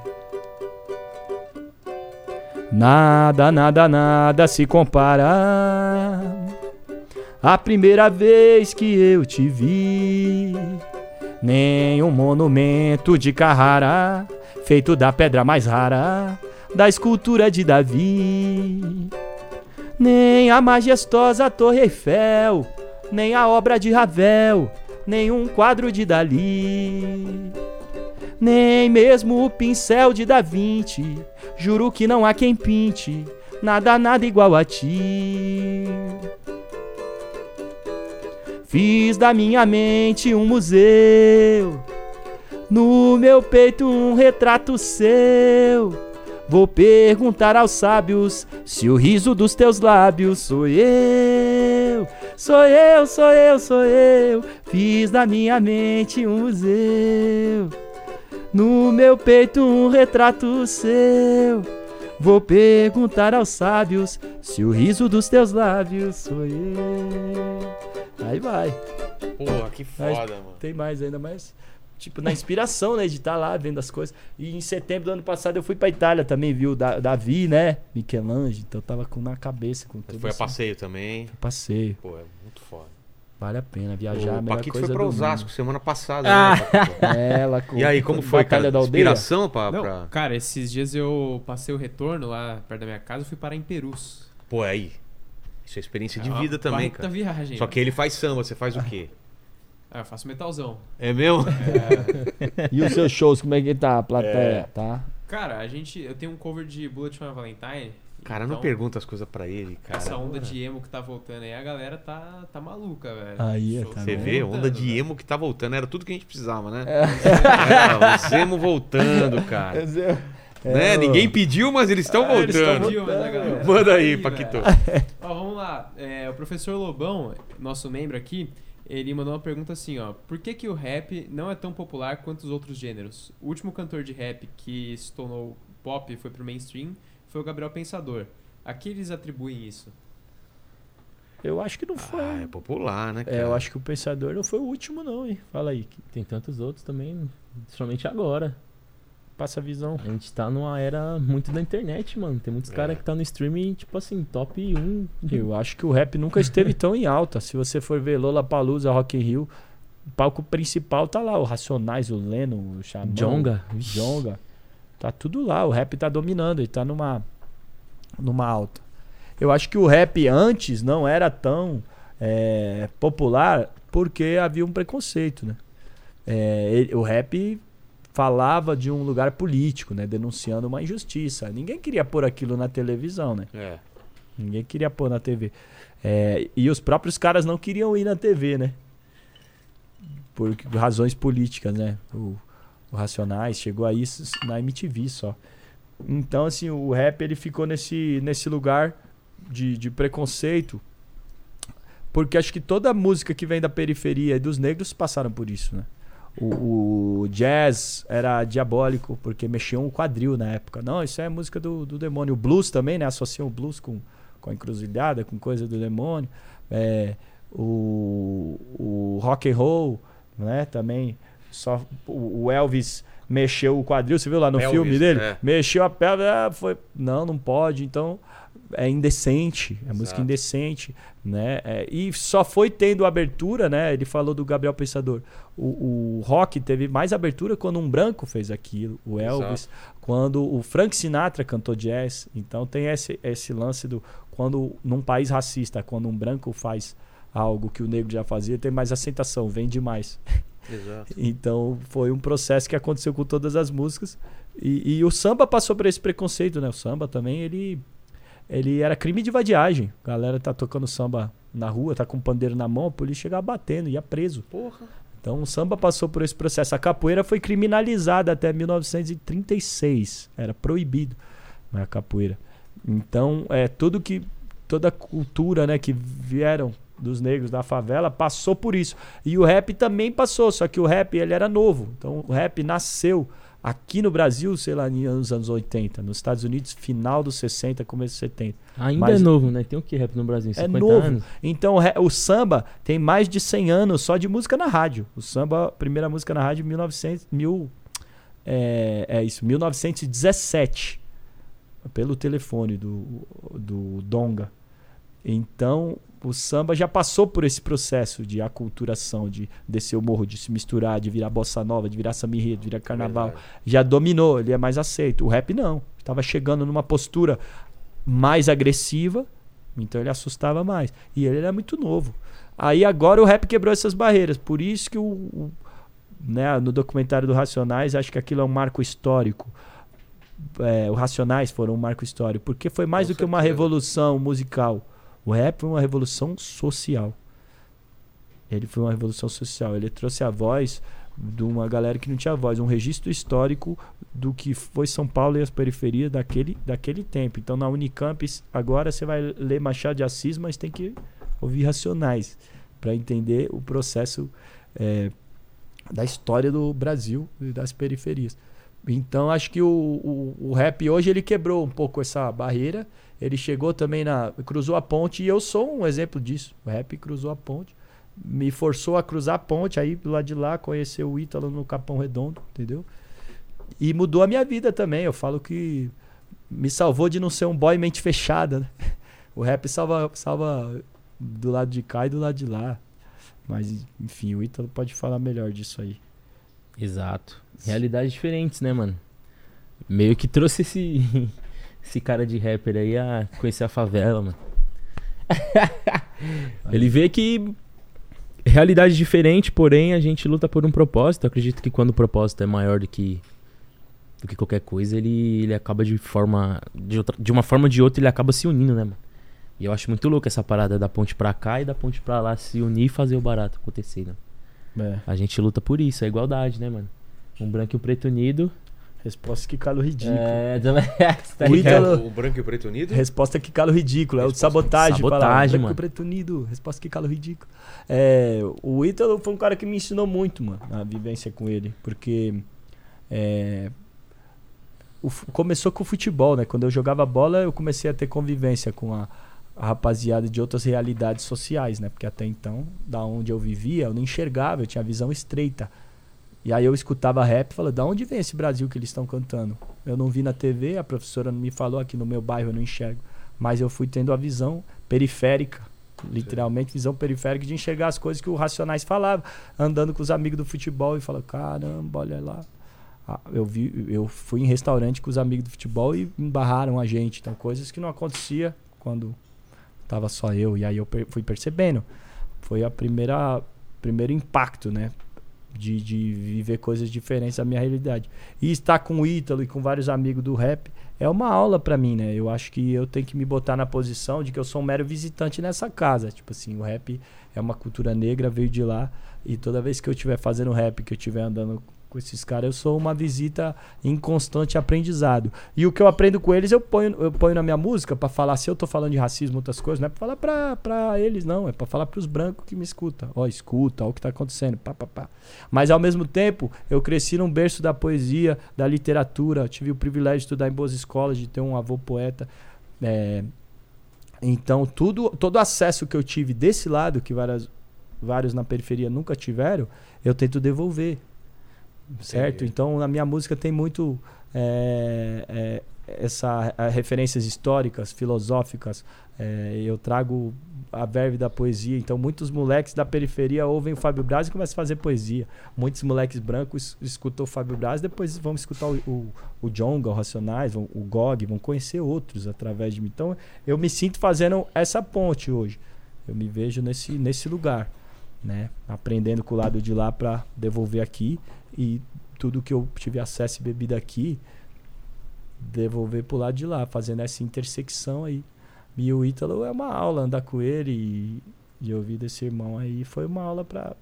Nada, nada, nada se compara. A primeira vez que eu te vi. Nem um monumento de Carrara, feito da pedra mais rara, da escultura de Davi. Nem a majestosa Torre Eiffel, nem a obra de Ravel, nem um quadro de Dali. Nem mesmo o pincel de Da Vinci, juro que não há quem pinte, nada, nada igual a ti. Fiz da minha mente um museu, no meu peito um retrato seu. Vou perguntar aos sábios se o riso dos teus lábios sou eu. Sou eu, sou eu, sou eu. Fiz da minha mente um museu. No meu peito um retrato seu. Vou perguntar aos sábios se o riso dos teus lábios sou eu. Aí vai. Porra, que Mas foda, mano. Tem mais ainda, mas. Tipo, na inspiração, né? De estar lá vendo as coisas. E em setembro do ano passado eu fui pra Itália também, viu? Da, Davi, né? Michelangelo. Então eu tava com na cabeça com tudo. Foi a assim. passeio também. Passeio. Pô, é muito foda. Vale a pena viajar. a o melhor Paquito coisa foi pra Osasco mundo. semana passada, Ah. né? [LAUGHS] Ela com E aí, como foi, Batalha cara? da aldeia? Inspiração pra, Não, pra... cara, esses dias eu passei o retorno lá perto da minha casa e fui parar em Perus. Pô, aí. Isso é experiência de É uma vida também, cara. viagem. Só que ele faz samba, você faz o quê? Ah, eu faço metalzão. É mesmo? E os seus shows, como é que tá? A plateia, É. tá? Cara, a gente. Eu tenho um cover de Bullet for Valentine. Cara, não então, pergunta as coisas pra ele, cara. Essa onda de emo que tá voltando aí, a galera tá, tá maluca, velho. Aí, Show tá Você vendo? vê, voltando, onda de velho. emo que tá voltando. Era tudo que a gente precisava, né? Era, os emo voltando, cara. né? É, Ninguém pediu, mas eles estão É, eles tão voltando. Pediu, mas a galera Manda tá aí. Paquito. Ó, vamos lá. É, o professor Lobão, nosso membro aqui, ele mandou uma pergunta assim, ó. Por que, que o rap não é tão popular quanto os outros gêneros? O último cantor de rap que se tornou pop e foi pro mainstream foi o Gabriel Pensador. A que eles atribuem isso? Eu acho que não foi. Ah, é popular, né, cara? É, eu acho que o Pensador não foi o último, não, hein? Fala aí, que Tem tantos outros também, principalmente agora. Passa a visão. A gente tá numa era muito da internet, mano. Tem muitos É. caras que tá no streaming, tipo assim, top 1. Eu acho que o rap nunca esteve [LAUGHS] tão em alta. Se você for ver Lollapalooza, Rock in Rio, o palco principal tá lá. O Racionais, o Leno, o Xamã. Jonga. o Jonga. Tá tudo lá. O rap tá dominando. Ele tá numa, numa alta. Eu acho que o rap antes não era tão é, popular porque havia um preconceito, né? É, ele- o rap falava de um lugar político, né? Denunciando uma injustiça. Ninguém queria pôr aquilo na televisão, né? É. Ninguém queria pôr na TV. É, e os próprios caras não queriam ir na TV, né? Por razões políticas, né? O, o Racionais chegou aí s- na MTV só. Então, assim, o rap ele ficou nesse, nesse lugar de, de preconceito. Porque acho que toda música que vem da periferia e dos negros passaram por isso, né? O, o jazz era diabólico, porque mexiam o quadril na época. Não, isso é música do, do demônio. O blues também, né? Associam o blues com, com a encruzilhada, com coisa do demônio. É, o, o rock and roll, né? Também só o, o Elvis mexeu o quadril, você viu lá no Elvis, filme dele? é. Mexeu a perna, ah, foi, não, não pode. Então é indecente, é música Exato. indecente, né? É, e só foi tendo abertura, né? Ele falou do Gabriel Pensador. O, o rock teve mais abertura quando um branco fez aquilo, o Elvis, quando o Frank Sinatra cantou jazz. Então tem esse, esse lance do quando num país racista, quando um branco faz algo que o negro já fazia, tem mais aceitação, vende mais. Exato. [LAUGHS] Então foi um processo que aconteceu com todas as músicas. E, e o samba passou por esse preconceito, né? O samba também, ele, ele era crime de vadiagem. A galera tá tocando samba na rua, tá com o pandeiro na mão, a polícia chegava batendo, ia preso. Porra. Então o samba passou por esse processo. A capoeira foi criminalizada até 1936. Era proibido né, a capoeira. Então, é tudo que toda a cultura, né, que vieram dos negros da favela passou por isso. E o rap também passou, só que o rap ele era novo. Então o rap nasceu aqui no Brasil, sei lá, nos anos 80, nos Estados Unidos, final dos 60, começo dos 70. Ainda Mas- é novo, né? Tem o que rap no Brasil? 50 É novo. anos? Então o samba tem mais de 100 anos só de música na rádio. O samba, primeira música na rádio, 1900, mil, é, é isso, 1917, pelo telefone do, do Donga. Então o samba já passou por esse processo de aculturação, de descer o morro, de se misturar, de virar bossa nova, de virar samirê, de virar carnaval Verdade. já dominou, ele é mais aceito. O rap não. Estava chegando numa postura mais agressiva, então ele assustava mais. E ele era muito novo. Aí agora o rap quebrou essas barreiras. Por isso que o, o- né, no documentário do Racionais, acho que aquilo é um marco histórico. É, o Racionais foram um marco histórico, porque foi mais Com do que uma certeza. revolução musical. O rap foi uma revolução social. Ele foi uma revolução social. Ele trouxe a voz de uma galera que não tinha voz, um registro histórico do que foi São Paulo e as periferias daquele, daquele tempo. Então na Unicamp, agora você vai ler Machado de Assis, mas tem que ouvir Racionais para entender o processo é, da história do Brasil e das periferias. Então acho que o, o, o rap hoje ele quebrou um pouco essa barreira. Ele chegou também na. cruzou a ponte e eu sou um exemplo disso. O rap cruzou a ponte. Me forçou a cruzar a ponte, aí do lado de lá, conhecer o Ítalo no Capão Redondo, entendeu? E mudou a minha vida também. Eu falo que me salvou de não ser um boy mente fechada. Né? [LAUGHS] O rap salva, salva do lado de cá e do lado de lá. Mas, enfim, o Ítalo pode falar melhor disso aí. Exato. Realidades diferentes, né, mano? Meio que trouxe esse, [LAUGHS] esse cara de rapper aí a conhecer a favela, mano. [LAUGHS] Ele vê que realidade diferente, porém a gente luta por um propósito. Eu acredito que quando o propósito é maior do que do que qualquer coisa, ele, ele acaba de forma de, outra, de uma forma ou de outra ele acaba se unindo, né, mano? E eu acho muito louco essa parada da ponte pra cá e da ponte pra lá se unir e fazer o barato acontecer, né? É. A gente luta por isso, é igualdade, né, mano? Um branco e um preto unido. Resposta que calo ridículo. É, também. Você tá O? Ítalo- O branco e o preto unido? Resposta que calo ridículo. É o sabotagem. falar, Sabotagem, branco mano. preto unido. Resposta que calo ridículo. É, o Ítalo foi um cara que me ensinou muito, mano, a vivência com ele. Porque é, o começou com o futebol, né? Quando eu jogava bola, eu comecei a ter convivência com a, a rapaziada de outras realidades sociais, né? Porque até então, da onde eu vivia, eu não enxergava, eu tinha visão estreita. E aí eu escutava rap e falava, da onde vem esse Brasil que eles estão cantando? Eu não vi na TV, a professora me falou aqui no meu bairro, eu não enxergo. Mas eu fui tendo a visão periférica, literalmente visão periférica de enxergar as coisas que o Racionais falava, andando com os amigos do futebol e falando, caramba, olha lá. Ah, eu, vi, eu fui em restaurante com os amigos do futebol e embarraram a gente. Então, coisas que não acontecia quando tava só eu. E aí eu fui percebendo. Foi a primeira primeiro impacto, né? De, de viver coisas diferentes da minha realidade. E estar com o Ítalo e com vários amigos do rap é uma aula pra mim, né? Eu acho que eu tenho que me botar na posição de que eu sou um mero visitante nessa casa. Tipo assim, o rap é uma cultura negra, veio de lá. E toda vez que eu estiver fazendo rap, que eu estiver andando Com esses caras eu sou uma visita em constante aprendizado. E o que eu aprendo com eles eu ponho, eu ponho na minha música pra falar, se eu tô falando de racismo, outras coisas, não é pra falar pra, pra eles, não. É pra falar pros brancos que me escutam. Ó, escuta, ó o que tá acontecendo, pá, pá, pá. Mas ao mesmo tempo, eu cresci num berço da poesia, da literatura, tive o privilégio de estudar em boas escolas, de ter um avô poeta. É, então, tudo, todo acesso que eu tive desse lado, que várias, vários na periferia nunca tiveram, eu tento devolver. Certo? Então, na minha música tem muito é, é, essa é, referências históricas, filosóficas. É, eu trago a verve da poesia. Então, muitos moleques da periferia ouvem o Fábio Braz e começam a fazer poesia. Muitos moleques brancos es- escutam o Fábio Braz, depois vão escutar o, o, o Jonga, o Racionais, vão- o Gog, vão conhecer outros através de mim. Então, eu me sinto fazendo essa ponte hoje. Eu me vejo nesse, nesse lugar, né? Aprendendo com o lado de lá para devolver aqui e tudo que eu tive acesso e bebida aqui, devolver pro lado de lá, fazendo essa intersecção aí. E o Ítalo é uma aula, andar com ele e, e ouvir desse irmão aí foi uma aula para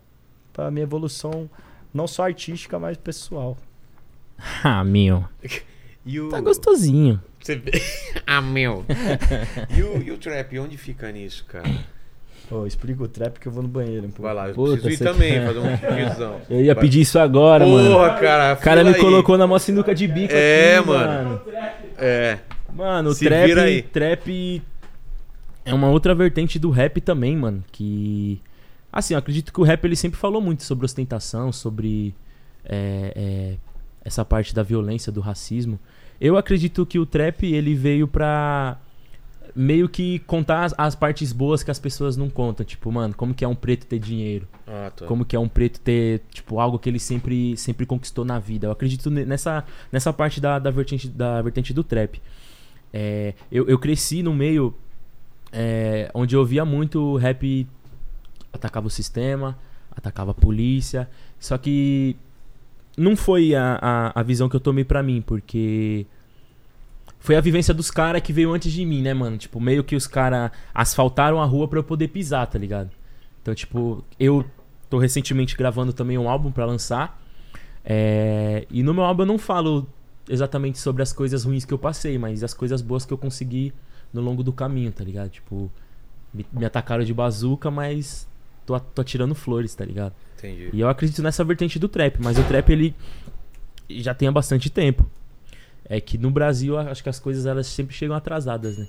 para minha evolução, não só artística, mas pessoal. [LAUGHS] Ah, meu. E o... Tá gostosinho. Você [LAUGHS] ah, meu. [LAUGHS] e, o, e o trap, onde fica nisso, cara? Ô, explica o trap que eu vou no banheiro. Pô. Vai lá, eu Puta, preciso ir também, fazer um xixizão. [LAUGHS] Eu ia Vai. pedir isso agora, mano. Porra, cara. O cara me aí. colocou na mó sinuca de bico É, aqui, mano. É. Mano, o Se vira aí. trap, trap é uma outra vertente do rap também, mano. Que. Assim, eu acredito que o rap ele sempre falou muito sobre ostentação, sobre é, é, essa parte da violência, do racismo. Eu acredito que o trap ele veio pra meio que contar as, as partes boas que as pessoas não contam. Tipo, mano, como que é um preto ter dinheiro? Ah, tá. Como que é um preto ter, tipo, algo que ele sempre, sempre conquistou na vida. Eu acredito ne- nessa, nessa parte da, da, vertente, da vertente do trap. É, eu, eu cresci no meio é, onde eu via muito rap atacava o sistema, atacava a polícia. Só que não foi a, a, a visão que eu tomei pra mim, porque foi a vivência dos caras que veio antes de mim, né, mano? Tipo, meio que os caras asfaltaram a rua pra eu poder pisar, tá ligado? Então, tipo, eu tô recentemente gravando também um álbum pra lançar. É, e no meu álbum eu não falo exatamente sobre as coisas ruins que eu passei, mas as coisas boas que eu consegui no longo do caminho, tá ligado? Tipo, me, me atacaram de bazuca, mas tô, tô atirando flores, tá ligado? Entendi. E eu acredito nessa vertente do trap, mas o trap ele já tem há bastante tempo. É que no Brasil acho que as coisas elas sempre chegam atrasadas, né?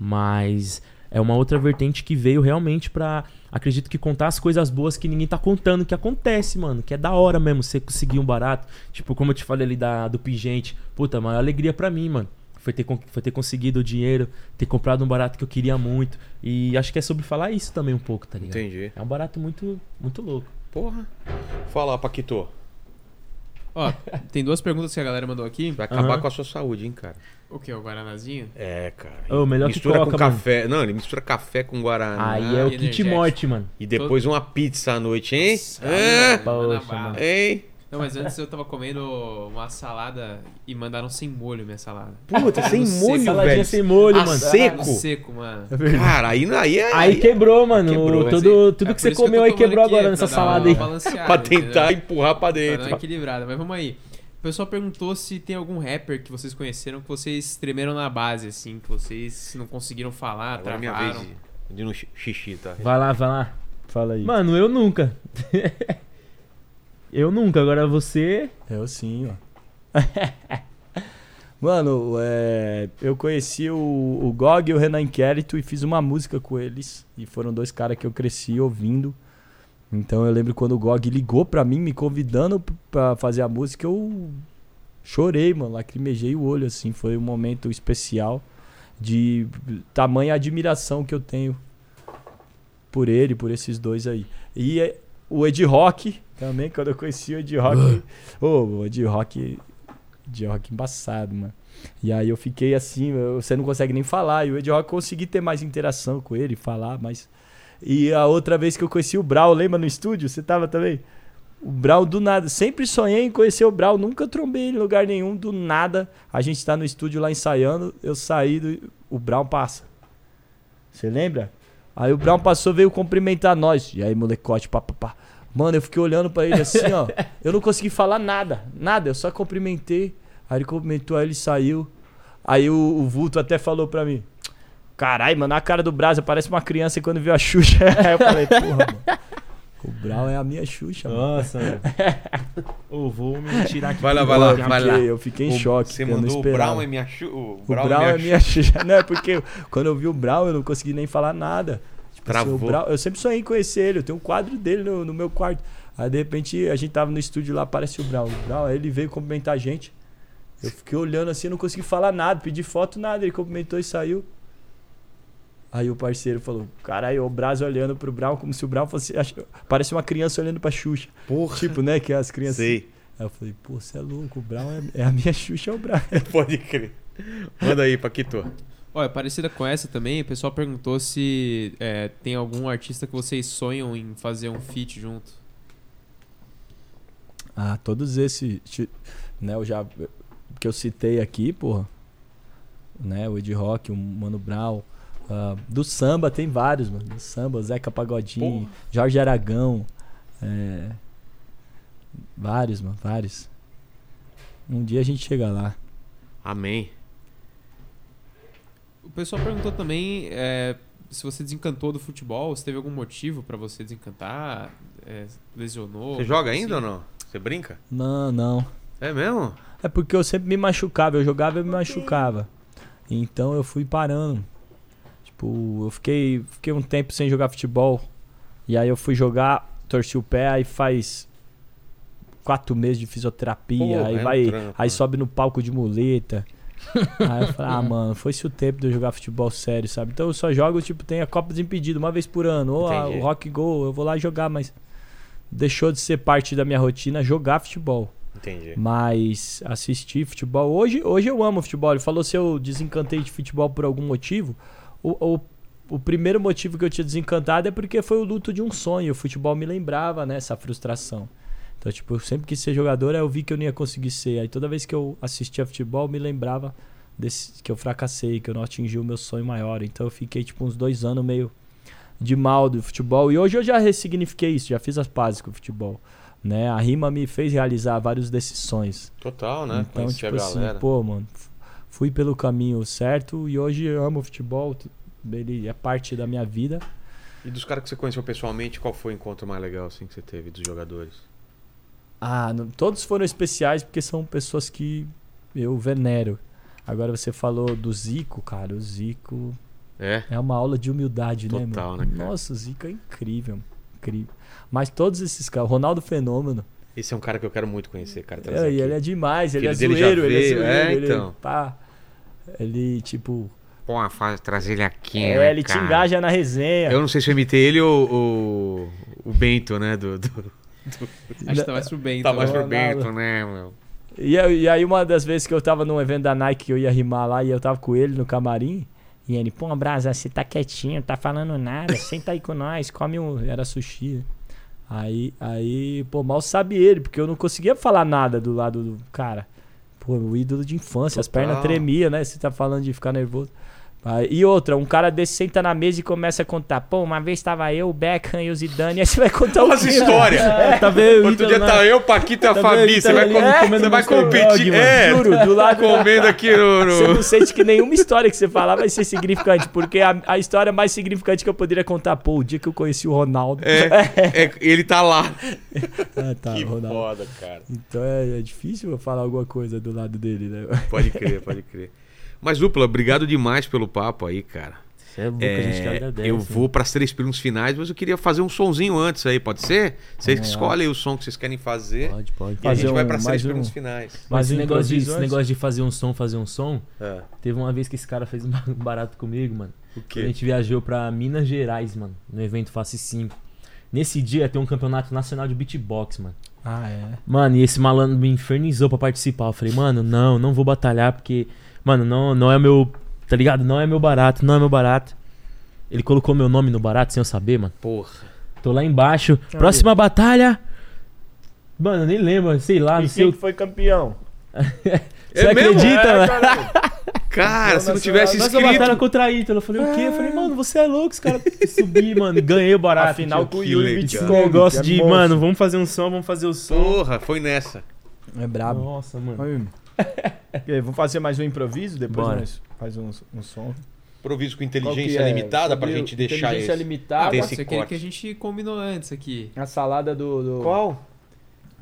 Mas é uma outra vertente que veio realmente pra, acredito que contar as coisas boas que ninguém tá contando, que acontece, mano, que é da hora mesmo você conseguir um barato. Tipo, como eu te falei ali da, do Pingente, puta, maior alegria pra mim, mano. Foi ter, foi ter conseguido o dinheiro, ter comprado um barato que eu queria muito. E acho que é sobre falar isso também um pouco, tá ligado? Entendi. É um barato muito, muito louco. Porra. Fala, Paquito. Ó, tem duas perguntas que a galera mandou aqui. Vai acabar Aham. com a sua saúde, hein, cara. O que? O Guaranazinho? É, cara. Ô, melhor que mistura Coca, com mano. café. Não, ele mistura café com guaraná. Aí é o kit energético. morte, mano. E depois uma pizza à noite, hein? É? Poxa, Manda bala. mano. Hein? Não, mas antes eu tava comendo uma salada e mandaram sem molho minha salada. Puta, sem molho, Saladinha velho. sem molho, Ah, mano. seco? Seco, mano. Cara, aí, aí é... Aí quebrou, mano. Quebrou. Tudo tudo É que por você isso eu comeu tô aí tomando quebrou aqui, agora é nessa pra dar salada uma aí. balanceada, pra entendeu? tentar empurrar pra Pra dar dentro. uma equilibrada, mas vamos aí. O pessoal perguntou se tem algum rapper que vocês conheceram que vocês tremeram na base, assim, que vocês não conseguiram falar, Agora é minha travaram. vez de, de ir no xi- xixi, tá? Vai lá, vai lá. Fala aí. Mano, eu nunca. [LAUGHS] eu nunca, agora você. Eu sim, ó. [LAUGHS] Mano, é, eu conheci o, o Gog e o Renan Inquérito e fiz uma música com eles. E foram dois caras que eu cresci ouvindo. Então eu lembro quando o Gog ligou pra mim, me convidando pra fazer a música, eu chorei, mano. Lacrimejei o olho, assim. Foi um momento especial de tamanha admiração que eu tenho por ele, por esses dois aí. E é, o Ed Rock também, quando eu conheci o Ed Rock. Ô, o Ed Rock. Ed Rock embaçado, mano. E aí eu fiquei assim, você não consegue nem falar. E o Ed Rock consegui ter mais interação com ele, falar, mas. E a outra vez que eu conheci o Brau, lembra no estúdio? Você tava também? O Brau do nada. Sempre sonhei em conhecer o Brau, nunca trombei em lugar nenhum, do nada. A gente tá no estúdio lá ensaiando, eu saí do. O Brown passa. Você lembra? Aí o Brown passou, veio cumprimentar nós. E aí, molecote, pá, pá, pá. Mano, eu fiquei olhando pra ele assim, ó. [LAUGHS] Eu não consegui falar nada, nada. Eu só cumprimentei. Aí ele cumprimentou, aí ele saiu. Aí o, o vulto até falou pra mim: Caralho, mano, a cara do Brasa parece uma criança quando viu a Xuxa. [LAUGHS] Aí eu falei: Porra, mano. O Brau é a minha Xuxa, mano. Nossa, mano. [LAUGHS] Ô, vou me tirar aqui. Vai lá, vai lá, eu vai fiquei, lá. Eu fiquei em O- choque. Você eu mandou o esperava. Brown é minha chu... O O Brau é é minha Xuxa. Não, é porque quando eu vi o Brau, eu não consegui nem falar nada. Assim, Travou. Brau- eu sempre sonhei em conhecer ele. Eu tenho um quadro dele no, no meu quarto. Aí, de repente, a gente tava no estúdio lá, aparece o Brau. O Brau, aí ele veio cumprimentar a gente. Eu fiquei olhando assim, não consegui falar nada, pedi foto, nada. Ele cumprimentou e saiu. Aí o parceiro falou: Caralho, o Braz olhando pro Brown como se o Brown fosse. Parece uma criança olhando pra Xuxa. Porra. Tipo, né? Que as crianças. Sei. Aí eu falei: Pô, você é louco, o Brown é, é a minha [LAUGHS] Xuxa, é o Brown. Pode crer. Manda aí, Paquito. Olha, parecida com essa também, o pessoal perguntou se é, tem algum artista que vocês sonham em fazer um feat junto. Ah, todos esses, né, eu já que eu citei aqui, porra, né, o Ed Rock, o Mano Brown, ah, do samba tem vários, mano, do samba, Zeca Pagodinho, Porra. Jorge Aragão, é, vários, mano, vários. Um dia a gente chega lá. Amém. O pessoal perguntou também é, se você desencantou do futebol, se teve algum motivo pra você desencantar, é, lesionou. Você joga assim. ainda ou não? Você brinca? Não, não. É mesmo? É porque eu sempre me machucava, eu jogava e me machucava. Então eu fui parando. Tipo, eu fiquei, fiquei um tempo sem jogar futebol. E aí eu fui jogar, torci o pé, aí faz quatro meses de fisioterapia, Pô, aí vai. trampo, aí sobe no palco de muleta. Aí eu falei, ah, mano, foi-se o tempo de eu jogar futebol sério, sabe? Então eu só jogo, tipo, tem a Copa Desimpedido uma vez por ano. Ou a- o Rock Go, eu vou lá jogar, mas deixou de ser parte da minha rotina jogar futebol. Entendi. Mas assistir futebol. Hoje, hoje eu amo futebol. Ele falou se eu desencantei de futebol por algum motivo. O, o, o primeiro motivo que eu tinha desencantado é porque foi o luto de um sonho. O futebol me lembrava né, essa frustração. Então, tipo, eu sempre quis ser jogador, eu vi que eu não ia conseguir ser. Aí toda vez que eu assistia futebol, me lembrava desse, que eu fracassei, que eu não atingi o meu sonho maior. Então eu fiquei, tipo, uns dois anos meio de mal do futebol. E hoje eu já ressignifiquei isso, já fiz as pazes com o futebol. Né? A rima me fez realizar vários desses sonhos. Total, né? Então, Conhecer tipo assim, pô, mano, fui pelo caminho certo e hoje eu amo o futebol. Ele é parte da minha vida. E dos caras que você conheceu pessoalmente, qual foi o encontro mais legal assim que você teve dos jogadores? Ah, não- todos foram especiais porque são pessoas que eu venero. Agora você falou do Zico, cara. O Zico É? é uma aula de humildade, né, Total, meu? né, cara? Nossa, o Zico é incrível, incrível. Mas todos esses caras, o Ronaldo Fenômeno, Esse é um cara que eu quero muito conhecer, cara. é, e ele é demais, ele é zoeiro, ele é zoeiro, é, ele, então. pá, ele, tipo, Pô, faz, trazer ele aqui, é, né, ele te cara? engaja na resenha. Eu não sei se eu imitei ele ou o, o Bento, né? Do, do- [LAUGHS] Acho que tá mais pro bem. Tá mais pro Ronaldo. Bento, né, meu? E, eu- e aí uma das vezes que eu tava num evento da Nike que eu ia rimar lá e eu tava com ele no camarim, e ele, pô, Brasa, você tá quietinho, tá falando nada, senta aí com nós, come um. Era sushi. né? Aí, aí, pô, mal sabe ele, porque eu não conseguia falar nada do lado do cara. Pô, o ídolo de infância, as Total. pernas tremiam, né? Você tá falando de ficar nervoso. Aí, e outra, um cara desse senta na mesa e começa a contar. Pô, uma vez tava eu, o Beckham e o Zidane, aí você vai contar o Nossa quê? história! É, tá vendo? Outro dia tá eu, Paquito e a Tá Fabi. vendo? Você Tá vai, é, comendo você vai competir. É, Juro, do lado comendo aqui no. no- Você não sente que nenhuma história que você falar vai ser significante, porque a, a história mais significante que eu poderia contar, pô, o dia que eu conheci o Ronaldo. É, [LAUGHS] é, ele tá lá. Ah, tá, que Ronaldo. foda, cara. Então é, é difícil eu falar alguma coisa do lado dele, né? Pode crer, pode crer. Mas, Dupla, obrigado demais pelo papo aí, cara. Você é louco, a gente É, agradece. eu vou para as três perguntas finais, mas eu queria fazer um sonzinho antes aí, pode ser? Vocês lá. escolhem o som que vocês querem fazer. Pode, pode. E a Fazer gente vai um- para as três um- perguntas finais. Mas esse negócio, de, esse negócio de fazer um som, fazer um som, É. teve uma vez que esse cara fez um [LAUGHS] barato comigo, mano. O A quê? gente viajou pra Minas Gerais, mano, no evento Face 5. Nesse dia tem um campeonato nacional de beatbox, mano. Ah, é. Mano, e esse malandro me infernizou pra participar. Eu falei, mano, não, não vou batalhar porque, mano, não, não é meu, tá ligado? Não é meu barato, não é meu barato. Ele colocou meu nome no barato sem eu saber, mano. Porra. Tô lá embaixo. Próxima batalha. Mano, eu nem lembro, sei lá, não e sei quem o que foi campeão? [LAUGHS] Você É mesmo? acredita, É, mano? Cara, se não tivesse batalha escrito. contra a Ítalo. Eu falei, o quê? Eu falei, mano, você é louco, os caras subi, mano. Ganhei o barato. Afinal, com o que Yuri. Esse negócio é de, monstro. mano, vamos fazer um som, vamos fazer o som. Porra, foi nessa. É brabo. Nossa, mano. Oi. [LAUGHS] E aí, Vamos fazer mais um improviso? Depois Bora. nós faz um, um som. Improviso com inteligência é? limitada pra Sobre gente deixar Inteligência esse. limitada. Tem Ah, esse isso é aquele corte. que a gente combinou antes aqui. A salada do. do... Qual?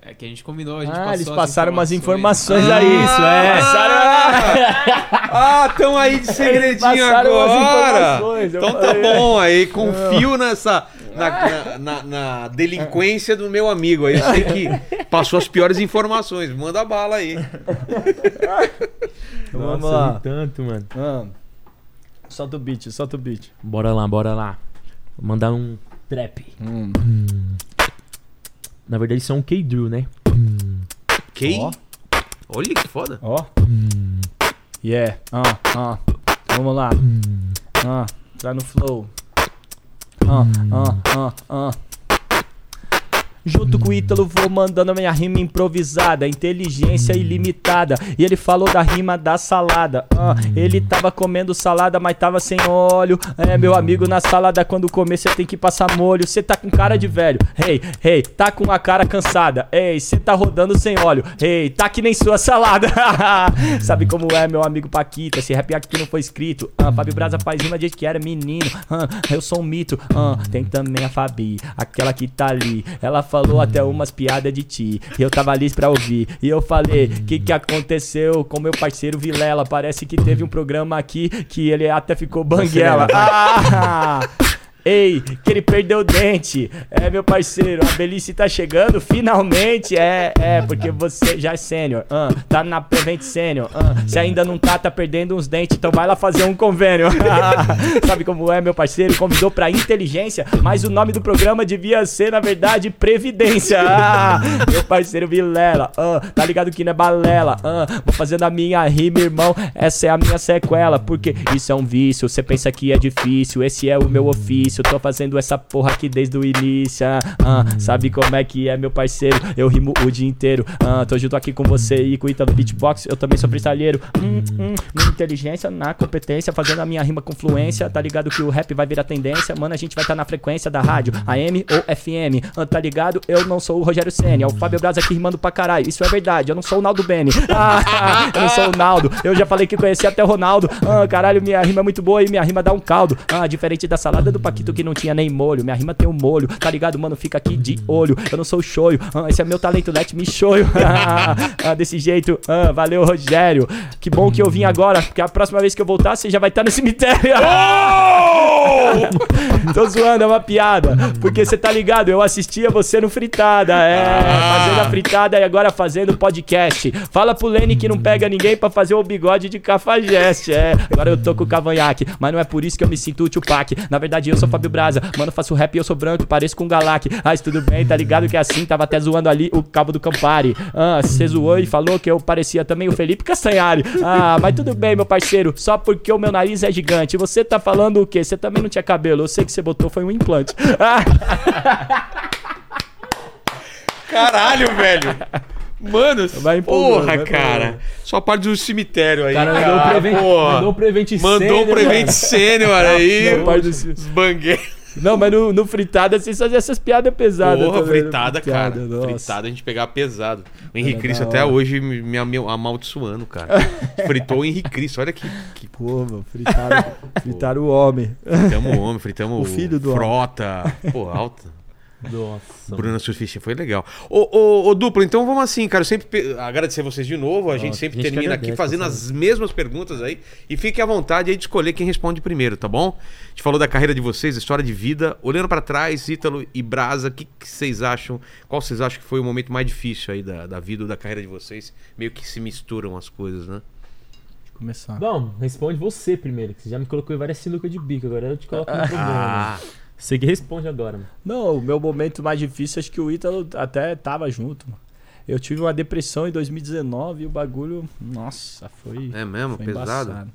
É que a gente combinou, a gente Ah, passou eles as passaram umas informações. informações aí. isso, é. Passaram, Ah, estão aí de segredinho passaram umas agora. informações, Então tá bom, aí confio nessa. Na, na- na- na delinquência do meu amigo aí. Eu sei que passou as piores informações. Manda bala aí. [LAUGHS] Vamos Nossa, lá. ri tanto, mano. Ah, solta o beat, solta o beat. Bora lá, bora lá. Vou mandar um trap. Hum. Na verdade, isso é um K-Drill, né? Ok? Ó. Olha que foda. Ó. Yeah. Ah, ah. Vamos lá. Ah, entrar no flow. Ah, ah, ah, ah. Junto com o Ítalo vou mandando minha rima improvisada, inteligência ilimitada. E ele falou da rima da salada. Ah, ele tava comendo salada, mas tava sem óleo. É, meu amigo, na salada quando comer cê tem que passar molho. Cê tá com cara de velho. Hey, hey, tá com a cara cansada. Ei, cê tá rodando sem óleo. Hey, tá que nem sua salada. [LAUGHS] Sabe como é, meu amigo Paquita? Esse rap aqui não foi escrito. Ah, Fábio Braza faz rima desde que era menino. Ah, eu sou um mito. Ah, tem também a Fabi, aquela que tá ali. Ela falou até umas piadas de ti. E eu tava ali pra ouvir. E eu falei: Que que aconteceu com meu parceiro Vilela? Parece que teve um programa aqui que ele até ficou banguela. Ah! Ei, que ele perdeu o dente. É, meu parceiro, a velhice tá chegando finalmente. É, é, porque você já é sênior. ah, tá na Prevent Sênior. ah, se ainda não tá, tá perdendo uns dentes. Então vai lá fazer um convênio. [LAUGHS] Sabe como é, meu parceiro? Convidou pra inteligência, mas o nome do programa devia ser, na verdade, Previdência. Ah, meu parceiro Vilela. ah, tá ligado que não é balela. vou fazendo a minha rima, irmão. Essa é a minha sequela. Porque isso é um vício. Você pensa que é difícil. Esse é o meu ofício. Tô fazendo essa porra aqui desde o início. ah, sabe como é que é, meu parceiro? Eu rimo o dia inteiro. ah, tô junto aqui com você e com o Beatbox. Eu também sou freestyleiro. Hum, hum, na inteligência, na competência, fazendo a minha rima com fluência. Tá ligado que o rap vai virar tendência. Mano, a gente vai estar na frequência da rádio, AM ou FM. Ah, tá ligado? Eu não sou o Rogério Senna. É o Fábio Braz aqui rimando pra caralho. Isso é verdade. Eu não sou o Naldo Bene. [LAUGHS] Ah, eu não sou o Naldo. Eu já falei que conheci até o Ronaldo. Ah, caralho, minha rima é muito boa e minha rima dá um caldo. Ah, diferente da salada do Paquito que não tinha nem molho. Minha rima tem um molho. Tá ligado, mano? Fica aqui de olho. Eu não sou o shoyu. Ah, esse é meu talento. Let me show you. [LAUGHS] ah, desse jeito. Ah, valeu, Rogério. Que bom que eu vim agora. Porque a próxima vez que eu voltar, você já vai estar no cemitério. [LAUGHS] [LAUGHS] Tô zoando, é uma piada. Porque você tá ligado, eu assistia você no Fritada. É, fazendo a fritada e agora fazendo podcast. Fala pro Lenny que não pega ninguém pra fazer o bigode de cafajeste. É, agora eu tô com o cavanhaque. Mas não é por isso que eu me sinto o Tupac. Na verdade, eu sou Fábio Braza. Mano, faço rap e eu sou branco, pareço com um Galac. Ah, tudo bem, tá ligado que é assim. Tava até zoando ali o cabo do Campari. Ah, você zoou e falou que eu parecia também o Felipe Castanhari. Ah, mas tudo bem, meu parceiro. Só porque o meu nariz é gigante. Você tá falando o quê? Você também não tinha cabelo. Eu sei que você botou foi um implante. Ah, [LAUGHS] Caralho, velho. Mano, Vai porra, vai cara. empolgando. Só parte do cemitério aí. Cara cara. mandou o Prevent, Porra. mandou o Prevent Mandou Sênior, Prevent. Sênior [LAUGHS] aí. Não, parte do- Os bangueiros. Não, mas no, no fritada vocês faziam essas piadas pesadas. Porra, também, né? fritada, cara. nossa. Fritada a gente pegava pesado. O Henrique Era Cristo até hoje me, me ame- amaldiçoando, cara. [LAUGHS] Fritou o Henrique Cristo. Olha que, que Pô, meu, fritaram, fritaram o homem. fritamos o homem, fritamos O filho do Frota. Pô, alta. Nossa. Bruna Surfista foi legal. Ô, ô, ô, duplo, então vamos assim, cara. Eu sempre pe- agradecer vocês de novo. A gente Nossa, sempre a gente termina aqui fazendo parceiro. as mesmas perguntas aí. E fique à vontade aí de escolher quem responde primeiro, tá bom? A gente falou da carreira de vocês, história de vida. Olhando pra trás, Ítalo e Brasa, o que, que vocês acham? Qual vocês acham que foi o momento mais difícil aí da, da vida ou da carreira de vocês? Meio que se misturam as coisas, né? Começar. Bom, responde você primeiro, que você já me colocou em várias sinucas de bico, agora eu te coloco no [LAUGHS] problema. Ah, Você que responde agora, mano. Não, o meu momento mais difícil, acho que o Ítalo até tava junto, mano. Eu tive uma depressão em 2019 e o bagulho, nossa, foi, é mesmo? foi Pesado? embaçado.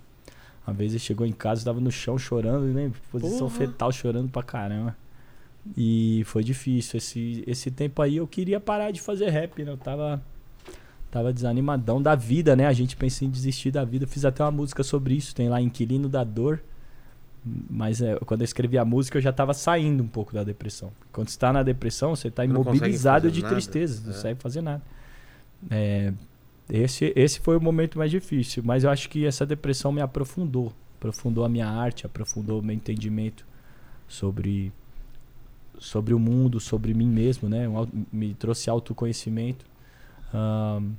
Uma vez ele chegou em casa, tava no chão chorando, né? Posição Porra. fetal, chorando pra caramba. E foi difícil. Esse, esse tempo aí eu queria parar de fazer rap, né? Eu tava, tava desanimadão da vida, né? A gente pensa em desistir da vida. Fiz até uma música sobre isso, tem lá Inquilino da Dor. Mas é, quando eu escrevi a música, eu já tava saindo um pouco da depressão. Quando você tá na depressão, você tá consegue imobilizado de nada. tristeza, não É. consegue fazer nada. É, esse, esse foi o momento mais difícil, mas eu acho que essa depressão me aprofundou. Aprofundou a minha arte, aprofundou o meu entendimento sobre, sobre o mundo, sobre mim mesmo, né? Um me trouxe autoconhecimento. Ahn,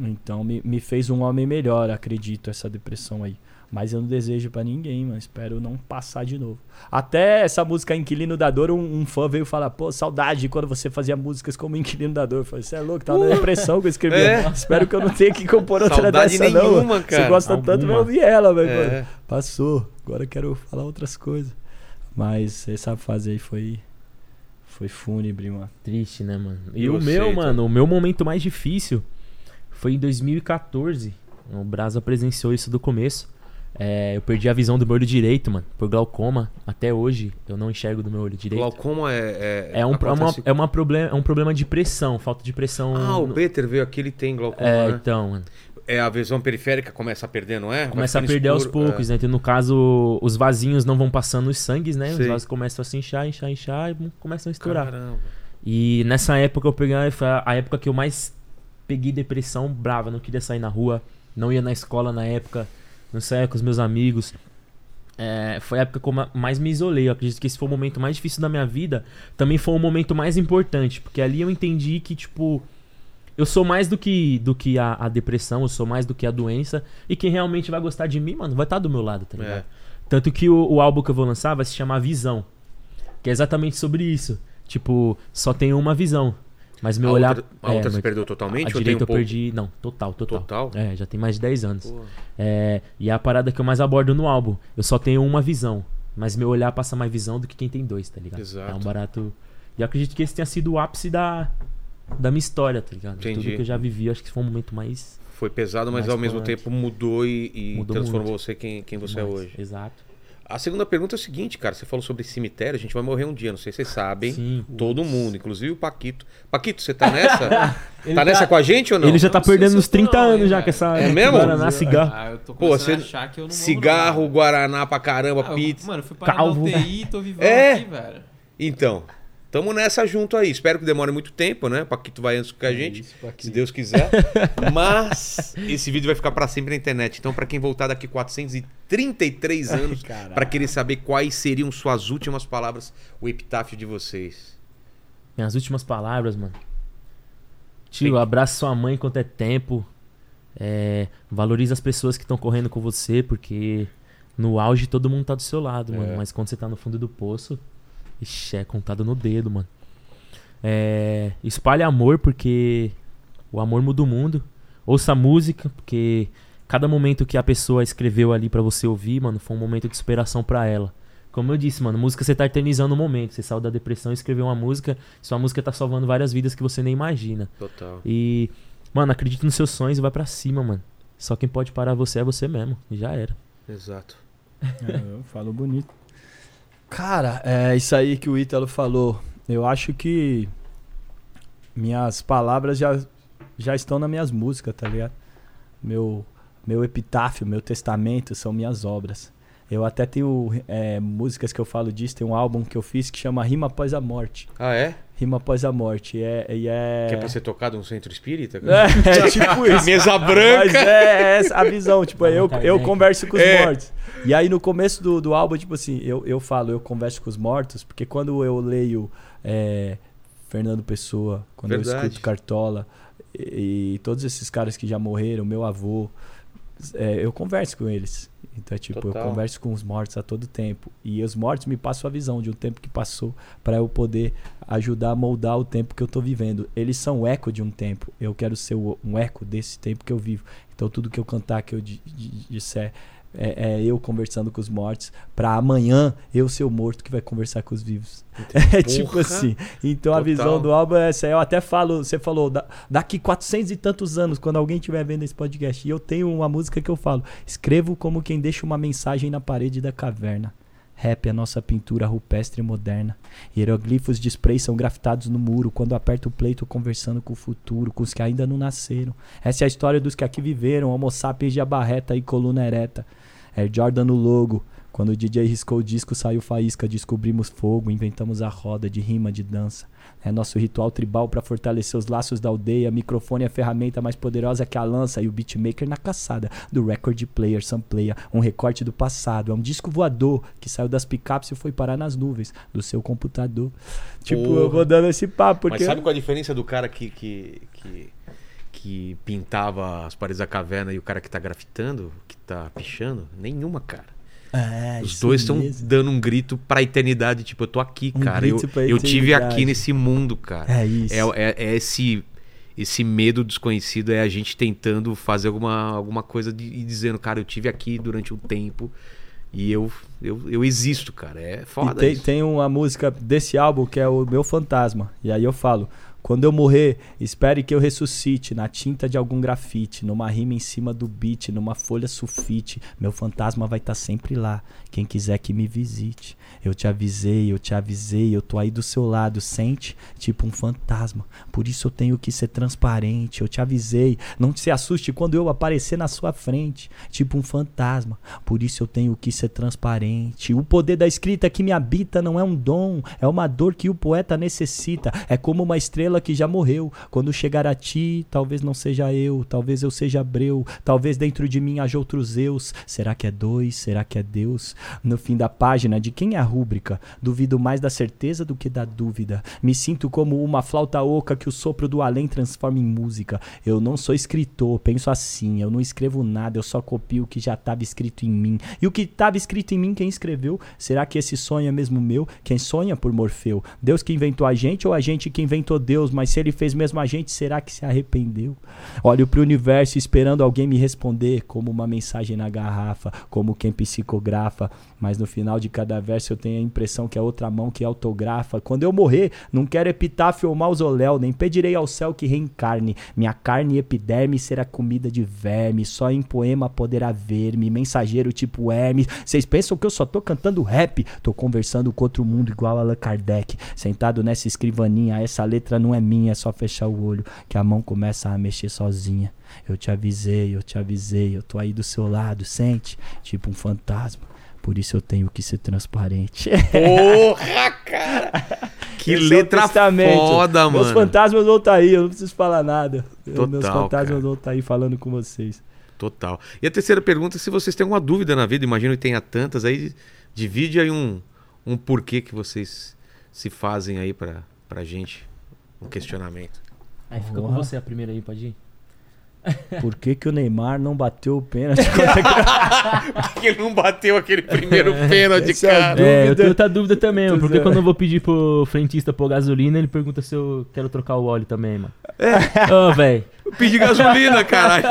então me, me fez um homem melhor, acredito, essa depressão aí. Mas eu não desejo pra ninguém, mas espero não passar de novo. Até essa música Inquilino da Dor, um, um fã veio falar, pô, saudade de quando você fazia músicas como Inquilino da Dor. Eu falei, você é louco, tava [LAUGHS] na depressão que eu escrevi. É. [LAUGHS] Espero que eu não tenha que compor outra Saudade dessa, não. nenhuma, cara. Você gosta tanto, vai Alguma. ouvir ela, velho. É. Passou. Agora eu quero falar outras coisas. Mas essa fase aí foi. Foi fúnebre, mano. Triste, né, mano? E Eu o sei, meu, tá. mano, o meu momento mais difícil foi em 2014. O Brasa presenciou isso do começo. É, eu perdi a visão do meu olho direito, mano, por glaucoma. Até hoje eu não enxergo do meu olho direito. Glaucoma é. É um, é, uma, é, uma problema, é um problema de pressão, falta de pressão. Ah, o no- Peter veio aqui, ele tem glaucoma. É, né? então, mano. É a visão periférica começa a perder, não é? Começa a perder aos escuro, poucos, né? Então, no caso, os vasinhos não vão passando os sangues, né? Sei. Os vasos começam a se inchar, inchar, inchar e começam a É. estourar. Caramba. E nessa época eu peguei, a época que eu mais peguei depressão brava, não queria sair na rua, não ia na escola na época, não saía com os meus amigos. É, foi a época que eu ma- mais me isolei. Eu acredito que esse foi o momento mais difícil da minha vida. Também foi o momento mais importante, porque ali eu entendi que, tipo, eu sou mais do que, do que a, a depressão, eu sou mais do que a doença. E quem realmente vai gostar de mim, mano, vai estar do meu lado, tá ligado? É. Tanto que o, o álbum que eu vou lançar vai se chamar Visão. Que é exatamente sobre isso. Tipo, só tem uma visão. Mas meu a olhar. outra, a é, outra se meu- perdeu a totalmente? ou tem direita um eu pouco? perdi. Não, total, total. Total? É, já tem mais de 10 anos. É, e é a parada que eu mais abordo no álbum. Eu só tenho uma visão. Mas meu olhar passa mais visão do que quem tem dois, tá ligado? Exato. É um barato. E eu acredito que esse tenha sido o ápice da, da minha história, tá ligado? Entendi. Tudo que eu já vivi, acho que foi um momento mais. Foi pesado, mas ao mesmo tempo mudou e, e Mudou transformou muito. você quem, quem você é mais- hoje. Exato. A segunda pergunta é o seguinte, cara. Você falou sobre cemitério, a gente vai morrer um dia, não sei se vocês sabem. Sim. Todo mundo, inclusive o Paquito. Paquito, você tá nessa? [LAUGHS] Ele tá nessa com a gente ou não? Ele já tá Não perdendo uns tô 30 não, anos hein, já com essa É mesmo? Guaraná, cigarro. Ah, eu tô Pô, você- achar que eu não Cigarro, Guaraná pra caramba. Ah, eu- pizza. Mano, eu fui parar Calvo. na UTI, tô vivão É. aqui, velho. Então, tamo nessa junto aí. Espero que demore muito tempo, né? Paquito vai antes que a gente, isso, se Deus quiser. [LAUGHS] Mas esse vídeo vai ficar pra sempre na internet. Então, pra quem voltar daqui 433 anos, pra querer saber quais seriam suas últimas palavras, o epitáfio de vocês. Minhas últimas palavras, mano. Tio, Tem- abraça sua mãe enquanto é tempo. É, valoriza as pessoas que estão correndo com você, porque no auge todo mundo tá do seu lado, mano. É. Mas quando você tá no fundo do poço, ixi, é contado no dedo, mano. É, espalhe amor, porque o amor muda o mundo. Ouça música, porque cada momento que a pessoa escreveu ali pra você ouvir, mano, foi um momento de superação pra ela. Como eu disse, mano, música você tá eternizando o momento. Você saiu da depressão e escreveu uma música. Sua música tá salvando várias vidas que você nem imagina. Total. E, mano, acredite nos seus sonhos e vai pra cima, mano. Só quem pode parar você é você mesmo. E já era. Exato. É, falou bonito. Cara, é isso aí que o Ítalo falou. Eu acho que minhas palavras já, já estão nas minhas músicas, tá ligado? Meu, meu epitáfio, meu testamento são minhas obras. Eu até tenho é, músicas que eu falo disso. Tem um álbum que eu fiz que chama Rima Após a Morte. Ah, é? Rima Após a Morte. E é. E é... Que é pra ser tocado no centro espírita? [LAUGHS] É, é [LAUGHS] tipo isso. Mesa Mas branca. é essa a visão, tipo, eu, eu converso com os É. mortos. E aí no começo do, do álbum, tipo assim, eu, eu falo, eu converso com os mortos, porque quando eu leio é, Fernando Pessoa, quando eu Verdade. escuto Cartola e, e todos esses caras que já morreram, meu avô, é, eu converso com eles. Então, é tipo, Total. eu converso com os mortos a todo tempo. E os mortos me passam a visão de um tempo que passou para eu poder ajudar a moldar o tempo que eu tô vivendo. Eles são o eco de um tempo. Eu quero ser o- um eco desse tempo que eu vivo. Então, tudo que eu cantar, que eu di- di- disser, é, é eu conversando com os mortos, para amanhã eu ser o morto que vai conversar com os vivos. [LAUGHS] É tipo Porra. assim. Então a Total. visão do álbum é essa. Eu até falo, você falou, da- daqui 400 e tantos anos, quando alguém estiver vendo esse podcast, e eu tenho uma música que eu falo: escrevo como quem deixa uma mensagem na parede da caverna. Rap é nossa pintura rupestre moderna. Hieroglifos de spray são grafitados no muro. Quando aperto o pleito, conversando com o futuro, com os que ainda não nasceram. Essa é a história dos que aqui viveram. Homo sapiens de abarreta e coluna ereta. Air Jordan no logo. Quando o DJ riscou o disco, saiu faísca, descobrimos fogo, inventamos a roda de rima, de dança. É nosso ritual tribal para fortalecer os laços da aldeia. Microfone é a ferramenta mais poderosa que a lança e o beatmaker na caçada do record player, sampleia, um recorte do passado. É um disco voador que saiu das picapes e foi parar nas nuvens do seu computador. Tipo, eu Porra. vou dando esse papo porque Mas sabe qual a diferença do cara que, que, que, que pintava as paredes da caverna e o cara que tá grafitando, que tá pichando? Nenhuma, cara. É, Os dois estão dando um grito pra eternidade. Tipo, eu tô aqui, Um cara. Eu, eu tive aqui nesse mundo, cara. É isso. É, é, é esse, esse medo desconhecido, é a gente tentando fazer alguma, alguma coisa de, e dizendo, cara, eu tive aqui durante um tempo e eu, eu, eu existo, cara. É E foda tem, isso. tem uma música desse álbum que é o meu fantasma. E aí eu falo: quando eu morrer, espere que eu ressuscite na tinta de algum grafite, numa rima em cima do beat, numa folha sulfite. Meu fantasma vai estar sempre lá. Quem quiser que me visite. Eu te avisei, eu te avisei, eu tô aí do seu lado, sente? Tipo um fantasma. Por isso eu tenho que ser transparente. Eu te avisei, não se assuste quando eu aparecer na sua frente, tipo um fantasma. Por isso eu tenho que ser transparente. O poder da escrita que me habita não é um dom, é uma dor que o poeta necessita. É como uma estrela que já morreu. Quando chegar a ti, talvez não seja eu, talvez eu seja Abreu, talvez dentro de mim haja outros eus. Será que é dois? Será que é Deus? No fim da página, de quem é a rúbrica? Duvido mais da certeza do que da dúvida. Me sinto como uma flauta oca que o sopro do além transforma em música. Eu não sou escritor, penso assim. Eu não escrevo nada, eu só copio o que já estava escrito em mim. E o que estava escrito em mim, quem escreveu? Será que esse sonho é mesmo meu? Quem sonha por Morfeu? Deus que inventou a gente ou a gente que inventou Deus? Mas se ele fez mesmo a gente, será que se arrependeu? Olho pro universo esperando alguém me responder, como uma mensagem na garrafa, como quem psicografa. Mas no final de cada verso eu tenho a impressão que é outra mão que autografa. Quando eu morrer, não quero epitáfio ou mausoléu, nem pedirei ao céu que reencarne. Minha carne e epiderme será comida de verme, só em poema poderá ver-me, mensageiro tipo Hermes. Vocês pensam que eu só tô cantando rap? Tô conversando com outro mundo igual Allan Kardec, sentado nessa escrivaninha. Essa letra não é minha, é só fechar o olho que a mão começa a mexer sozinha. Eu te avisei, eu te avisei, eu tô aí do seu lado, sente? Tipo um fantasma. Por isso eu tenho que ser transparente. Porra, [LAUGHS] cara! Que Esse é letra foda, Meus mano. fantasmas vão estar aí, eu não preciso falar nada. Eu- Meus Total, fantasmas cara. vão estar aí falando com vocês. Total. E a terceira pergunta, se vocês têm alguma dúvida na vida, imagino que tenha tantas aí, divide aí um, um porquê que vocês se fazem aí pra, pra gente, um questionamento. Aí fica com Porra. você a primeira aí, pode ir. [LAUGHS] Por que, que o Neymar não bateu o pênalti [LAUGHS] contra Porque ele não bateu aquele primeiro pênalti, Essa é cara. É, eu Dúvida. tenho outra dúvida também, mano. Porque é. quando eu vou pedir pro frentista pôr gasolina, ele pergunta se eu quero trocar o óleo também, mano. [LAUGHS] Ô, velho. Pedir gasolina, caralho.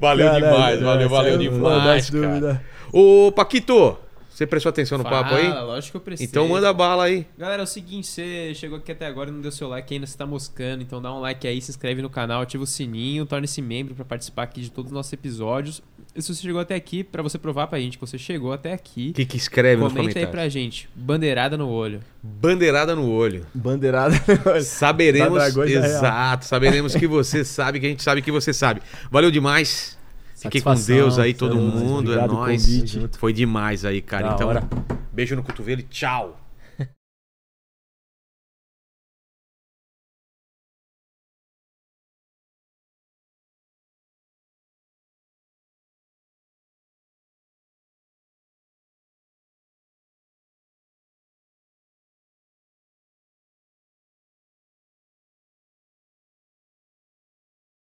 valeu Caralho, demais, valeu, valeu é demais, cara. dúvidas. Ô, Paquito, você prestou atenção no papo aí? Fala, lógico que eu prestei. Então manda bala aí. Galera, é o seguinte, você chegou aqui até agora e não deu seu like ainda, você tá moscando, então dá um like aí, se inscreve no canal, ativa o sininho, torne-se membro pra participar aqui de todos os nossos episódios. E se você chegou até aqui, pra você provar pra gente que você chegou até aqui, O que, que escreve nos comenta aí comentários? pra gente, bandeirada no olho. Bandeirada no olho. Bandeirada. Saberemos. Da Dragões da Real. Exato, saberemos que você sabe, que a gente sabe que você sabe. Valeu demais. Fique com Deus aí, todo mundo. É nóis. Foi demais aí, cara. Da então, hora. beijo no cotovelo e tchau.